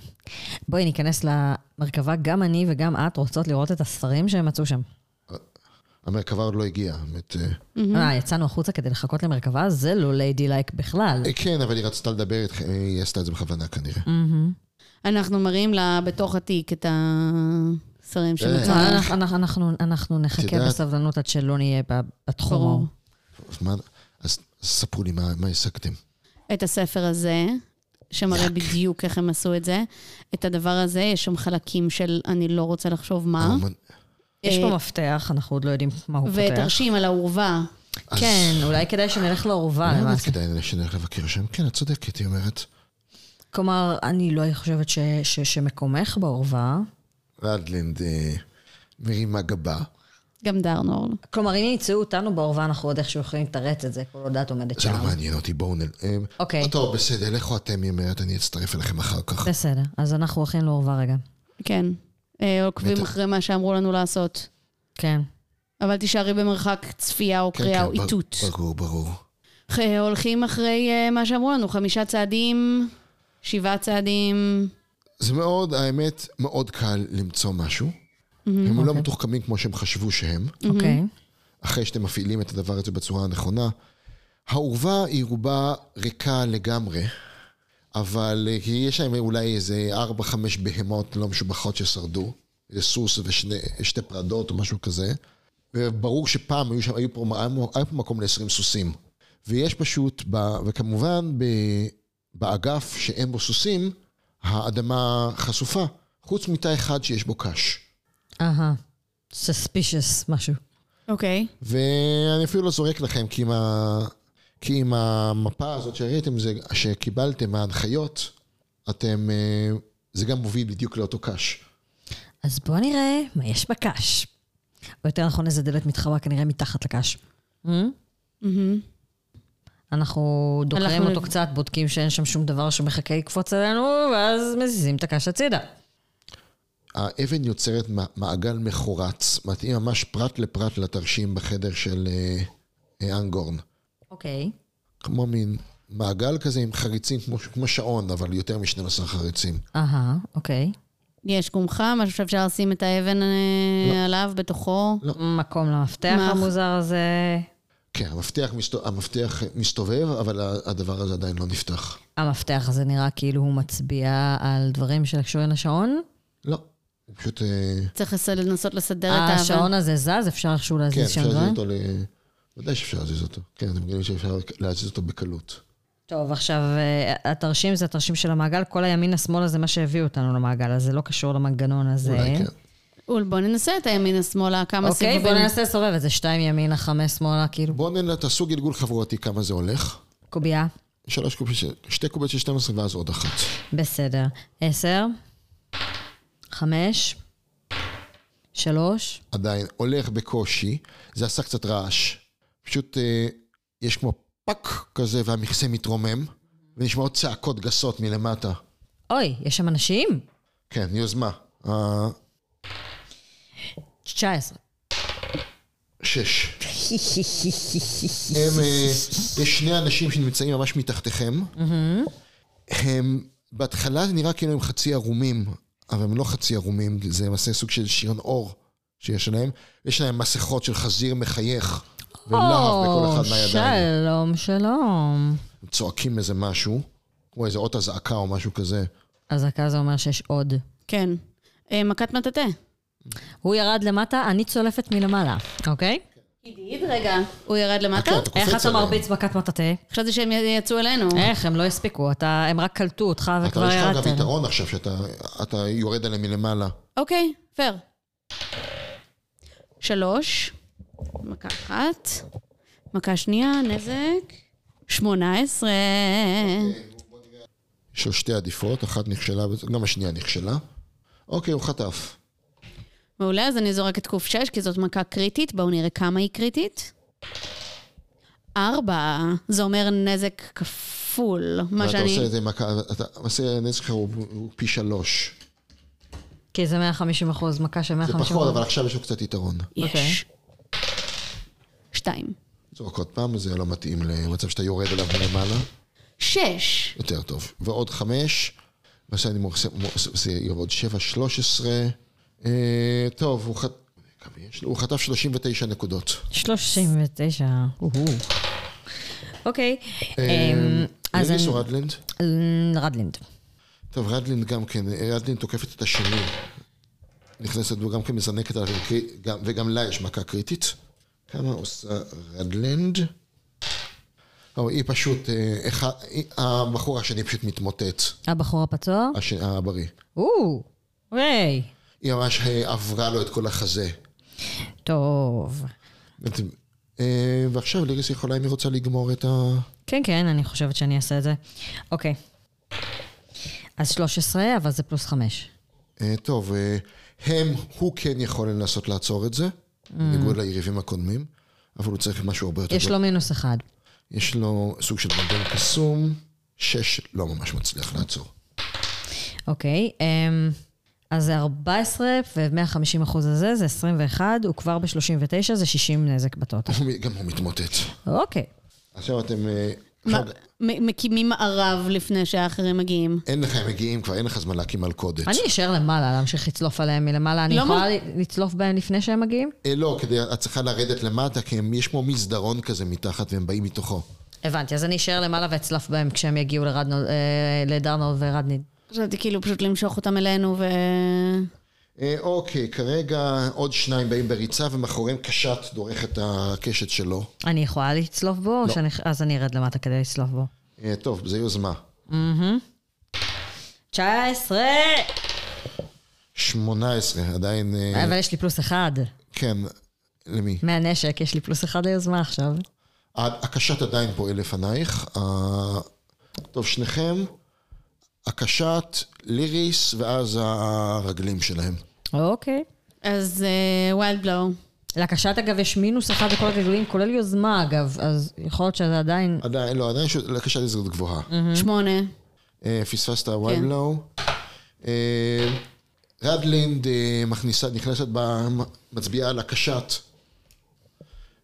בואי ניכנס למרכבה, גם אני וגם את רוצות לראות את הספרים שהם מצאו שם. המרכבה עוד לא הגיעה. באמת, אה, אה, יצאנו החוצה כדי לחכות למרכבה? זה לא ליידי לייק בכלל. אה, כן, אבל היא רצתה לדבר איתכם, היא עשתה את זה בכוונה כנראה. אנחנו מראים לה בתוך התיק את השרים אה. שמצאנו. אנחנו- אנחנו- אנחנו- אנחנו נחכה בסבלנות עד שלא נהיה בתחום. אז ספרו לי מה מה השגתם. את הספר הזה, שמראה יאק. בדיוק איך הם עשו את זה. את הדבר הזה, יש שם חלקים של אני לא רוצה לחשוב מה. יש פה אה, מפתח, אנחנו עוד לא יודעים מה הוא פותח. ותרשים על העורווה. אז- כן, אולי כדאי שנלך לאורווה אולי באמת למעשה. כדאי שנלך לבקר שם? כן, את צודקת, היא אומרת. כלומר, אני לא חושבת ש- ש- שמקומך באורווה. רדלינד אה, מרימה גבה. גם דרנור. כלומר, אם ימצאו אותנו באורווה, אנחנו עוד איכשהו יכולים לתרץ את זה, כל עוד את עומדת זה לא שם. מעניין אותי, בואו נ... אה, אוקיי. טוב, בסדר, לכו אתם, אומרת, אני אצטרף אליכם אחר כך. בסדר, אז אנחנו הולכים לאורווה רגע. כן. אה, עוקבים. אחרי מה שאמרו לנו לעשות. כן. אבל תישארי במרחק צפייה או כן, קריאה או כן, בר- איתות. ברור, ברור. אה, הולכים אחרי אה, מה שאמרו לנו, חמישה צעדים, שבעה צעדים. זה מאוד, האמת, מאוד קל למצוא משהו. הם לא מתוחכמים כמו שהם חשבו שהם, אוקיי. אחרי שאתם מפעילים את הדבר הזה בצורה הנכונה. העורבה היא רובה ריקה לגמרי, אבל אה, יש להם אולי איזה ארבע, חמש בהמות לא משובחות ששרדו, איזה סוס ושתי פרדות או משהו כזה. וברור שפעם היו שם, היו פה, היה פה מקום ל-20 סוסים. ויש פשוט, ב, וכמובן ב, באגף שאין בו סוסים, האדמה חשופה, חוץ מתא אחד שיש בו קש. אהה. suspicious משהו. אוקיי. ואני אפילו לא זורק לכם, כי עם, ה... כי עם המפה הזאת שראיתם, זה... שקיבלתם, ההנחיות, אתם... אה, זה גם מוביל בדיוק לאותו קש. אז בואו נראה מה יש בקש. או יותר נכון, איזה דלת מתחבא כנראה מתחת לקש. אנחנו דוקרים הלכנו אותו לב- קצת, בודקים שאין שם שום דבר שמחכה לקפוץ עלינו, ואז מזיזים את הקש הצידה. האבן יוצרת מע- מעגל מחורץ, מתאים ממש פרט לפרט לתרשים בחדר של אה, אה, אנגורן. אוקיי. כמו מין מעגל כזה עם חריצים, כמו, כמו שעון, אבל יותר מ-12 חריצים. אהה, אוקיי. יש קומחה, משהו שאפשר לשים את האבן אה, עליו, בתוכו. מקום למפתח מה? המוזר הזה. כן, המפתח, מסתובב, המפתח מסתובב, אבל הדבר הזה עדיין לא נפתח. המפתח הזה נראה כאילו הוא מצביע על דברים שקשורים לשעון. לא, פשוט... אה, צריך לנסות לסדר את האבן. השעון הזה זז, אפשר איכשהו כן, להזיז אפשר שם להזיז דברים? אותו ל... ודאי שאפשר להזיז אותו. כן, אתם מבינים שאפשר להזיז אותו בקלות. טוב, עכשיו, אה, התרשים זה התרשים של המעגל, כל הימין-השמאלה זה מה שהביא אותנו למעגל הזה, לא קשור למנגנון הזה. אולי כן. אול, בוא ננסה את הימינה-שמאלה, כמה אוקיי, סיבובים. בוא ננסה לסובב את זה, שתיים ימינה, חמש שמאלה, כאילו, בואו נ... תעשו גלגול חברותי כמה זה הולך. קובייה. שלוש קובייה, שתי קוביות של 12 ואז עוד אחת. בסדר. עשר, חמש, שלוש, עדיין הולך בקושי, זה עשה קצת רעש. פשוט אה, יש כמו פאק כזה והמכסה מתרומם, ונשמעות צעקות גסות מלמטה. אוי, יש שם אנשים? כן, יוזמה. אה, 19. שש. הם, אה, יש שני אנשים שנמצאים ממש מתחתיכם. הם בהתחלה זה נראה כאילו הם חצי ערומים, אבל הם לא חצי ערומים, זה למעשה סוג של שירון אור שיש להם. יש להם מסכות של חזיר מחייך ולהב בכל אחד או, מהידיים. שלום, שלום. הם צועקים איזה משהו, כמו איזה אות אזעקה או משהו כזה. אזעקה זה אומר שיש עוד. כן. אה, מכת מטאטא. הוא ירד למטה, אני צולפת מלמעלה, אוקיי? עידית, רגע. הוא ירד למטה? אתה איך אתה. מרביץ מכת מטאטא? חשבתי שהם יצאו אלינו. איך, הם לא הספיקו, אתה, הם רק קלטו אותך אתה וכבר יש לך גם ירדתם. יתרון עכשיו שאתה אתה יורד עליהם מלמעלה. אוקיי, פייר. שלוש, מכה אחת, מכה שנייה, נזק, שמונה עשרה. יש לו שתי עדיפות, אחת נכשלה, גם השנייה נכשלה. אוקיי, הוא חטף. מעולה, אז אני זורקת קוף שש, כי זאת מכה קריטית. בואו נראה כמה היא קריטית. ארבע, זה אומר נזק כפול. מה שאני... עושה את זה מכה, אתה עושה נזק הוא פי שלוש. כי זה 150 אחוז, מכה של זה 150 פחות, אחוז. אבל עכשיו יש לו קצת יתרון. יש. שתיים. זרוק עוד פעם, זה לא מתאים למצב שאתה יורד אליו מלמעלה. שש. יותר טוב. ועוד חמש, ועכשיו אני עושה, זה יעבוד שבע, שלוש עשרה. אה, טוב, הוא חט... הוא חטף 39 נקודות. 39, אוהו. אוקיי, אה, אמ, אז אני- או רדלנד? אמ, רדלינד. טוב, רדלין גם כן, רדלין תוקפת את השני. נכנסת כן קרי- גם- וגם לה יש מכה קריטית. כמה עושה רדלנד? או, היא פשוט, אה, אחד, הבחור השני פשוט מתמוטט, הבחור הפצוע? הש- הבריא. או, היי. היא ממש אה, עברה לו את כל החזה. טוב. אה, ועכשיו ליריס יכולה, אם היא רוצה לגמור את ה... כן, כן, אני חושבת שאני אעשה את זה. אוקיי. אז 13, אבל זה פלוס 5. אה, טוב, הם, הוא כן יכול לנסות לעצור את זה, בניגוד ליריבים הקודמים, אבל הוא צריך משהו הרבה יותר... יש לו מינוס אחד. יש לו סוג של מגן קסום, שש לא ממש מצליח לעצור. אוקיי, אמ, אז זה 14, ו-150 אחוז הזה זה 21, הוא כבר ב-39, זה 60 נזק בטוטל. גם הוא מתמוטט. אוקיי. עכשיו אתם... אה, מקימים מערב לפני שהאחרים מגיעים. אין לך, הם מגיעים כבר, אין לך זמן להקים מלכודת. אני אשאר למעלה, להמשיך לצלוף עליהם מלמעלה. אני לא יכולה לצלוף בהם לפני שהם מגיעים? אה, לא, כדי, את צריכה לרדת למטה, כי יש כמו מסדרון כזה מתחת והם באים מתוכו. הבנתי, אז אני אשאר למעלה ואצלף בהם כשהם יגיעו אה, לדרנור ורדניד. חשבתי כאילו פשוט למשוך אותם אלינו ו... אה, אוקיי, כרגע עוד שניים באים בריצה ומאחוריהם קשת דורך את הקשת שלו. אני יכולה לצלוף בו? לא. שאני... אז אני ארד למטה כדי לצלוף בו. אה, טוב, זה יוזמה. 19! 18, עדיין... אה, אבל יש לי פלוס אחד. כן, למי? מהנשק, יש לי פלוס אחד ליוזמה עכשיו. הקשת עדיין פועל לפנייך. ה- טוב, שניכם, הקשת, ליריס, ואז הרגלים שלהם. אוקיי. אז wild blow. לקשת, אגב, יש מינוס אחד בכל הגלגולים, כולל יוזמה, אגב, אז יכול להיות שזה עדיין... עדיין, לא, עדיין יש לקשת הזדמנות גבוהה. שמונה. אה, פספסת wild blow. אה, רדלינד אה, מכניסה, נכנסת, מצביעה על הקשת.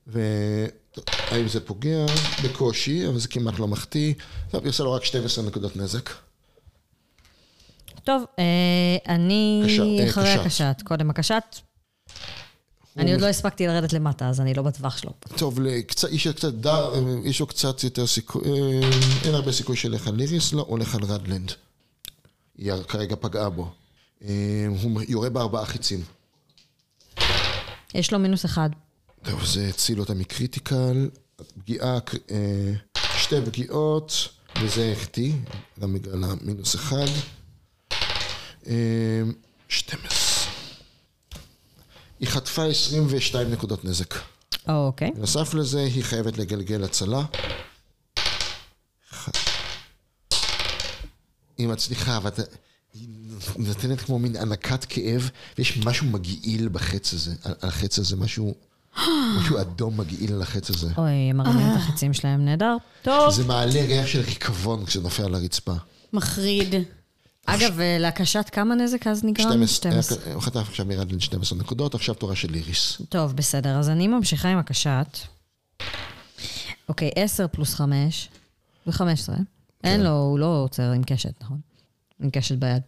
והאם זה פוגע? בקושי, אבל זה כמעט לא מחטיא. טוב, היא עושה לו רק 12 נקודות נזק. טוב, אה, אני אה, אחרי קשת. הקשת. קודם הקשת. אני עוד לא הספקתי לרדת למטה, אז אני לא בטווח שלו. טוב, לקצת, יש לו קצת דר, יש לו קצת יותר סיכוי, אה, אין הרבה סיכוי שילך על ליריס, לא, הולך על רדלנד. היא כרגע פגעה בו. אה, הוא יורה בארבעה חיצים. יש לו מינוס אחד. טוב, זה הציל אותה מקריטיקל, פגיעה, אה, שתי פגיעות, וזה החטיא, גם בגלל המינוס אחד. אה, 12. היא חטפה 22 נקודות נזק. אוקיי. בנוסף לזה, היא חייבת לגלגל הצלה. היא מצליחה, אבל אתה- היא נותנת כמו מין ענקת כאב, ויש משהו מגעיל בחץ הזה, על החץ הזה, משהו, משהו אדום מגעיל על החץ הזה. אוי, הם מרימים את החצים שלהם, נהדר. טוב. זה מעלה ריח של ריקבון כשזה נופל על הרצפה. מחריד. אגב, אה, להקשת כמה נזק אז נגרם? 12, 12. היה- הוא חטף עכשיו מרדלין 12 נקודות, עכשיו תורה של איריס. טוב, בסדר, אז אני ממשיכה עם הקשת. אוקיי, 10 פלוס 5, ו-15. אין לו, הוא לא עוצר עם קשת, נכון? עם קשת ביד.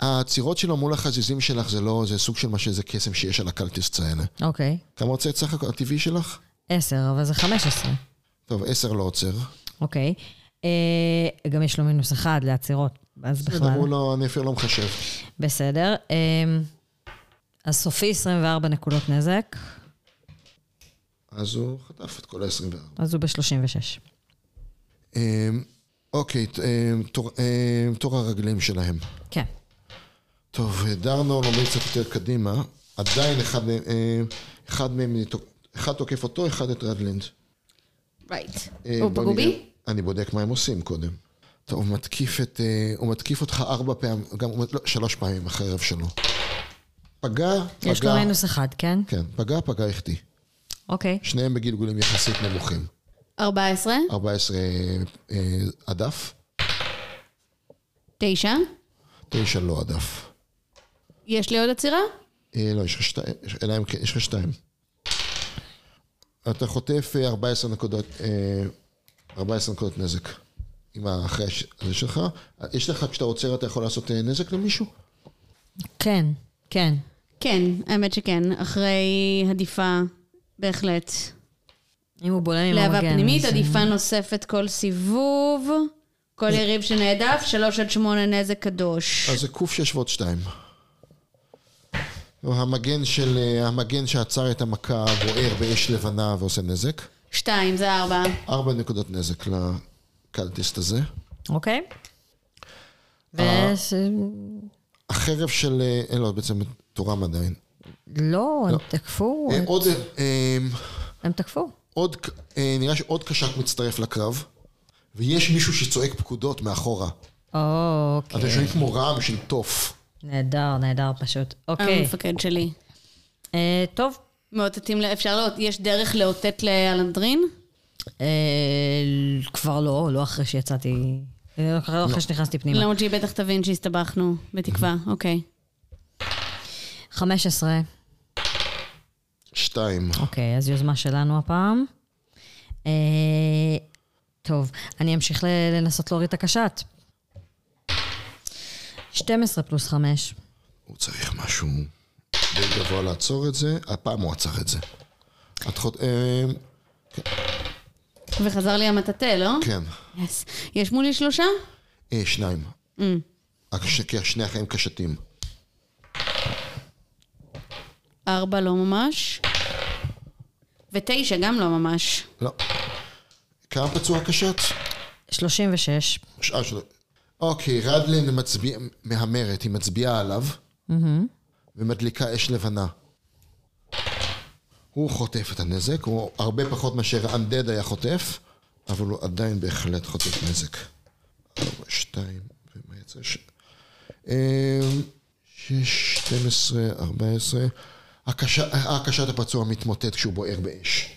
העצירות שלו מול החזיזים שלך זה לא, זה סוג של מה שזה קסם שיש על הקלטיסט האלה. אוקיי. כמה רוצה את סך הכל הטבעי שלך? עשר, אבל זה חמש עשרה. טוב, עשר לא עוצר. אוקיי. אה, גם יש לו מינוס אחד לעצירות, אז בסדר, בכלל. הוא לא, אני אפילו לא מחשב. בסדר. אה, אז סופי 24 נקודות נזק, אז הוא חטף את כל ה-24. אז הוא ב-36. אמ, אוקיי, אמ, תור- אמ, הרגלים שלהם. כן. טוב, דרנור עומד קצת יותר קדימה. עדיין אחד מהם, אמ, אחד מהם, אחד תוקף אותו, אחד את רדלנד. רייט. הוא בוא פגעו נראה. בי? אני בודק מה הם עושים קודם. טוב, הוא מתקיף את... אה, הוא מתקיף אותך ארבע פעמים, גם לא, שלוש פעמים החרב שלו. פגע, פגע. יש לו מינוס אחד, כן? כן, פגע, פגע, החטיא. אוקיי. שניהם בגלגולים יחסית נמוכים. 14, 14 אה, הדף, 9. 9 לא הדף. יש לי עוד עצירה? אה, לא, יש לך שתיים, יש- אלא אם כן, יש לך שתיים. אתה חוטף אה, 14 נקודות, אה, 14 נקודות נזק. עם האחרי הזה שלך. יש לך, כשאתה עוצר, אתה יכול לעשות אה, נזק למישהו? כן, כן. כן, האמת שכן. אחרי עדיפה, בהחלט. אם הוא בולם עם להבה המגן. פנימית, אז- עדיפה נוספת כל סיבוב. כל יריב שנעדף, 3 עד 8 נזק קדוש. אז זה ק"שש ועוד שתיים. המגן של, אה, המגן שעצר את המכה בוער באש לבנה ועושה נזק. 2 זה 4. ארבע נקודות נזק לקלטיסט הזה. אוקיי. אה. וש... החרב של... אה, אין לו בעצם תורם עדיין. לא, הם תקפו. אה, עוד, אה, הם תקפו. עוד, אה, נראה שעוד קשק מצטרף לקרב, ויש מישהו שצועק פקודות מאחורה. אוקיי. אתם שומעים כמו רעם של תוף. נהדר, נהדר פשוט. אוקיי. המפקד שלי. טוב. מאותתים, אפשר לאות, יש דרך לאותת לאלנדרין? אה, כבר לא, לא אחרי שיצאתי... אה, לא אחרי שנכנסתי פנימה. למרות שהיא בטח תבין שהסתבכנו, בתקווה, אוקיי. 15. שתיים. אוקיי, אז יוזמה שלנו הפעם. אה, טוב, אני אמשיך ל- לנסות להוריד את הקשת. 12 פלוס 5. הוא צריך משהו די גבוה לעצור את זה. הפעם הוא עצר את זה. את חוט... אה, וחזר לי המטאטא, לא? כן. יס. יש מולי שלושה? אה, שניים. Mm. שני החיים קשתים. ארבע לא ממש. ותשע גם לא ממש. לא. כמה פצוע קשת? 36. שעה שלו. אוקיי, רדלין מצביע, מהמרת, היא מצביעה עליו, ומדליקה אש לבנה. הוא חוטף את הנזק, הוא הרבה פחות מאשר אנדד היה חוטף, אבל הוא עדיין בהחלט חוטף נזק. ארבע, שתיים, ומה יצא? ש... אמ, שש, שתים עשרה, ארבע עשרה. הקשת הפצוע מתמוטט כשהוא בוער באש.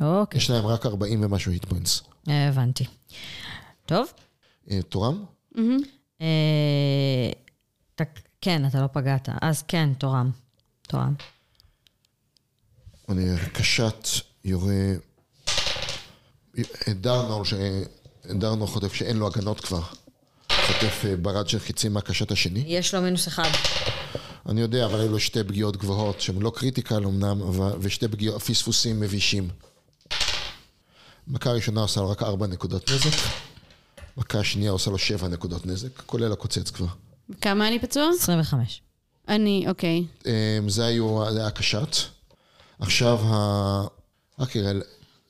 אוקיי, יש להם רק 40 ומשהו hit points. אה, הבנתי. טוב. אה, תורם? אה, כן, אתה לא פגעת. אז כן, תורם. תורם. אני קשת יורה... דרנור, ש... דרנור חוטף שאין לו הגנות כבר. חוטף אה, ברד של חיצים מהקשת השני. יש לו מינוס אחד. אני יודע, אבל היו לו שתי פגיעות גבוהות, שהן לא critical אמנם, אבל... ושתי פגיעות, פספוסים מבישים. מכה ראשונה עושה לו רק ארבע נקודות נזק. מכה שנייה עושה לו שבע נקודות נזק, כולל הקוצץ כבר. כמה אני פצוע? 25. אני, אוקיי. זה היו, זה היה קשת. עכשיו, ה... רק רגע,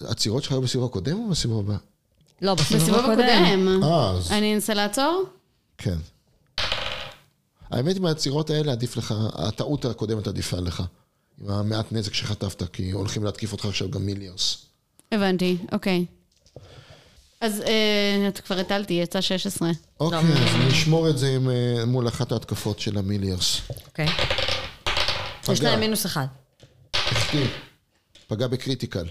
העצירות שלך היו בסיבוב הקודם או בסיבוב הבא? לא, בסיבוב הקודם. אה, אז אני אנסה לעצור? כן. האמת, עם העצירות האלה עדיף לך, הטעות הקודמת עדיפה לך. עם המעט נזק שחטפת, כי הולכים להתקיף אותך עכשיו גם מיליארס. הבנתי, אוקיי. אז אה, את כבר הטלתי, יצא 16. אוקיי, אז אני אשמור את זה עם, אה, מול אחת ההתקפות של המיליארס. אוקיי. יש. להם מינוס אחד. החטיא. פגע ב critical.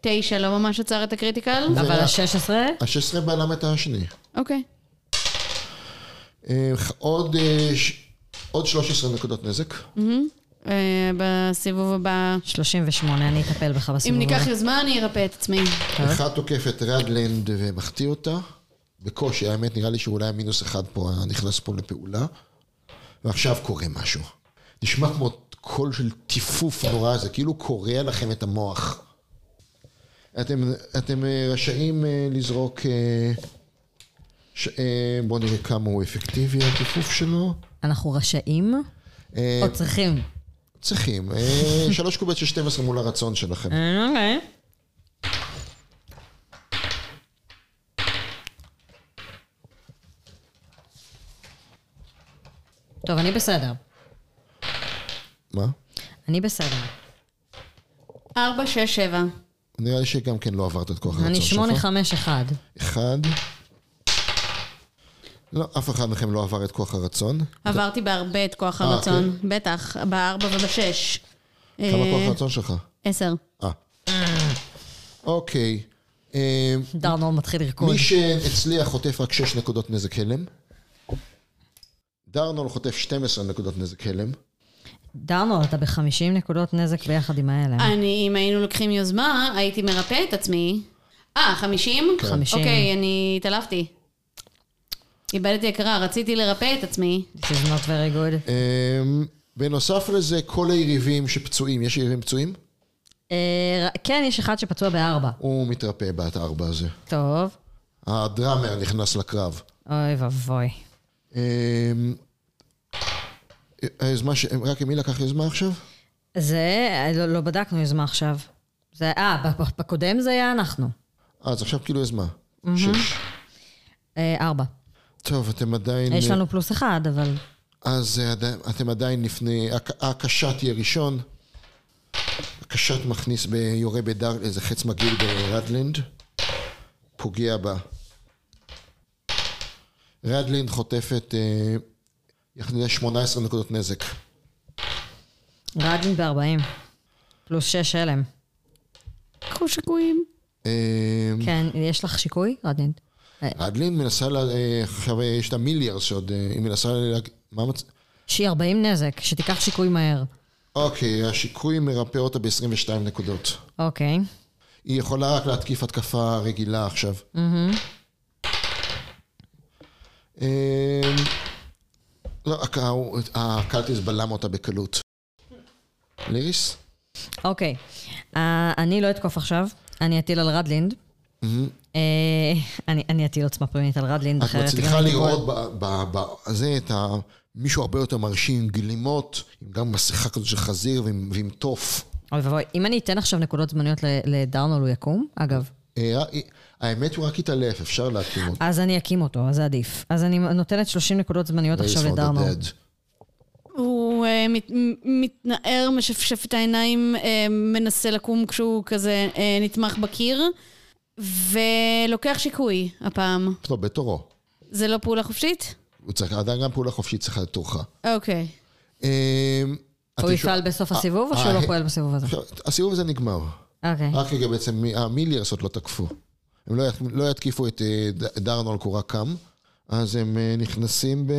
תשע לא ממש עצר את ה critical? אבל היה- ה-16? ה-16 בלם את השני. אוקיי. אה, עוד, אה, עוד 13 נקודות נזק. אה, בסיבוב הבא... 38, אני אטפל בך בסיבוב אם הבא. ניקח יוזמה, אני ארפא את עצמי. אחד תוקף את רדלנד ומחטיא אותה בקושי, האמת נראה לי שאולי המינוס אחד פה נכנס פה לפעולה, ועכשיו קורה משהו. נשמע כמו קול של טיפוף נורא, זה כאילו קורע לכם את המוח. אתם, אתם אה, רשאים אה, לזרוק... אה, ש... בואו נראה כמה הוא אפקטיבי הטיפוף שלו. אנחנו רשאים או צריכים? צריכים. שלוש קובץ של 12 מול הרצון שלכם. אוקיי. טוב, אני בסדר. מה? אני בסדר. 4, 6, 7. נראה לי שגם כן לא עברת את כוח הרצון אני שלך. שמונה, חמש, אחד. אחד. לא, אף אחד מכם לא עבר את כוח הרצון. עברתי בהרבה את כוח אה, הרצון. בטח, בארבע ובשש. כמה אה, כוח הרצון שלך? עשר. אה. אוקיי. אה, דרנור מתחיל לרקוד. מי שהצליח חוטף רק 6 נקודות נזק הלם. דרנול חוטף 12 נקודות נזק הלם. דרנור, אתה ב-50 נקודות נזק ביחד עם האלה. אני, אם היינו לוקחים יוזמה, הייתי מרפא את עצמי. אה, חמישים? כן. חמישים. אוקיי, אני התעלפתי. איבדתי הכרה, רציתי לרפא את עצמי. This is not very good. אה, בנוסף לזה, כל היריבים שפצועים, יש יריבים פצועים? אה, כן, יש אחד שפצוע בארבע. הוא מתרפא בת הארבע הזה. טוב. הדראמר נכנס לקרב. אוי ואבוי. היוזמה, ש- רק מי לקח יוזמה עכשיו? זה, לא, לא בדקנו יוזמה עכשיו. זה, אה, בקודם זה היה אנחנו. אה, אז עכשיו כאילו יוזמה. שש. אה, ארבע. טוב, אתם עדיין... יש לנו פלוס אחד, אבל... אז אה, אתם עדיין לפני... הק- הקשת יהיה ראשון. הקשת מכניס, ב... יורה בדר... איזה חץ מגעיל ברדלינד. פוגע בה. רדלינד חוטפת אה, יחד עם 18 נקודות נזק. רדלין ב-40. פלוס שש הלם. קחו שיקויים. אה, כן, יש לך שיקוי, רדלין? רדלינד מנסה, לה... אה, עכשיו אה, יש את ה melee-ers שעוד... אה, היא מנסה... מה מצ... שהיא 40 נזק, שתיקח שיקוי מהר. אוקיי, השיקוי מרפא אותה ב-22 נקודות. אוקיי. היא יכולה רק להתקיף התקפה רגילה עכשיו. לא, הקלטיס בלם אותה בקלות. ליריס? אוקיי. אה, אני לא אתקוף עכשיו, אני אטיל על רדלינד. אה, אני אטיל עוצמה פנימית על רדלינד, את אחרת מצליחה גם הייתי לראות בזה את ה... מישהו הרבה יותר מרשים עם גלימות, עם גם מסכה כזאת של חזיר ועם תוף. אוי ואבוי, אם אני אתן עכשיו נקודות זמניות לדרנול, הוא יקום? אגב. אה, אה, האמת הוא רק התעלף, אפשר להקים אותו. אז אני אקים אותו, אז זה עדיף. אז אני נותנת 30 נקודות זמניות עכשיו dead. הוא אה, מת, מתנער, משפשף את העיניים, אה, מנסה לקום כשהוא כזה אה, נתמך בקיר, ולוקח שיקוי הפעם. טוב, בתורו. זה לא פעולה חופשית? הוא צריך, עדיין גם פעולה חופשית צריכה להיות תורך. אוקיי. הוא יפעל בסוף הסיבוב, או שהוא לא פועל בסיבוב הזה? הסיבוב הזה נגמר. אוקיי. רק רגע בעצם, מי- ה melee-ers עוד לא תקפו. הם לא, לא יתקיפו את אה, ד- דרנול קורה קם, אז הם אה, נכנסים ב...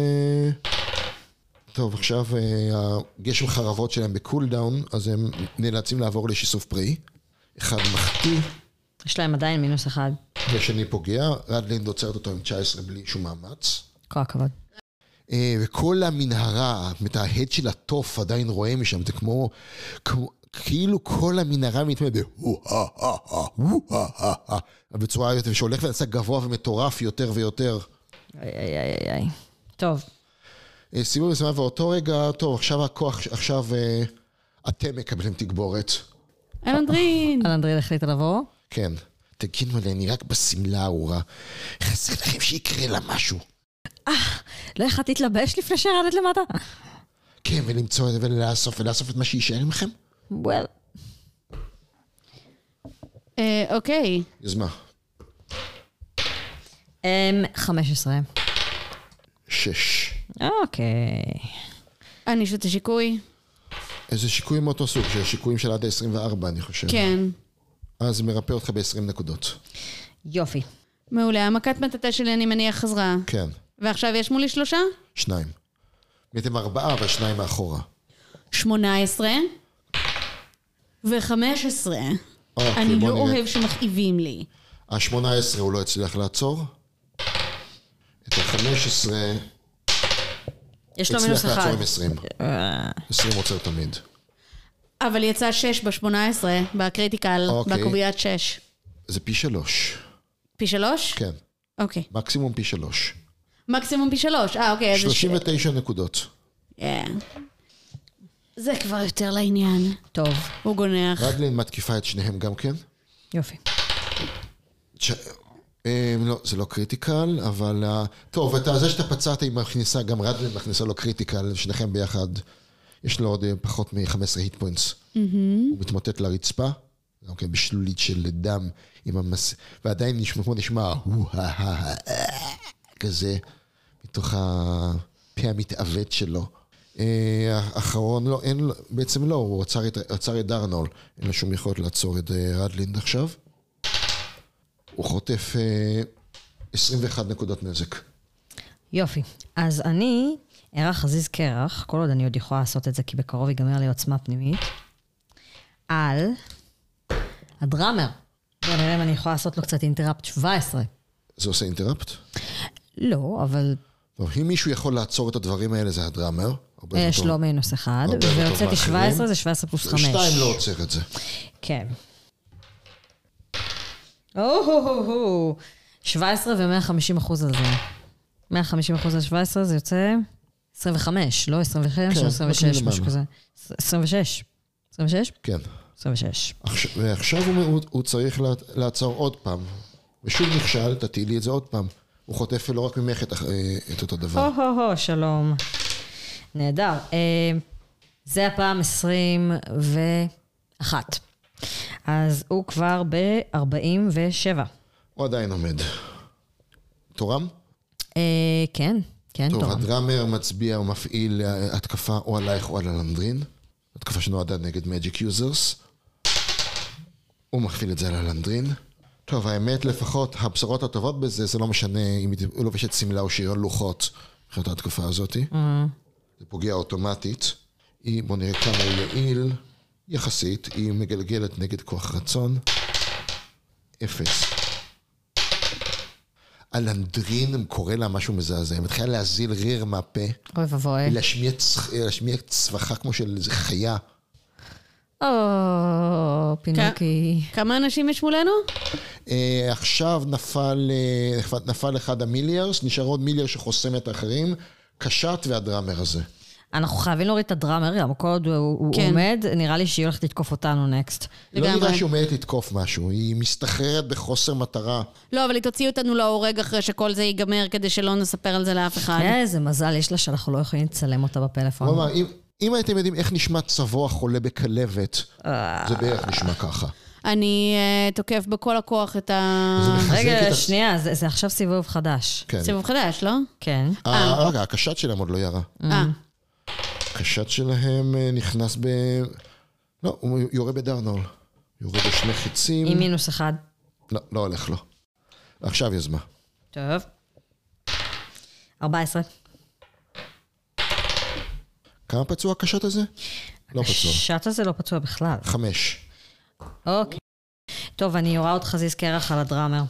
טוב, עכשיו אה, הגשם חרבות שלהם ב cooldown, אז הם נאלצים לעבור לשיסוף פראי. אחד מחטיא, יש להם עדיין מינוס אחד. והשני פוגע, רדלינד עוצרת אותו עם 19 בלי שום מאמץ. כל הכבוד. אה, וכל המנהרה, את ההד של התוף עדיין רואה משם, זה כמו, כמו כאילו כל המנהרה מתמודדת בצורה יותר, שהולך ונעשה גבוה ומטורף יותר ויותר. איי, איי, איי, איי. טוב, אה, סיבוב מסוים, ואותו רגע, טוב, עכשיו הכוח, עכשיו אה, אתם מקבלים תגבורת. אלנדרין! אלנדריל החליט לבוא. כן. תגידו לי, אני רק בשמלה הארורה. חסר לכם שיקרה לה משהו. לא יכולת להתלבש לפני שירדת למטה? כן, ולמצוא את זה ולאסוף, ולאסוף את מה שיישאר מכם? וול. אה, אוקיי. יוזמה. אמ, 15. שש. אוקיי. אני שותה שיקוי. איזה שיקויים מאותו סוג, של שיקויים של עד ה-24, אני חושב. כן. אז זה מרפא אותך ב-20 נקודות. יופי. מעולה. המכת מטאטא שלי, אני מניח, חזרה. כן, ועכשיו יש מולי שלושה? שניים. הייתם ארבעה, אבל שניים מאחורה. 18 ו-15. אוקיי, אני לא. אוהב שמכאיבים לי. ה-18 הוא לא הצליח לעצור. ב-15 יש לו מינוס הצליח אחד. לעצור עם 20. אה, 20 עוצר תמיד. אבל יצא 6 ב-18, ב critical, אוקיי. בקוביית 6. זה פי שלוש. פי 3? כן, אוקיי. מקסימום פי שלוש. מקסימום פי 3. אה, אוקיי. אז זה ש- 39 נקודות. זה כבר יותר לעניין. טוב, הוא גונח. רדלין מתקיפה את שניהם גם כן. יופי. ש... אה, לא, זה לא critical, אבל... אה, טוב, אתה, זה שאתה פצעת, היא מכניסה, גם רדלין מכניסה לו critical, שניכם ביחד. יש לו עוד אה, פחות מ-15 hit points. הוא מתמוטט לרצפה, גם כן בשלולית של דם, עם המס... ועדיין נשמע, כמו נשמע, כזה, מתוך הפה המתעוות שלו. אה, האחרון, לא, אין, בעצם לא, הוא עצר את, עצר את דרנול. אין לו שום יכולת לעצור את אה, רדלינד עכשיו. הוא חוטף אה, 21 נקודות נזק. יופי. אז אני אערך חזיז קרח, כל עוד אני עוד יכולה לעשות את זה, כי בקרוב ייגמר לי עוצמה פנימית, על הדראמר. בוא נראה אם אני יכולה לעשות לו קצת אינטראפט 17. זה עושה אינטראפט? לא, אבל טוב, אם מישהו יכול לעצור את הדברים האלה, זה הדראמר. הרבה יותר יש. לו מינוס אחד, והוצאתי 17, מאחרים. זה 17 פלוס 5. שתיים לא עוצר את זה. כן. או-הו-הו-הו. 17 ו-150 אחוז על זה. 150 אחוז על 17 זה יוצא 25, לא 25 כן, או רק 26, מלמעלה. משהו כזה. 26. 26? כן. 26. עכשיו- ועכשיו הוא, צריך לעצור עוד פעם. ושוב נכשל, תטילי את זה עוד פעם. הוא חוטף לא רק ממך את, אה, אותו דבר. הו-הו-הו, שלום. נהדר. אה, זה הפעם 21. אז הוא כבר ב-47. הוא עדיין עומד. תורם? אה, כן, כן, טוב, טוב. ה drummer מצביע ומפעיל אה, התקפה או עלייך או על הלנדרין. התקפה שנועדה נגד magic users. הוא מפעיל את זה על הלנדרין. טוב, האמת לפחות, הבשורות הטובות בזה, זה לא משנה אם היא לובשת שמלה או שריון לוחות, מבחינת ההתקפה הזאת. זה פוגע אוטומטית. היא, בוא נראה כמה הוא יעיל, יחסית, היא מגלגלת נגד כוח רצון. אפס. הלנדרין קורא לה משהו מזעזע, היא מתחילה להזיל ריר מהפה, אוי ואבוי. להשמיע, צח- להשמיע צווחה כמו של איזה חיה. או, פינוקי. כמה אנשים יש מולנו? אה, עכשיו נפל, אה, נפל אחד המיליארס, נשאר עוד מיליאר שחוסם את האחרים, קשת והדראמר הזה. אנחנו חייבים להוריד את הדראמר, גם כל עוד הוא- הוא כן. עומד, נראה לי שהיא הולכת לתקוף אותנו נקסט. לא לגמרי. נראה שהיא עומדת לתקוף משהו, היא מסתחררת בחוסר מטרה. לא, אבל היא תוציא אותנו להורג אחרי שכל זה ייגמר, כדי שלא נספר על זה לאף אחד. איזה מזל יש לה שאנחנו לא יכולים לצלם אותה בפלאפון. אם, אם הייתם יודעים איך נשמע צבוע חולה בכלבת, זה בערך נשמע ככה. אני אה, תוקף בכל הכוח את ה... רגע, שנייה, זה זה עכשיו סיבוב חדש. כן. סיבוב חדש, לא? כן. אה, רגע, הקשת שלהם עוד לא ירה. אה, הקשת שלהם אה, נכנס ב... לא, הוא יורה בדרנול. יורה בשני חיצים. עם מינוס אחד. לא, לא הולך לו. עכשיו יזמה. טוב. 14. כמה פצוע הקשת הזה? לא פצוע. השאט הזה לא פצוע בכלל. חמש. אוקיי. טוב, אני יורה עוד חזיז קרח על הדראמר.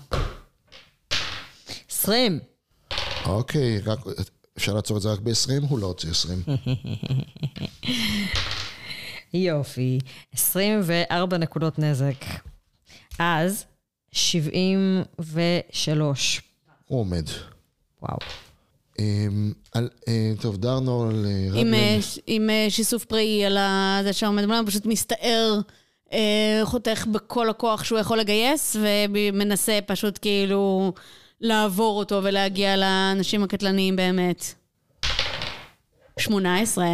20. אוקיי, רק... אפשר לעצור את זה רק ב-20? הוא לא הוציא 20. יופי. 24 נקודות נזק. אז 73. הוא עומד. וואו. אמ, על- אה, טוב, דרנול, אה, עם, אה, רדלין. ש- עם אה, שיסוף פראי על ה- זה שעומד מולנו, פשוט מסתער, אה, חותך בכל הכוח שהוא יכול לגייס, ומנסה פשוט כאילו לעבור אותו ולהגיע לאנשים הקטלניים באמת. 18.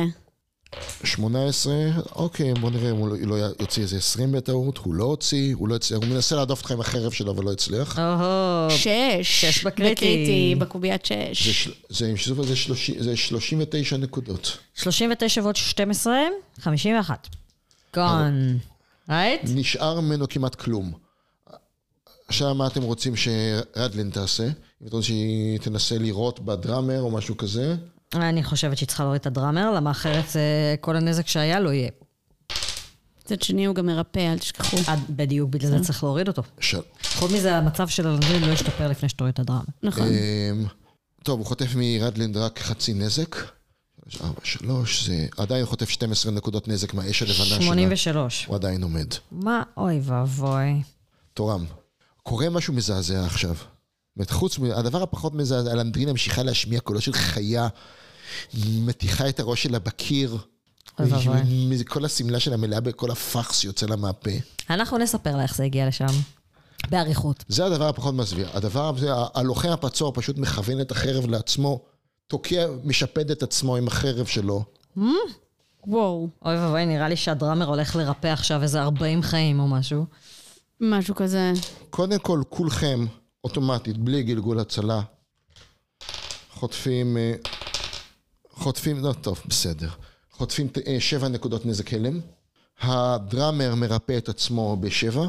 18, אוקיי, בוא נראה אם הוא לא- לא יוציא איזה 20 בטעות. הוא לא הוציא, הוא לא הצליח. הוא מנסה להדוף אותך עם החרב שלו ולא הצליח. או-הו. שש. שש בקריטי. בקריטי, בקוביית זה שש. זה שיזוף הזה 30 זה 39 נקודות. 39 ועוד 12, 51. גון. רייט? נשאר ממנו כמעט כלום. עכשיו, מה אתם רוצים שרדלין תעשה? אם אתם רוצים שהיא תנסה לירות בדראמר או משהו כזה? אני חושבת שהיא צריכה להוריד את הדראמר, למה אחרת אה, כל הנזק שהיה לא יהיה. מצד שני הוא גם מרפא, אל תשכחו. עד בדיוק, בגלל זה צריך להוריד אותו. חוץ מזה, המצב של הלנדרין לא ישתפר לפני שתוריד את הדראמר. נכון. אמ, טוב, הוא חוטף מרדלינד רק חצי נזק. 3, 4, 3, זה עדיין חוטף 12 נקודות נזק מהאש הלבנה שלה. 83. הוא עדיין עומד. מה? אוי ואבוי. תורם. קורה משהו מזעזע עכשיו. זאת אומרת, חוץ מ... הדבר הפחות מזעזע, אלנדרינה ממשיכה להשמיע קולו של חיה, מתיחה את הראש שלה בקיר. כל השמלה שלה מלאה בכל הפארס שיוצא לה מהפה. אנחנו נספר לה איך זה הגיע לשם. באריכות. זה הדבר הפחות מזוויע. הדבר הלוחם הפצוע פשוט מכוון את החרב לעצמו, תוקע, משפד את עצמו עם החרב שלו. וואו, אוי ואבוי, נראה לי שהדראמר הולך לרפא עכשיו איזה 40 חיים או משהו. משהו כזה. קודם כל, כולכם, אוטומטית, בלי גלגול הצלה, חוטפים, אה, חוטפים, לא טוב, בסדר. חוטפים אה, שבע נקודות נזק הלם. הדראמר מרפא את עצמו בשבע,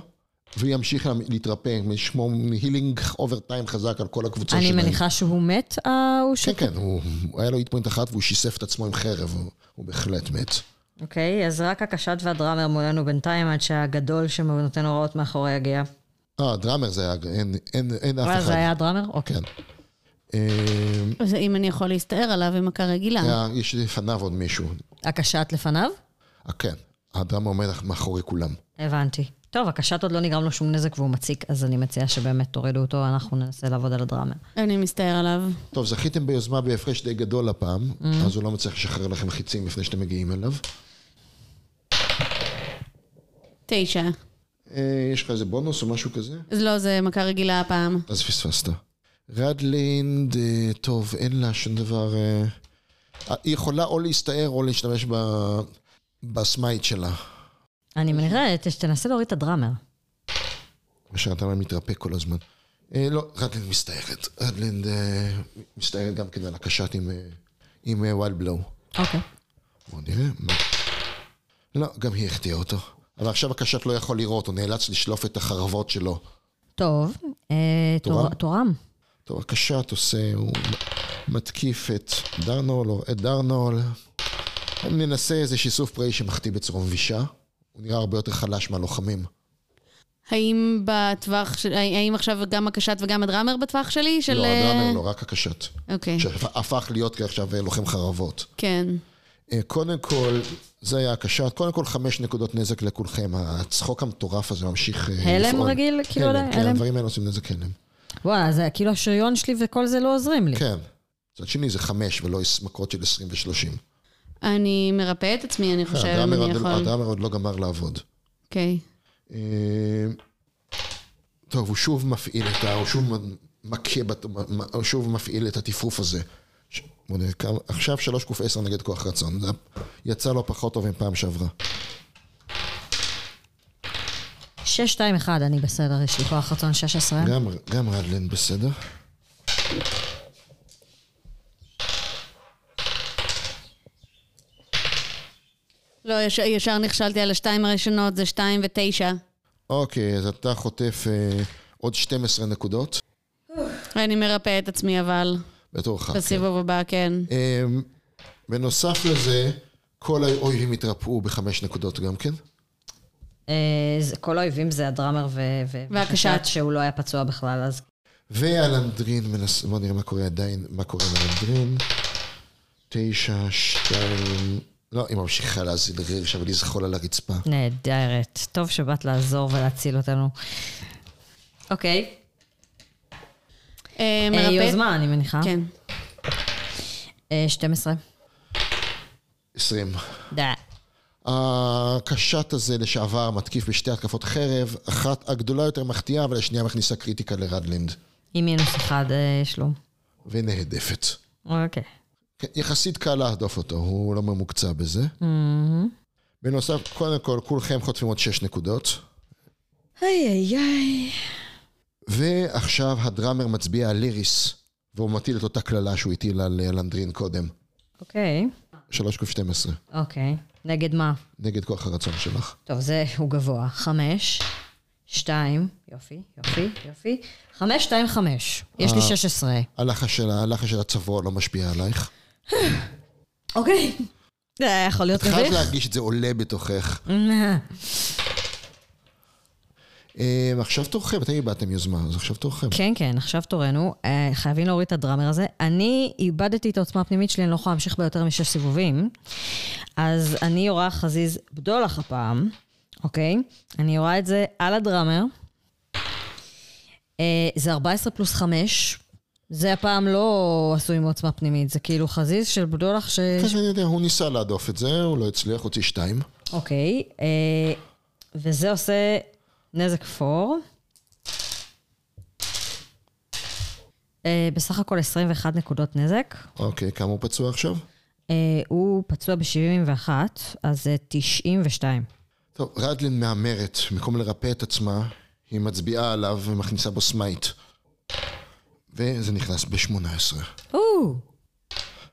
וימשיך לה- להתרפא, לשמור healing over time חזק על כל הקבוצה אני שלהם. מניחה שהוא מת, ההוא ש... כן, כן, הוא, היה לו hit point אחת והוא שיסף את עצמו עם חרב, הוא, הוא בהחלט מת. אוקיי, אז רק הקשת וה drummer מולנו בינתיים עד שהגדול שנותן הוראות מאחורי יגיע. אה, drummer זה היה, אין, אין, אין אף וואי, אחד. זה היה ה drummer? אוקיי. כן. אה, אז אם אני יכול להסתער עליו עם מכה רגילה. היה, יש לפניו עוד מישהו. הקשת לפניו? אה, כן, הדרמה עומד מאחורי כולם. הבנתי. טוב, הקשת עוד לא נגרם לו שום נזק והוא מציק, אז אני מציעה שבאמת תורידו אותו, אנחנו ננסה לעבוד על הדראמר. אני מסתער עליו. טוב, זכיתם ביוזמה בהפרש די גדול הפעם, אז הוא לא מצליח לשחרר לכם חיצים לפני שאתם מגיעים אליו. תשע. אה, יש לך איזה בונוס או משהו כזה? אז לא, זה מכה רגילה הפעם. אז פספסת. רדלינד, אה, טוב, אין לה שום דבר... אה, היא יכולה או להסתער או להשתמש ב... ב smite שלה. אני מניחה, תנסה להוריד את ה drummer. אשר אתה מתרפא כל הזמן. אה, לא, רדלינד מסתערת. רדלינד אה, מסתערת גם כן על הקשת עם, אה, wild blow. אוקיי. בואו נראה. מה... לא, גם היא החטיאה אותו. אבל עכשיו הקשת לא יכול לראות, הוא נאלץ לשלוף את החרבות שלו. טוב, אה, תורם? תור- תורם. טוב, הקשת עושה, הוא מתקיף את דרנול או את דרנול. מנסה איזה שיסוף פראי שמחטיא בצורה מבישה. הוא נראה הרבה יותר חלש מהלוחמים. האם בטווח של... האם עכשיו גם הקשת וגם הדראמר בטווח שלי? של... לא, אה, הדרנול לא, רק הקשת. אוקיי, שהפך להיות עכשיו אה, לוחם חרבות. כן. אה, קודם כל, זה היה הקשת. קודם כל, חמש נקודות נזק לכולכם. הצחוק המטורף הזה ממשיך לפעול. הלם רגיל? כאילו, הלם, כן, הלם? הדברים האלה עושים נזק הלם. וואלה, זה כאילו השריון שלי וכל זה לא עוזרים לי. כן. מצד שני זה חמש ולא מכות של 20 ו-30. אני מרפא את עצמי, אני חושבת, אם אני יכול. הדראמר עוד לא גמר לעבוד. אוקיי. אה, טוב, הוא שוב מפעיל את ה... הוא שוב מכה, בת- הוא שוב מפעיל את הטיפוף הזה. עכשיו 3 קוף 10 נגד כוח רצון. יצא לו פחות טוב מפעם שעברה. 6, 2, 1, אני בסדר, יש לי כוח רצון 16. גם, גם רדלין בסדר. לא, יש- ישר נכשלתי על השתיים הראשונות, זה שתיים ותשע. אוקיי, אז אתה חוטף אה, עוד 12 נקודות. אני מרפא את עצמי, אבל בתור אחד. כן. בסיבוב הבא, כן. אה, בנוסף לזה, כל האויבים התרפאו בחמש נקודות גם כן. אה, כל האויבים זה הדראמר ו- ו- והקשת. שהוא לא היה פצוע בכלל, אז ואלנדרין מנס... בוא נראה מה קורה עדיין, מה קורה עם אלנדרין. תשע, שתיים... לא, היא ממשיכה להזיל רירש, אבל היא זחול על הרצפה. נהדרת. טוב שבאת לעזור ולהציל אותנו. אוקיי. אה, אה, מרפא? יוזמה, אני מניחה. כן. אה, 12. עשרים. דה. הקשת הזה לשעבר מתקיף בשתי התקפות חרב, אחת הגדולה יותר מחטיאה, אבל השנייה מכניסה קריטיקה לרדלינד. עם מינוס אחד אה, יש לו. ונהדפת. אוקיי. כן, יחסית קל להדוף אותו, הוא לא ממוקצע בזה. Mm-hmm. בנוסף, קודם כל, כולכם חוטפים עוד שש נקודות. איי איי איי. ועכשיו הדראמר מצביע על ליריס, והוא מטיל את אותה קללה שהוא הטיל על אלנדרין קודם. אוקיי. 3 קוף 12, אוקיי. נגד מה? נגד כוח הרצון שלך. טוב, זה הוא גבוה. חמש, שתיים, יופי, יופי, יופי. חמש, שתיים, חמש. יש לי אה. 16. הלחש של, הלחש של הצבוע לא משפיע עלייך. אוקיי. זה היה יכול להיות את חייב מביך. להרגיש את זה עולה בתוכך. אה, עכשיו תורכם, אתם איבדתם יוזמה, אז עכשיו תורכם. כן, כן, עכשיו תורנו. אה, חייבים להוריד את הדראמר הזה. אני איבדתי את העוצמה הפנימית שלי, אני לא יכולה להמשיך ביותר משש סיבובים. אז אני יורה חזיז בדולח הפעם, אוקיי? אני יורה את זה על הדראמר. אה, זה 14 פלוס 5. זה הפעם לא עשוי מעוצמה פנימית, זה כאילו חזיז של בדולח ש... אני יודע, הוא ניסה להדוף את זה, הוא לא הצליח, הוציא שתיים. אוקיי, אה, וזה עושה נזק pure. אה, בסך הכל 21 נקודות נזק. אוקיי, כמה הוא פצוע עכשיו? אה, הוא פצוע ב-71, אז זה 92. טוב, רדלין מהמרת, במקום לרפא את עצמה, היא מצביעה עליו ומכניסה בו smite. וזה נכנס ב-18. או,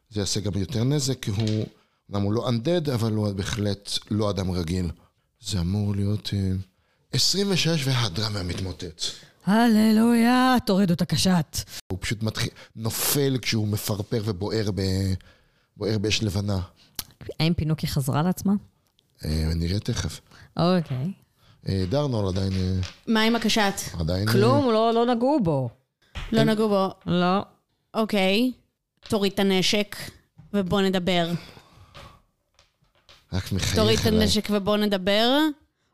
זה יעשה גם יותר נזק, כי הוא, אומנם הוא לא undead, אבל הוא בהחלט לא אדם רגיל. זה אמור להיות אה, 26 והדרמה מתמוטט. הללויה, תורידו את הקשת. הוא פשוט מתחיל, נופל כשהוא מפרפר ובוער ב, בוער באש לבנה. האם פינוקי חזרה לעצמה? אה, נראה תכף. אוקיי. אה, דרנול עדיין... אה, מה עם הקשת? עדיין... אה, כלום, לא, לא נגעו בו. לא נגעו בו. לא. אוקיי, תוריד את הנשק ובוא נדבר. רק מחייך תוריד את אליי. הנשק ובוא נדבר,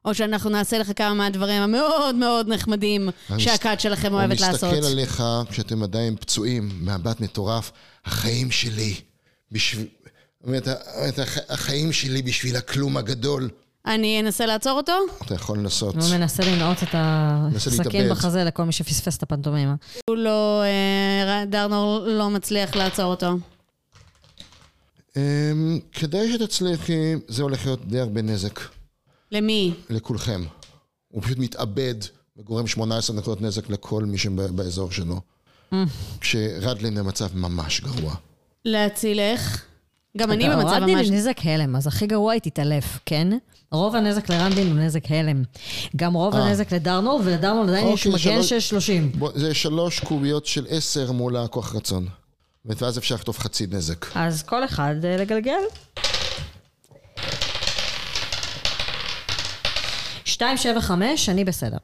או שאנחנו נעשה לך כמה מהדברים המאוד מאוד נחמדים אני שהכת שלכם אוהבת לעשות. הוא מסתכל עליך כשאתם עדיין פצועים, מבט מטורף. החיים שלי, בשביל... באמת, הח- החיים שלי בשביל הכלום הגדול. אני אנסה לעצור אותו? אתה יכול לנסות. הוא מנסה לנעוץ את הסכין. בחזה לכל מי שפספס את הפנטומימה. הוא לא... אה, דרנור לא מצליח לעצור אותו. אמ, כדאי שתצליחי, זה הולך להיות די הרבה נזק למי? לכולכם. הוא פשוט מתאבד וגורם 18 נקודות נזק לכל מי שבאזור שלו. כשרדלין במצב ממש גרוע. להצילך. גם אני במצב רנדין ממש... הוא נזק הלם, אז הכי גרוע היא תתעלף, כן? רוב הנזק לרנדין הוא נזק הלם. גם רוב אה. הנזק לדרנור, ולדרנור עדיין יש אוקיי, מגן של 30. בוא, זה שלוש קוביות של עשר מול הכוח רצון. ואז אפשר לכתוב חצי נזק. אז כל אחד אה, לגלגל. שתיים, שבע, חמש, אני בסדר.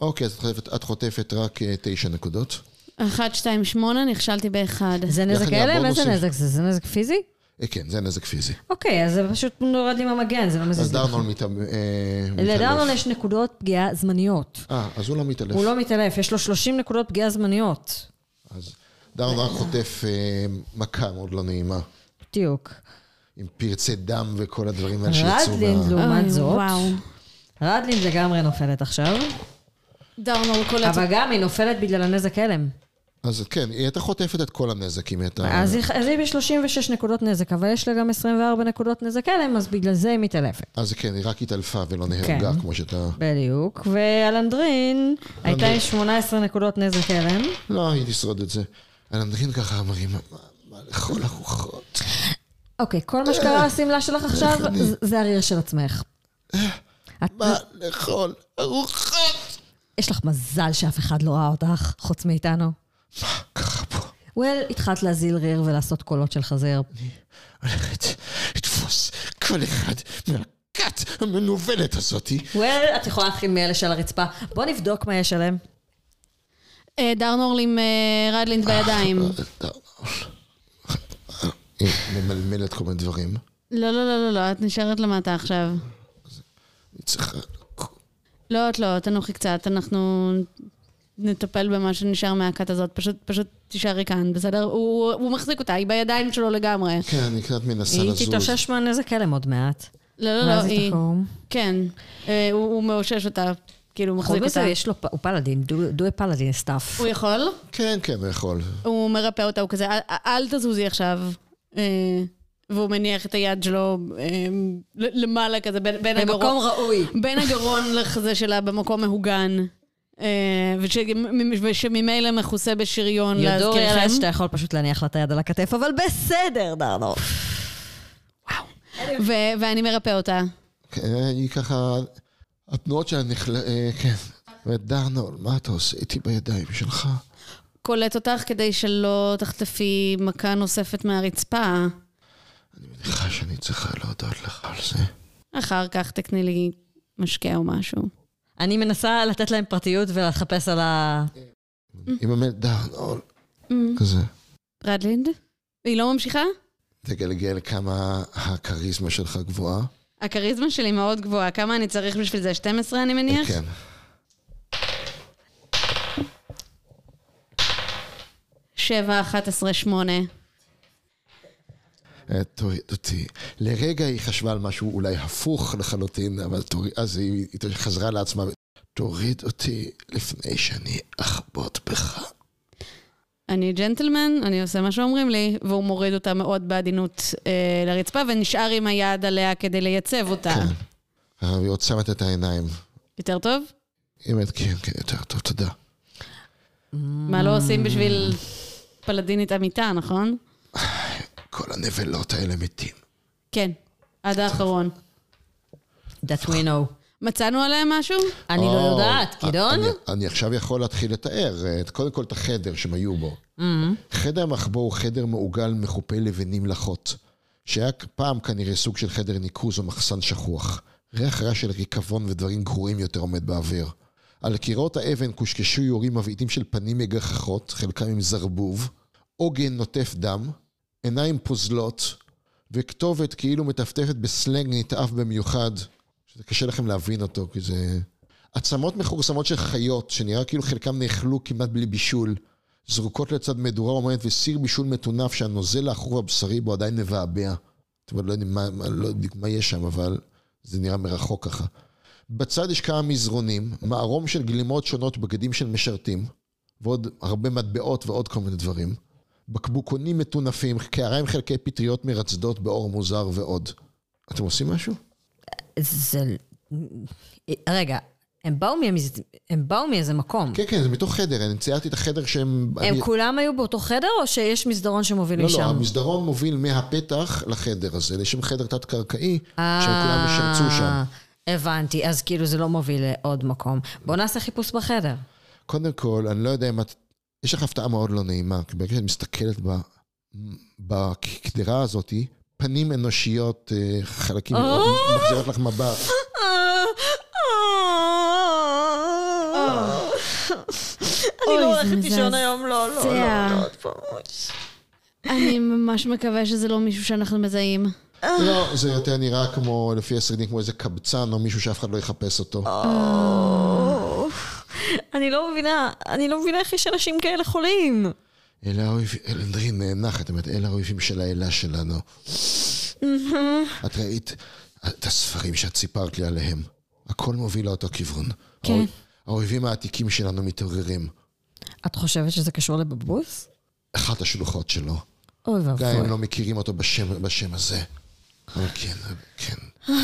אוקיי, אז את חוטפת, את חוטפת רק אה, תשע נקודות. 1, 2, 8, נכשלתי באחד. זה נזק הלם? איזה. נזק זה? זה נזק פיזי? אה, כן, זה נזק פיזי. אוקיי, אז זה פשוט נורד עם המגן, זה לא אז מזיז לך. דרנול מת... אה, לדרנון מתעלף. יש נקודות פגיעה זמניות. אה, אז הוא לא מתעלף. הוא לא מתעלף, יש לו 30 נקודות פגיעה זמניות. אז דרנול רק חוטף אה, מכה מאוד לא נעימה. בדיוק. עם פרצי דם וכל הדברים האלה שיצאו רדלין. לעומת זאת. רדלין לגמרי נופלת עכשיו, דרנור קולט... אבל גם היא נופלת בגלל הנזק הלם. אז כן, היא הייתה חוטפת את כל הנזק אם הייתה... אז היא אז היא ב-36 נקודות נזק, אבל יש לה גם 24 נקודות נזק הלם, אז בגלל זה היא מתעלפת. אז כן, היא רק התעלפה ולא נהרגה, כן. כמו שאתה... בדיוק. ואלנדרין הייתה עם 18 נקודות נזק הלם. לא, היא תשרוד את זה. אלנדרין ככה אמרים, מה לכל הרוחות? אוקיי, כל מה שקרה לשמלה שלך עכשיו, זה- הריר של עצמך. את- מה לכל הרוחות? יש לך מזל שאף אחד לא ראה אותך, חוץ מאיתנו. מה קרה פה? וול, התחלת להזיל ריר ולעשות קולות של חזיר. הולכת לתפוס כל אחד מהכת המנוולת הזאתי. וול, את יכולה להתחיל מאלה של הרצפה. בוא נבדוק מה יש עליהם. אה, דרנור עם אה, רדלינד בידיים. היא ממלמלת כל מיני דברים. לא, לא, לא, לא, לא, את נשארת למטה עכשיו. היא צריכה... לא, את לא, תנוחי קצת, אנחנו נטפל במה שנשאר מהכת הזאת. פשוט, פשוט תישארי כאן, בסדר? הוא, הוא מחזיק אותה, היא בידיים שלו לגמרי. כן, אני קצת מנסה היא לזוז. תתאושש מהנזק הלם עוד מעט. לא, לא, לא, היא... היא תקום. כן, אה, הוא, הוא מאושש אותה, כאילו, הוא מחזיק חוץ מזה, אותה. יש לו, הוא פלאדין, do a paladin stuff. הוא יכול? כן, כן, הוא יכול. הוא מרפא אותה, הוא כזה, אל, אל תזוזי עכשיו. אה, והוא מניח את היד שלו אה, למעלה כזה, בין, בין הגרון. במקום ראוי. בין הגרון לחזה שלה במקום מהוגן, ושממילא מכוסה בשריון להזכירכם. ילס שאתה יכול פשוט להניח לה את היד על הכתף, אבל בסדר, דרנור. ו- ואני מרפא אותה. כן, היא ככה... התנועות שלה נכלה... אה, כן. ודרנול, מה אתה עושה איתי בידיים שלך? קולט אותך כדי שלא תחטפי מכה נוספת מהרצפה. אני מניחה שאני צריכה להודות לך על זה. אחר כך תקני לי משקה או משהו. אני מנסה לתת להם פרטיות ולחפש על ה... עם המלדן, או כזה. רדלינד? היא לא ממשיכה? תגלגל כמה הכריזמה שלך גבוהה. הכריזמה שלי מאוד גבוהה. כמה אני צריך בשביל זה? 12 אני מניח? כן. שבע, 11, 8. אה, תוריד אותי. לרגע היא חשבה על משהו אולי הפוך לחלוטין, אבל תוריד, אז היא, היא חזרה לעצמה. תוריד אותי לפני שאני אחבוט בך. אני ג'נטלמן, אני עושה מה שאומרים לי, והוא מוריד אותה מאוד בעדינות אה, לרצפה, ונשאר עם היד עליה כדי לייצב אותה. כן. אה, והיא עוצמת את העיניים. יותר טוב? באמת, כן, כן, יותר טוב, תודה. מה לא עושים בשביל פלדינית אמיתה, נכון? כל הנבלות האלה מתים. כן, עד האחרון. That we know. מצאנו עליהם משהו? אני לא יודעת, גדעון? אני, עכשיו יכול להתחיל לתאר, אה, את- קודם כל את החדר שהם היו בו. חדר המחבוא הוא חדר מעוגל מחופי לבנים לחות, שהיה פעם כנראה סוג של חדר ניקוז או מחסן שכוח. ריח רע של ריקבון ודברים גרועים יותר עומד באוויר. על קירות האבן קושקשו יורים מבעיטים של פנים מגחכות, חלקם עם זרבוב, עוגן נוטף דם, עיניים פוזלות, וכתובת כאילו מטפטפת בסלנג נתעף במיוחד, שזה קשה לכם להבין אותו, כי זה... עצמות מכורסמות של חיות, שנראה כאילו חלקם נאכלו כמעט בלי בישול, זרוקות לצד מדורה עומדת וסיר בישול מטונף שהנוזל העכור הבשרי בו עדיין מבעבע. אתם לא יודעים מה, לא יודעים מה יש שם, אבל זה נראה מרחוק ככה. בצד יש כמה מזרונים, מערום של גלימות שונות, בגדים של משרתים, ועוד הרבה מטבעות ועוד כל מיני דברים. בקבוקונים מטונפים, קערה עם חלקי פטריות מרצדות באור מוזר ועוד. אתם עושים משהו? זה... רגע, הם באו מאיזה- הם באו מאיזה מקום. כן, כן, זה מתוך חדר, אני ציירתי את החדר שהם... הם אני- כולם היו באותו חדר, או שיש מסדרון שמוביל לא, לא, משם? המסדרון מוביל מהפתח לחדר הזה, לשם חדר תת-קרקעי, שהם כולם ישרצו שם. אה, הבנתי, אז כאילו זה לא מוביל לעוד מקום. בוא נעשה חיפוש בחדר. קודם כל, אני לא יודע אם את... יש לך הפתעה מאוד לא נעימה, כי ברגע שאת מסתכלת ב... בקדרה הזאת, פנים אנושיות, אה, חלקים מאוד מחזירות לך מבט. אני לא הולכת לישון. היום, לא, לא, לא, לא, עוד פעם. אני ממש מקווה שזה לא מישהו שאנחנו מזהים. לא, זה יותר נראה כמו, לפי הסרטים, כמו איזה קבצן או מישהו שאף אחד לא יחפש אותו. אני לא מבינה, אני לא מבינה איך יש אנשים כאלה חולים. אלה האויבים, אלנדרין נאנחת, באמת, אלה האויבים של האלה שלנו. את ראית את הספרים שאת סיפרת לי עליהם. הכל מוביל לאותו כיוון. כן. האויב- האויבים העתיקים שלנו מתעוררים. את חושבת שזה קשור לבבוס? אחת השלוחות שלו. אוי גם אם ואבוי. לא מכירים אותו בשם, בשם הזה. אבל כן, כן.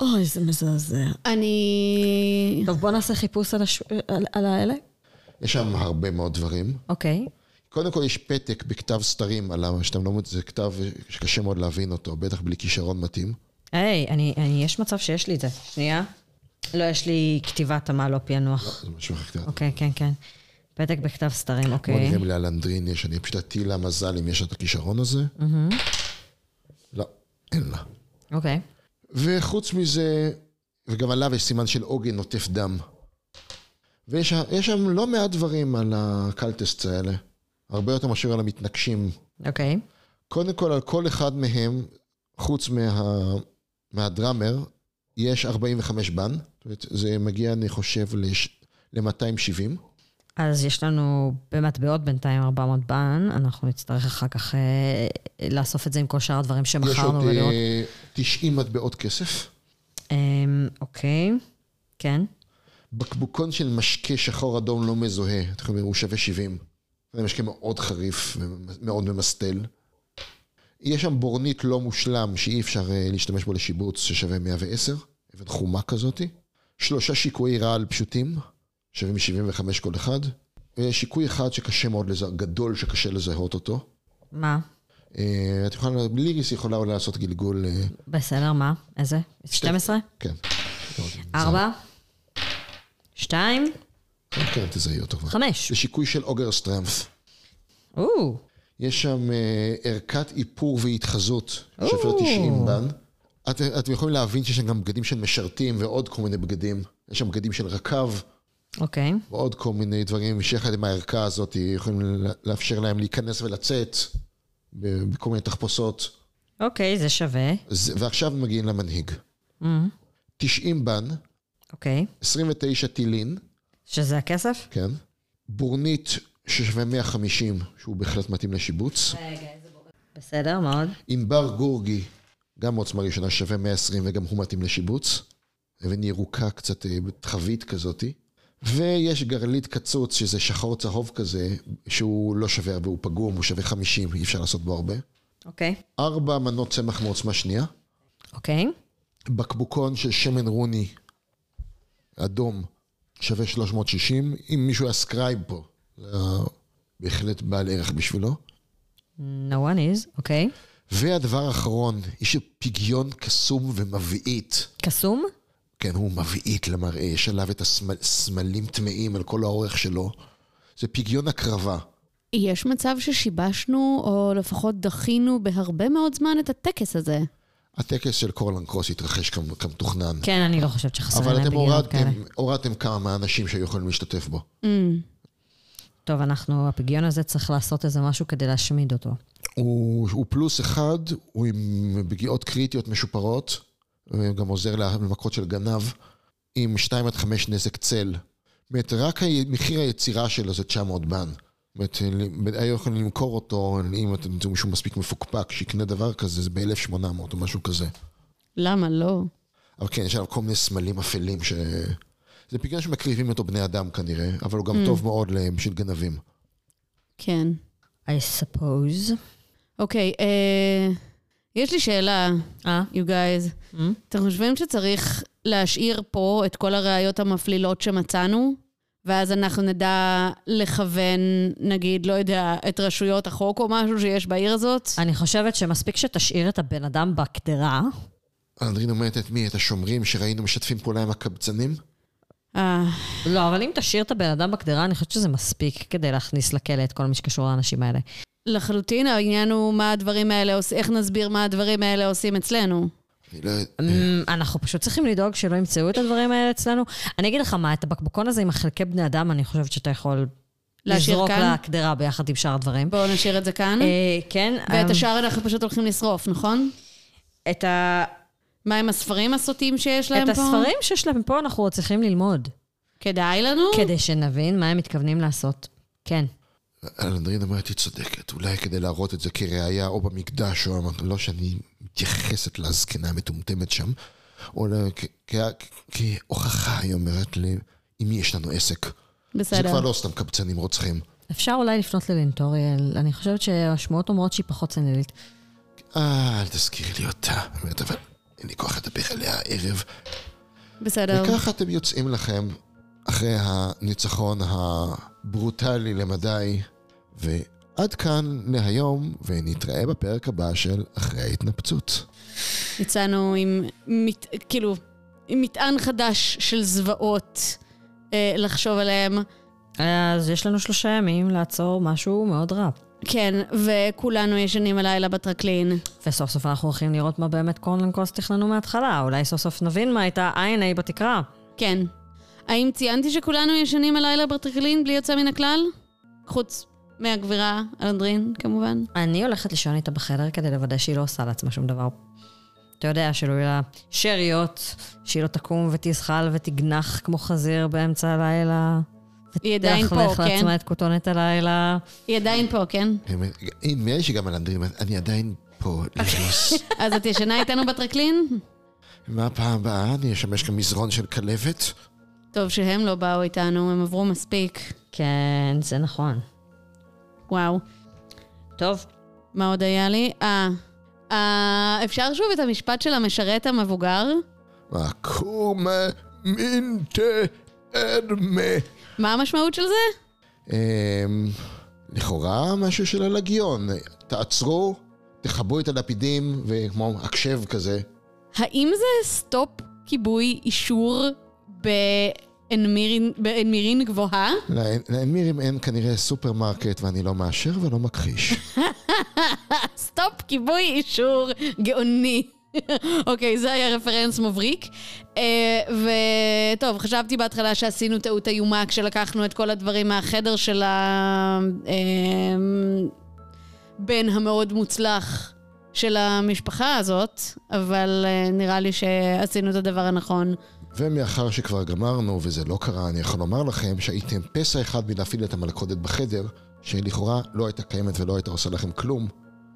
אוי, זה מזעזע. אני... טוב, בוא נעשה חיפוש על, הש... על, על האלה. יש שם הרבה מאוד דברים. אוקיי. קודם כל יש פתק בכתב סתרים עליו, שאתם לא... מוצאים, זה כתב שקשה מאוד להבין אותו, בטח בלי כישרון מתאים. היי, אני, אני, יש מצב שיש לי את זה. שנייה. לא, יש לי כתיבת עמל, לא פענוח. זה משהו אחר קצת. אוקיי, כן, כן. פתק בכתב סתרים, בוא אוקיי. נראה אם לאלנדרין יש, אני פשוט אטיל לה מזל אם יש לה את הכישרון הזה. לא, אין לה. אוקיי. וחוץ מזה, וגם עליו יש סימן של עוגן נוטף דם. ויש יש שם לא מעט דברים על הקלטסט האלה. הרבה יותר מאשר על המתנגשים. אוקיי. קודם כל, על כל אחד מהם, חוץ מה, מהדראמר, יש 45 בן. זאת אומרת, זה מגיע, אני חושב, ל-270. אז יש לנו במטבעות בינתיים 400 בן, אנחנו נצטרך אחר כך אה, לאסוף את זה עם כל שאר הדברים יש שמכרנו עוד ולראות. אה, 90 מטבעות כסף. אה, אוקיי, כן. בקבוקון של משקה שחור אדום לא מזוהה, אתם יכולים לראות, הוא שווה 70. זה משקה מאוד חריף ומאוד ממסטל. יש שם בורנית לא מושלם שאי אפשר אה, להשתמש בו לשיבוץ, ששווה 110, אבן חומה כזאתי. שלושה שיקויי רעל פשוטים, שווים 75 כל אחד. ושיקוי אחד שקשה מאוד לזהות, גדול שקשה לזהות אותו. מה? אה, את יכולה, ליריס יכולה אולי לעשות גלגול, אה, בסדר, מה? איזה? 12? כן. 4? 2? כן, תזהי אותו כבר. 5. זה שיקוי של אוגר סטרמף. או, יש שם אה, ערכת איפור והתחזות, שווה 90 בן. את- אתם יכולים להבין שיש שם גם בגדים של משרתים ועוד כל מיני בגדים. יש שם בגדים של רכב אוקיי. ועוד כל מיני דברים שיחד עם הערכה הזאת יכולים לאפשר להם להיכנס ולצאת בכל מיני תחפושות. אוקיי, זה שווה. זה- ועכשיו מגיעים למנהיג. 90 בן, אוקיי. 29 טילין, שזה הכסף? כן. בורנית ששווה 150, שהוא בהחלט מתאים לשיבוץ. בסדר, מאוד. ענבר גורגי, גם עוצמה ראשונה, שווה 120 וגם הוא מתאים לשיבוץ. אבן ירוקה קצת, אה, חבית כזאתי. ויש גרלית קצוץ, שזה שחור צהוב כזה, שהוא לא שווה הרבה, הוא פגום, הוא שווה 50, אי אפשר לעשות בו הרבה. אוקיי. ארבע מנות צמח מעוצמה שנייה. אוקיי. בקבוקון של שמן רוני, אדום, שווה 360. אם מישהו היה scribe פה, בהחלט בעל ערך בשבילו. No one is, אוקיי. והדבר האחרון, יש פגיון קסום ומבעית. קסום? כן, הוא מבעית למראה, יש עליו את הסמלים טמאים על כל האורך שלו. זה פגיון הקרבה. יש מצב ששיבשנו, או לפחות דחינו בהרבה מאוד זמן את הטקס הזה. הטקס של קורלן קרוס התרחש כמ- כמתוכנן. כן, אני לא חושבת שחסר אבל להם אתם פגיונות כאלה. הורדתם, הורדתם כמה מהאנשים שהיו יכולים להשתתף בו. טוב, אנחנו, הפגיון הזה צריך לעשות איזה משהו כדי להשמיד אותו. הוא, הוא פלוס אחד, הוא עם פגיעות קריטיות משופרות, וגם עוזר למכות של גנב, עם 2 עד 5 נזק צל. זאת אומרת, רק מחיר היצירה שלו זה 900 בן. זאת אומרת, היו יכולים למכור אותו, אם אתם תמצאו מישהו מספיק מפוקפק שיקנה דבר כזה, זה ב-1800 או משהו כזה. למה לא? אבל כן, יש עליו כל מיני סמלים אפלים ש... זה פגיון שמקריבים אותו בני אדם כנראה, אבל הוא גם טוב מאוד בשביל גנבים. כן. I suppose. אוקיי, אה, יש לי שאלה, אה? you guys. Mm? אתם חושבים שצריך להשאיר פה את כל הראיות המפלילות שמצאנו? ואז אנחנו נדע לכוון, נגיד, לא יודע, את רשויות החוק או משהו שיש בעיר הזאת? אני חושבת שמספיק שתשאיר את הבן אדם בקדרה. אנדרין אומרת את מי? את השומרים שראינו משתפים פעולה עם הקבצנים? אה, לא, אבל אם תשאיר את הבן אדם בקדרה, אני חושבת שזה מספיק כדי להכניס לכלא את כל מי שקשור לאנשים האלה. לחלוטין, העניין הוא מה הדברים האלה עושים, איך נסביר מה הדברים האלה עושים אצלנו. אני לא יודע. אמ, אנחנו פשוט צריכים לדאוג שלא ימצאו את הדברים האלה אצלנו. אני אגיד לך מה, את הבקבוקון הזה עם החלקי בני אדם, אני חושבת שאתה יכול לזרוק כאן? לקדרה ביחד עם שאר הדברים. בואו נשאיר את זה כאן. אה, כן. ואת אמ, השאר אנחנו פשוט הולכים לשרוף, נכון? את ה- מה עם הספרים הסוטים שיש להם את פה? הספרים שיש להם פה אנחנו צריכים ללמוד, כדאי לנו? כדי שנבין מה הם מתכוונים לעשות. כן. אלנדרין אומרת, היא צודקת, אולי כדי להראות את זה כראיה או במקדש, או לא שאני מתייחסת לזקנה המטומטמת שם, או כהוכחה, היא אומרת, ל- עם מי יש לנו עסק. זה בסדר. כבר לא סתם קבצנים רוצחים. אפשר אולי לפנות ללינטוריאל, אני חושבת שהשמועות אומרות שהיא פחות סנילית. אה, אל תזכירי לי אותה. אומרת, אבל אין לי כוח לדבר עליה הערב. בסדר. וככה אתם יוצאים לכם אחרי הניצחון הברוטלי למדי, ועד כאן להיום, ונתראה בפרק הבא של אחרי ההתנפצות. יצאנו עם, מת, כאילו, עם מטען חדש של זוועות אה, לחשוב עליהם. אז יש לנו שלושה ימים לעצור משהו מאוד רע. כן, וכולנו ישנים הלילה בטרקלין. וסוף סוף אנחנו הולכים לראות מה באמת קורנלן קרוס תכננו מההתחלה. אולי סוף סוף נבין מה הייתה INA בתקרה. כן. האם ציינתי שכולנו ישנים הלילה בטרקלין בלי יוצא מן הכלל? חוץ מהגבירה אלנדרין, כמובן. אני הולכת לישון איתה בחדר כדי לוודא שהיא לא עושה לעצמה שום דבר. אתה יודע, שלא יהיו לה שאריות, שהיא לא תקום ותזחל ותגנח כמו חזיר באמצע הלילה. היא עדיין פה, כן? לעצמה את כותונת הלילה. היא עדיין פה, כן? נדמה לי שגם אלנדרין אני עדיין פה, ליריס. אז את ישנה איתנו בטרקלין? מהפעם הבאה אני אשמש כמזרון של כלבת. טוב שהם לא באו איתנו, הם עברו מספיק. כן, זה נכון. וואו. טוב, מה עוד היה לי? אה, אה, אפשר שוב את המשפט של המשרת המבוגר? מקומה מינטה אדמה. מה המשמעות של זה? אמ, לכאורה משהו של הלגיון. תעצרו, תכבו את הלפידים, וכמו הקשב כזה. האם זה סטופ כיבוי אישור באנמירין, באנמירין גבוהה? לאן- לאנמירים אין כנראה סופרמרקט, ואני לא מאשר ולא מכחיש. סטופ כיבוי אישור גאוני. אוקיי, זה היה רפרנס מבריק. אה, וטוב, חשבתי בהתחלה שעשינו טעות איומה כשלקחנו את כל הדברים מהחדר של הבן המאוד מוצלח של המשפחה הזאת, אבל אה, נראה לי שעשינו את הדבר הנכון. ומאחר שכבר גמרנו וזה לא קרה, אני יכול לומר לכם שהייתם פסע אחד מלהפעיל את המלכודת בחדר, שלכאורה לא הייתה קיימת ולא הייתה עושה לכם כלום,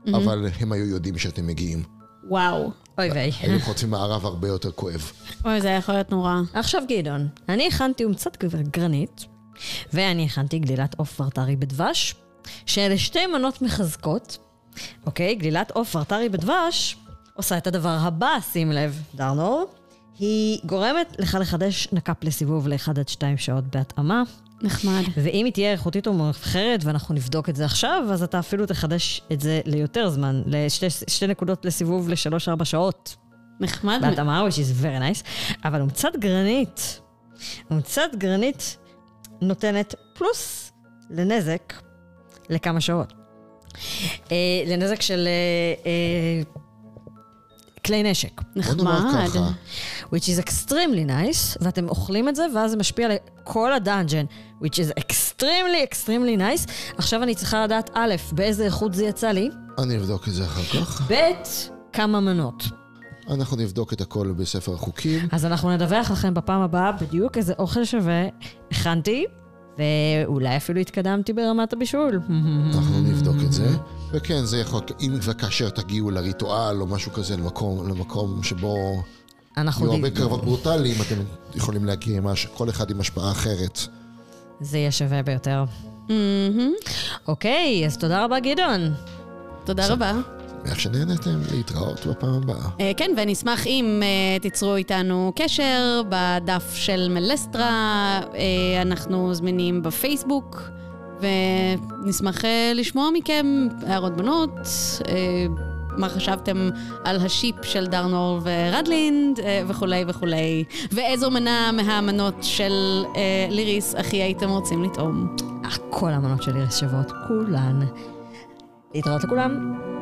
אבל הם היו יודעים שאתם מגיעים. וואו. אוי ויי. היינו חוטפים מערב הרבה יותר כואב. אוי, זה היה יכול להיות נורא. עכשיו גדעון, אני הכנתי אומצת גרנית, ואני הכנתי גלילת עוף פרטרי בדבש, שאלה שתי מנות מחזקות. אוקיי, גלילת עוף פרטרי בדבש עושה את הדבר הבא, שים לב, דרנור. היא גורמת לך לחדש נק"פ לסיבוב ל-1 עד 2 שעות בהתאמה. נחמד. ואם היא תהיה איכותית או מאוחרת, ואנחנו נבדוק את זה עכשיו, אז אתה אפילו תחדש את זה ליותר זמן, לשתי נקודות לסיבוב ל-3-4 שעות. נחמד. בהתאמה, which is very nice. אבל אומצת גרנית, אומצת גרנית נותנת פלוס לנזק לכמה שעות. אה, לנזק של אה, אה, כלי נשק. בוא נאמר נחמד. ככה, which is extremely nice, ואתם אוכלים את זה, ואז זה משפיע על כל הדאנג'ן, which is extremely extremely nice. עכשיו אני צריכה לדעת, א', באיזה איכות זה יצא לי, אני אבדוק את זה אחר כך. ב', כמה מנות. אנחנו נבדוק את הכל בספר החוקים. אז אנחנו נדווח לכם בפעם הבאה בדיוק איזה אוכל שווה הכנתי, ואולי אפילו התקדמתי ברמת הבישול. אנחנו נבדוק את זה. וכן, זה יכול, אם וכאשר תגיעו לריטואל או משהו כזה למקום, למקום שבו אנחנו... יהיו די- הרבה קרבות ברוטליים, אתם יכולים להגיע עם הש- כל אחד עם השפעה אחרת. זה יהיה שווה ביותר. מהמם. אוקיי, אז תודה רבה גדעון. תודה רבה. איך שנהנתם להתראות בפעם הבאה. אה, כן, ונשמח אם אה, תיצרו איתנו קשר בדף של מלסטרה, אה, אנחנו זמינים בפייסבוק, ונשמח אה, לשמוע מכם הערות בנות, אה, מה חשבתם על השיפ של דרנור ורדלינד אה, וכולי וכולי, ואיזו מנה מהמנות של ליריס הכי הייתם רוצים לטעום. כל המנות של איריס שוות, כולן. להתראות לכולם.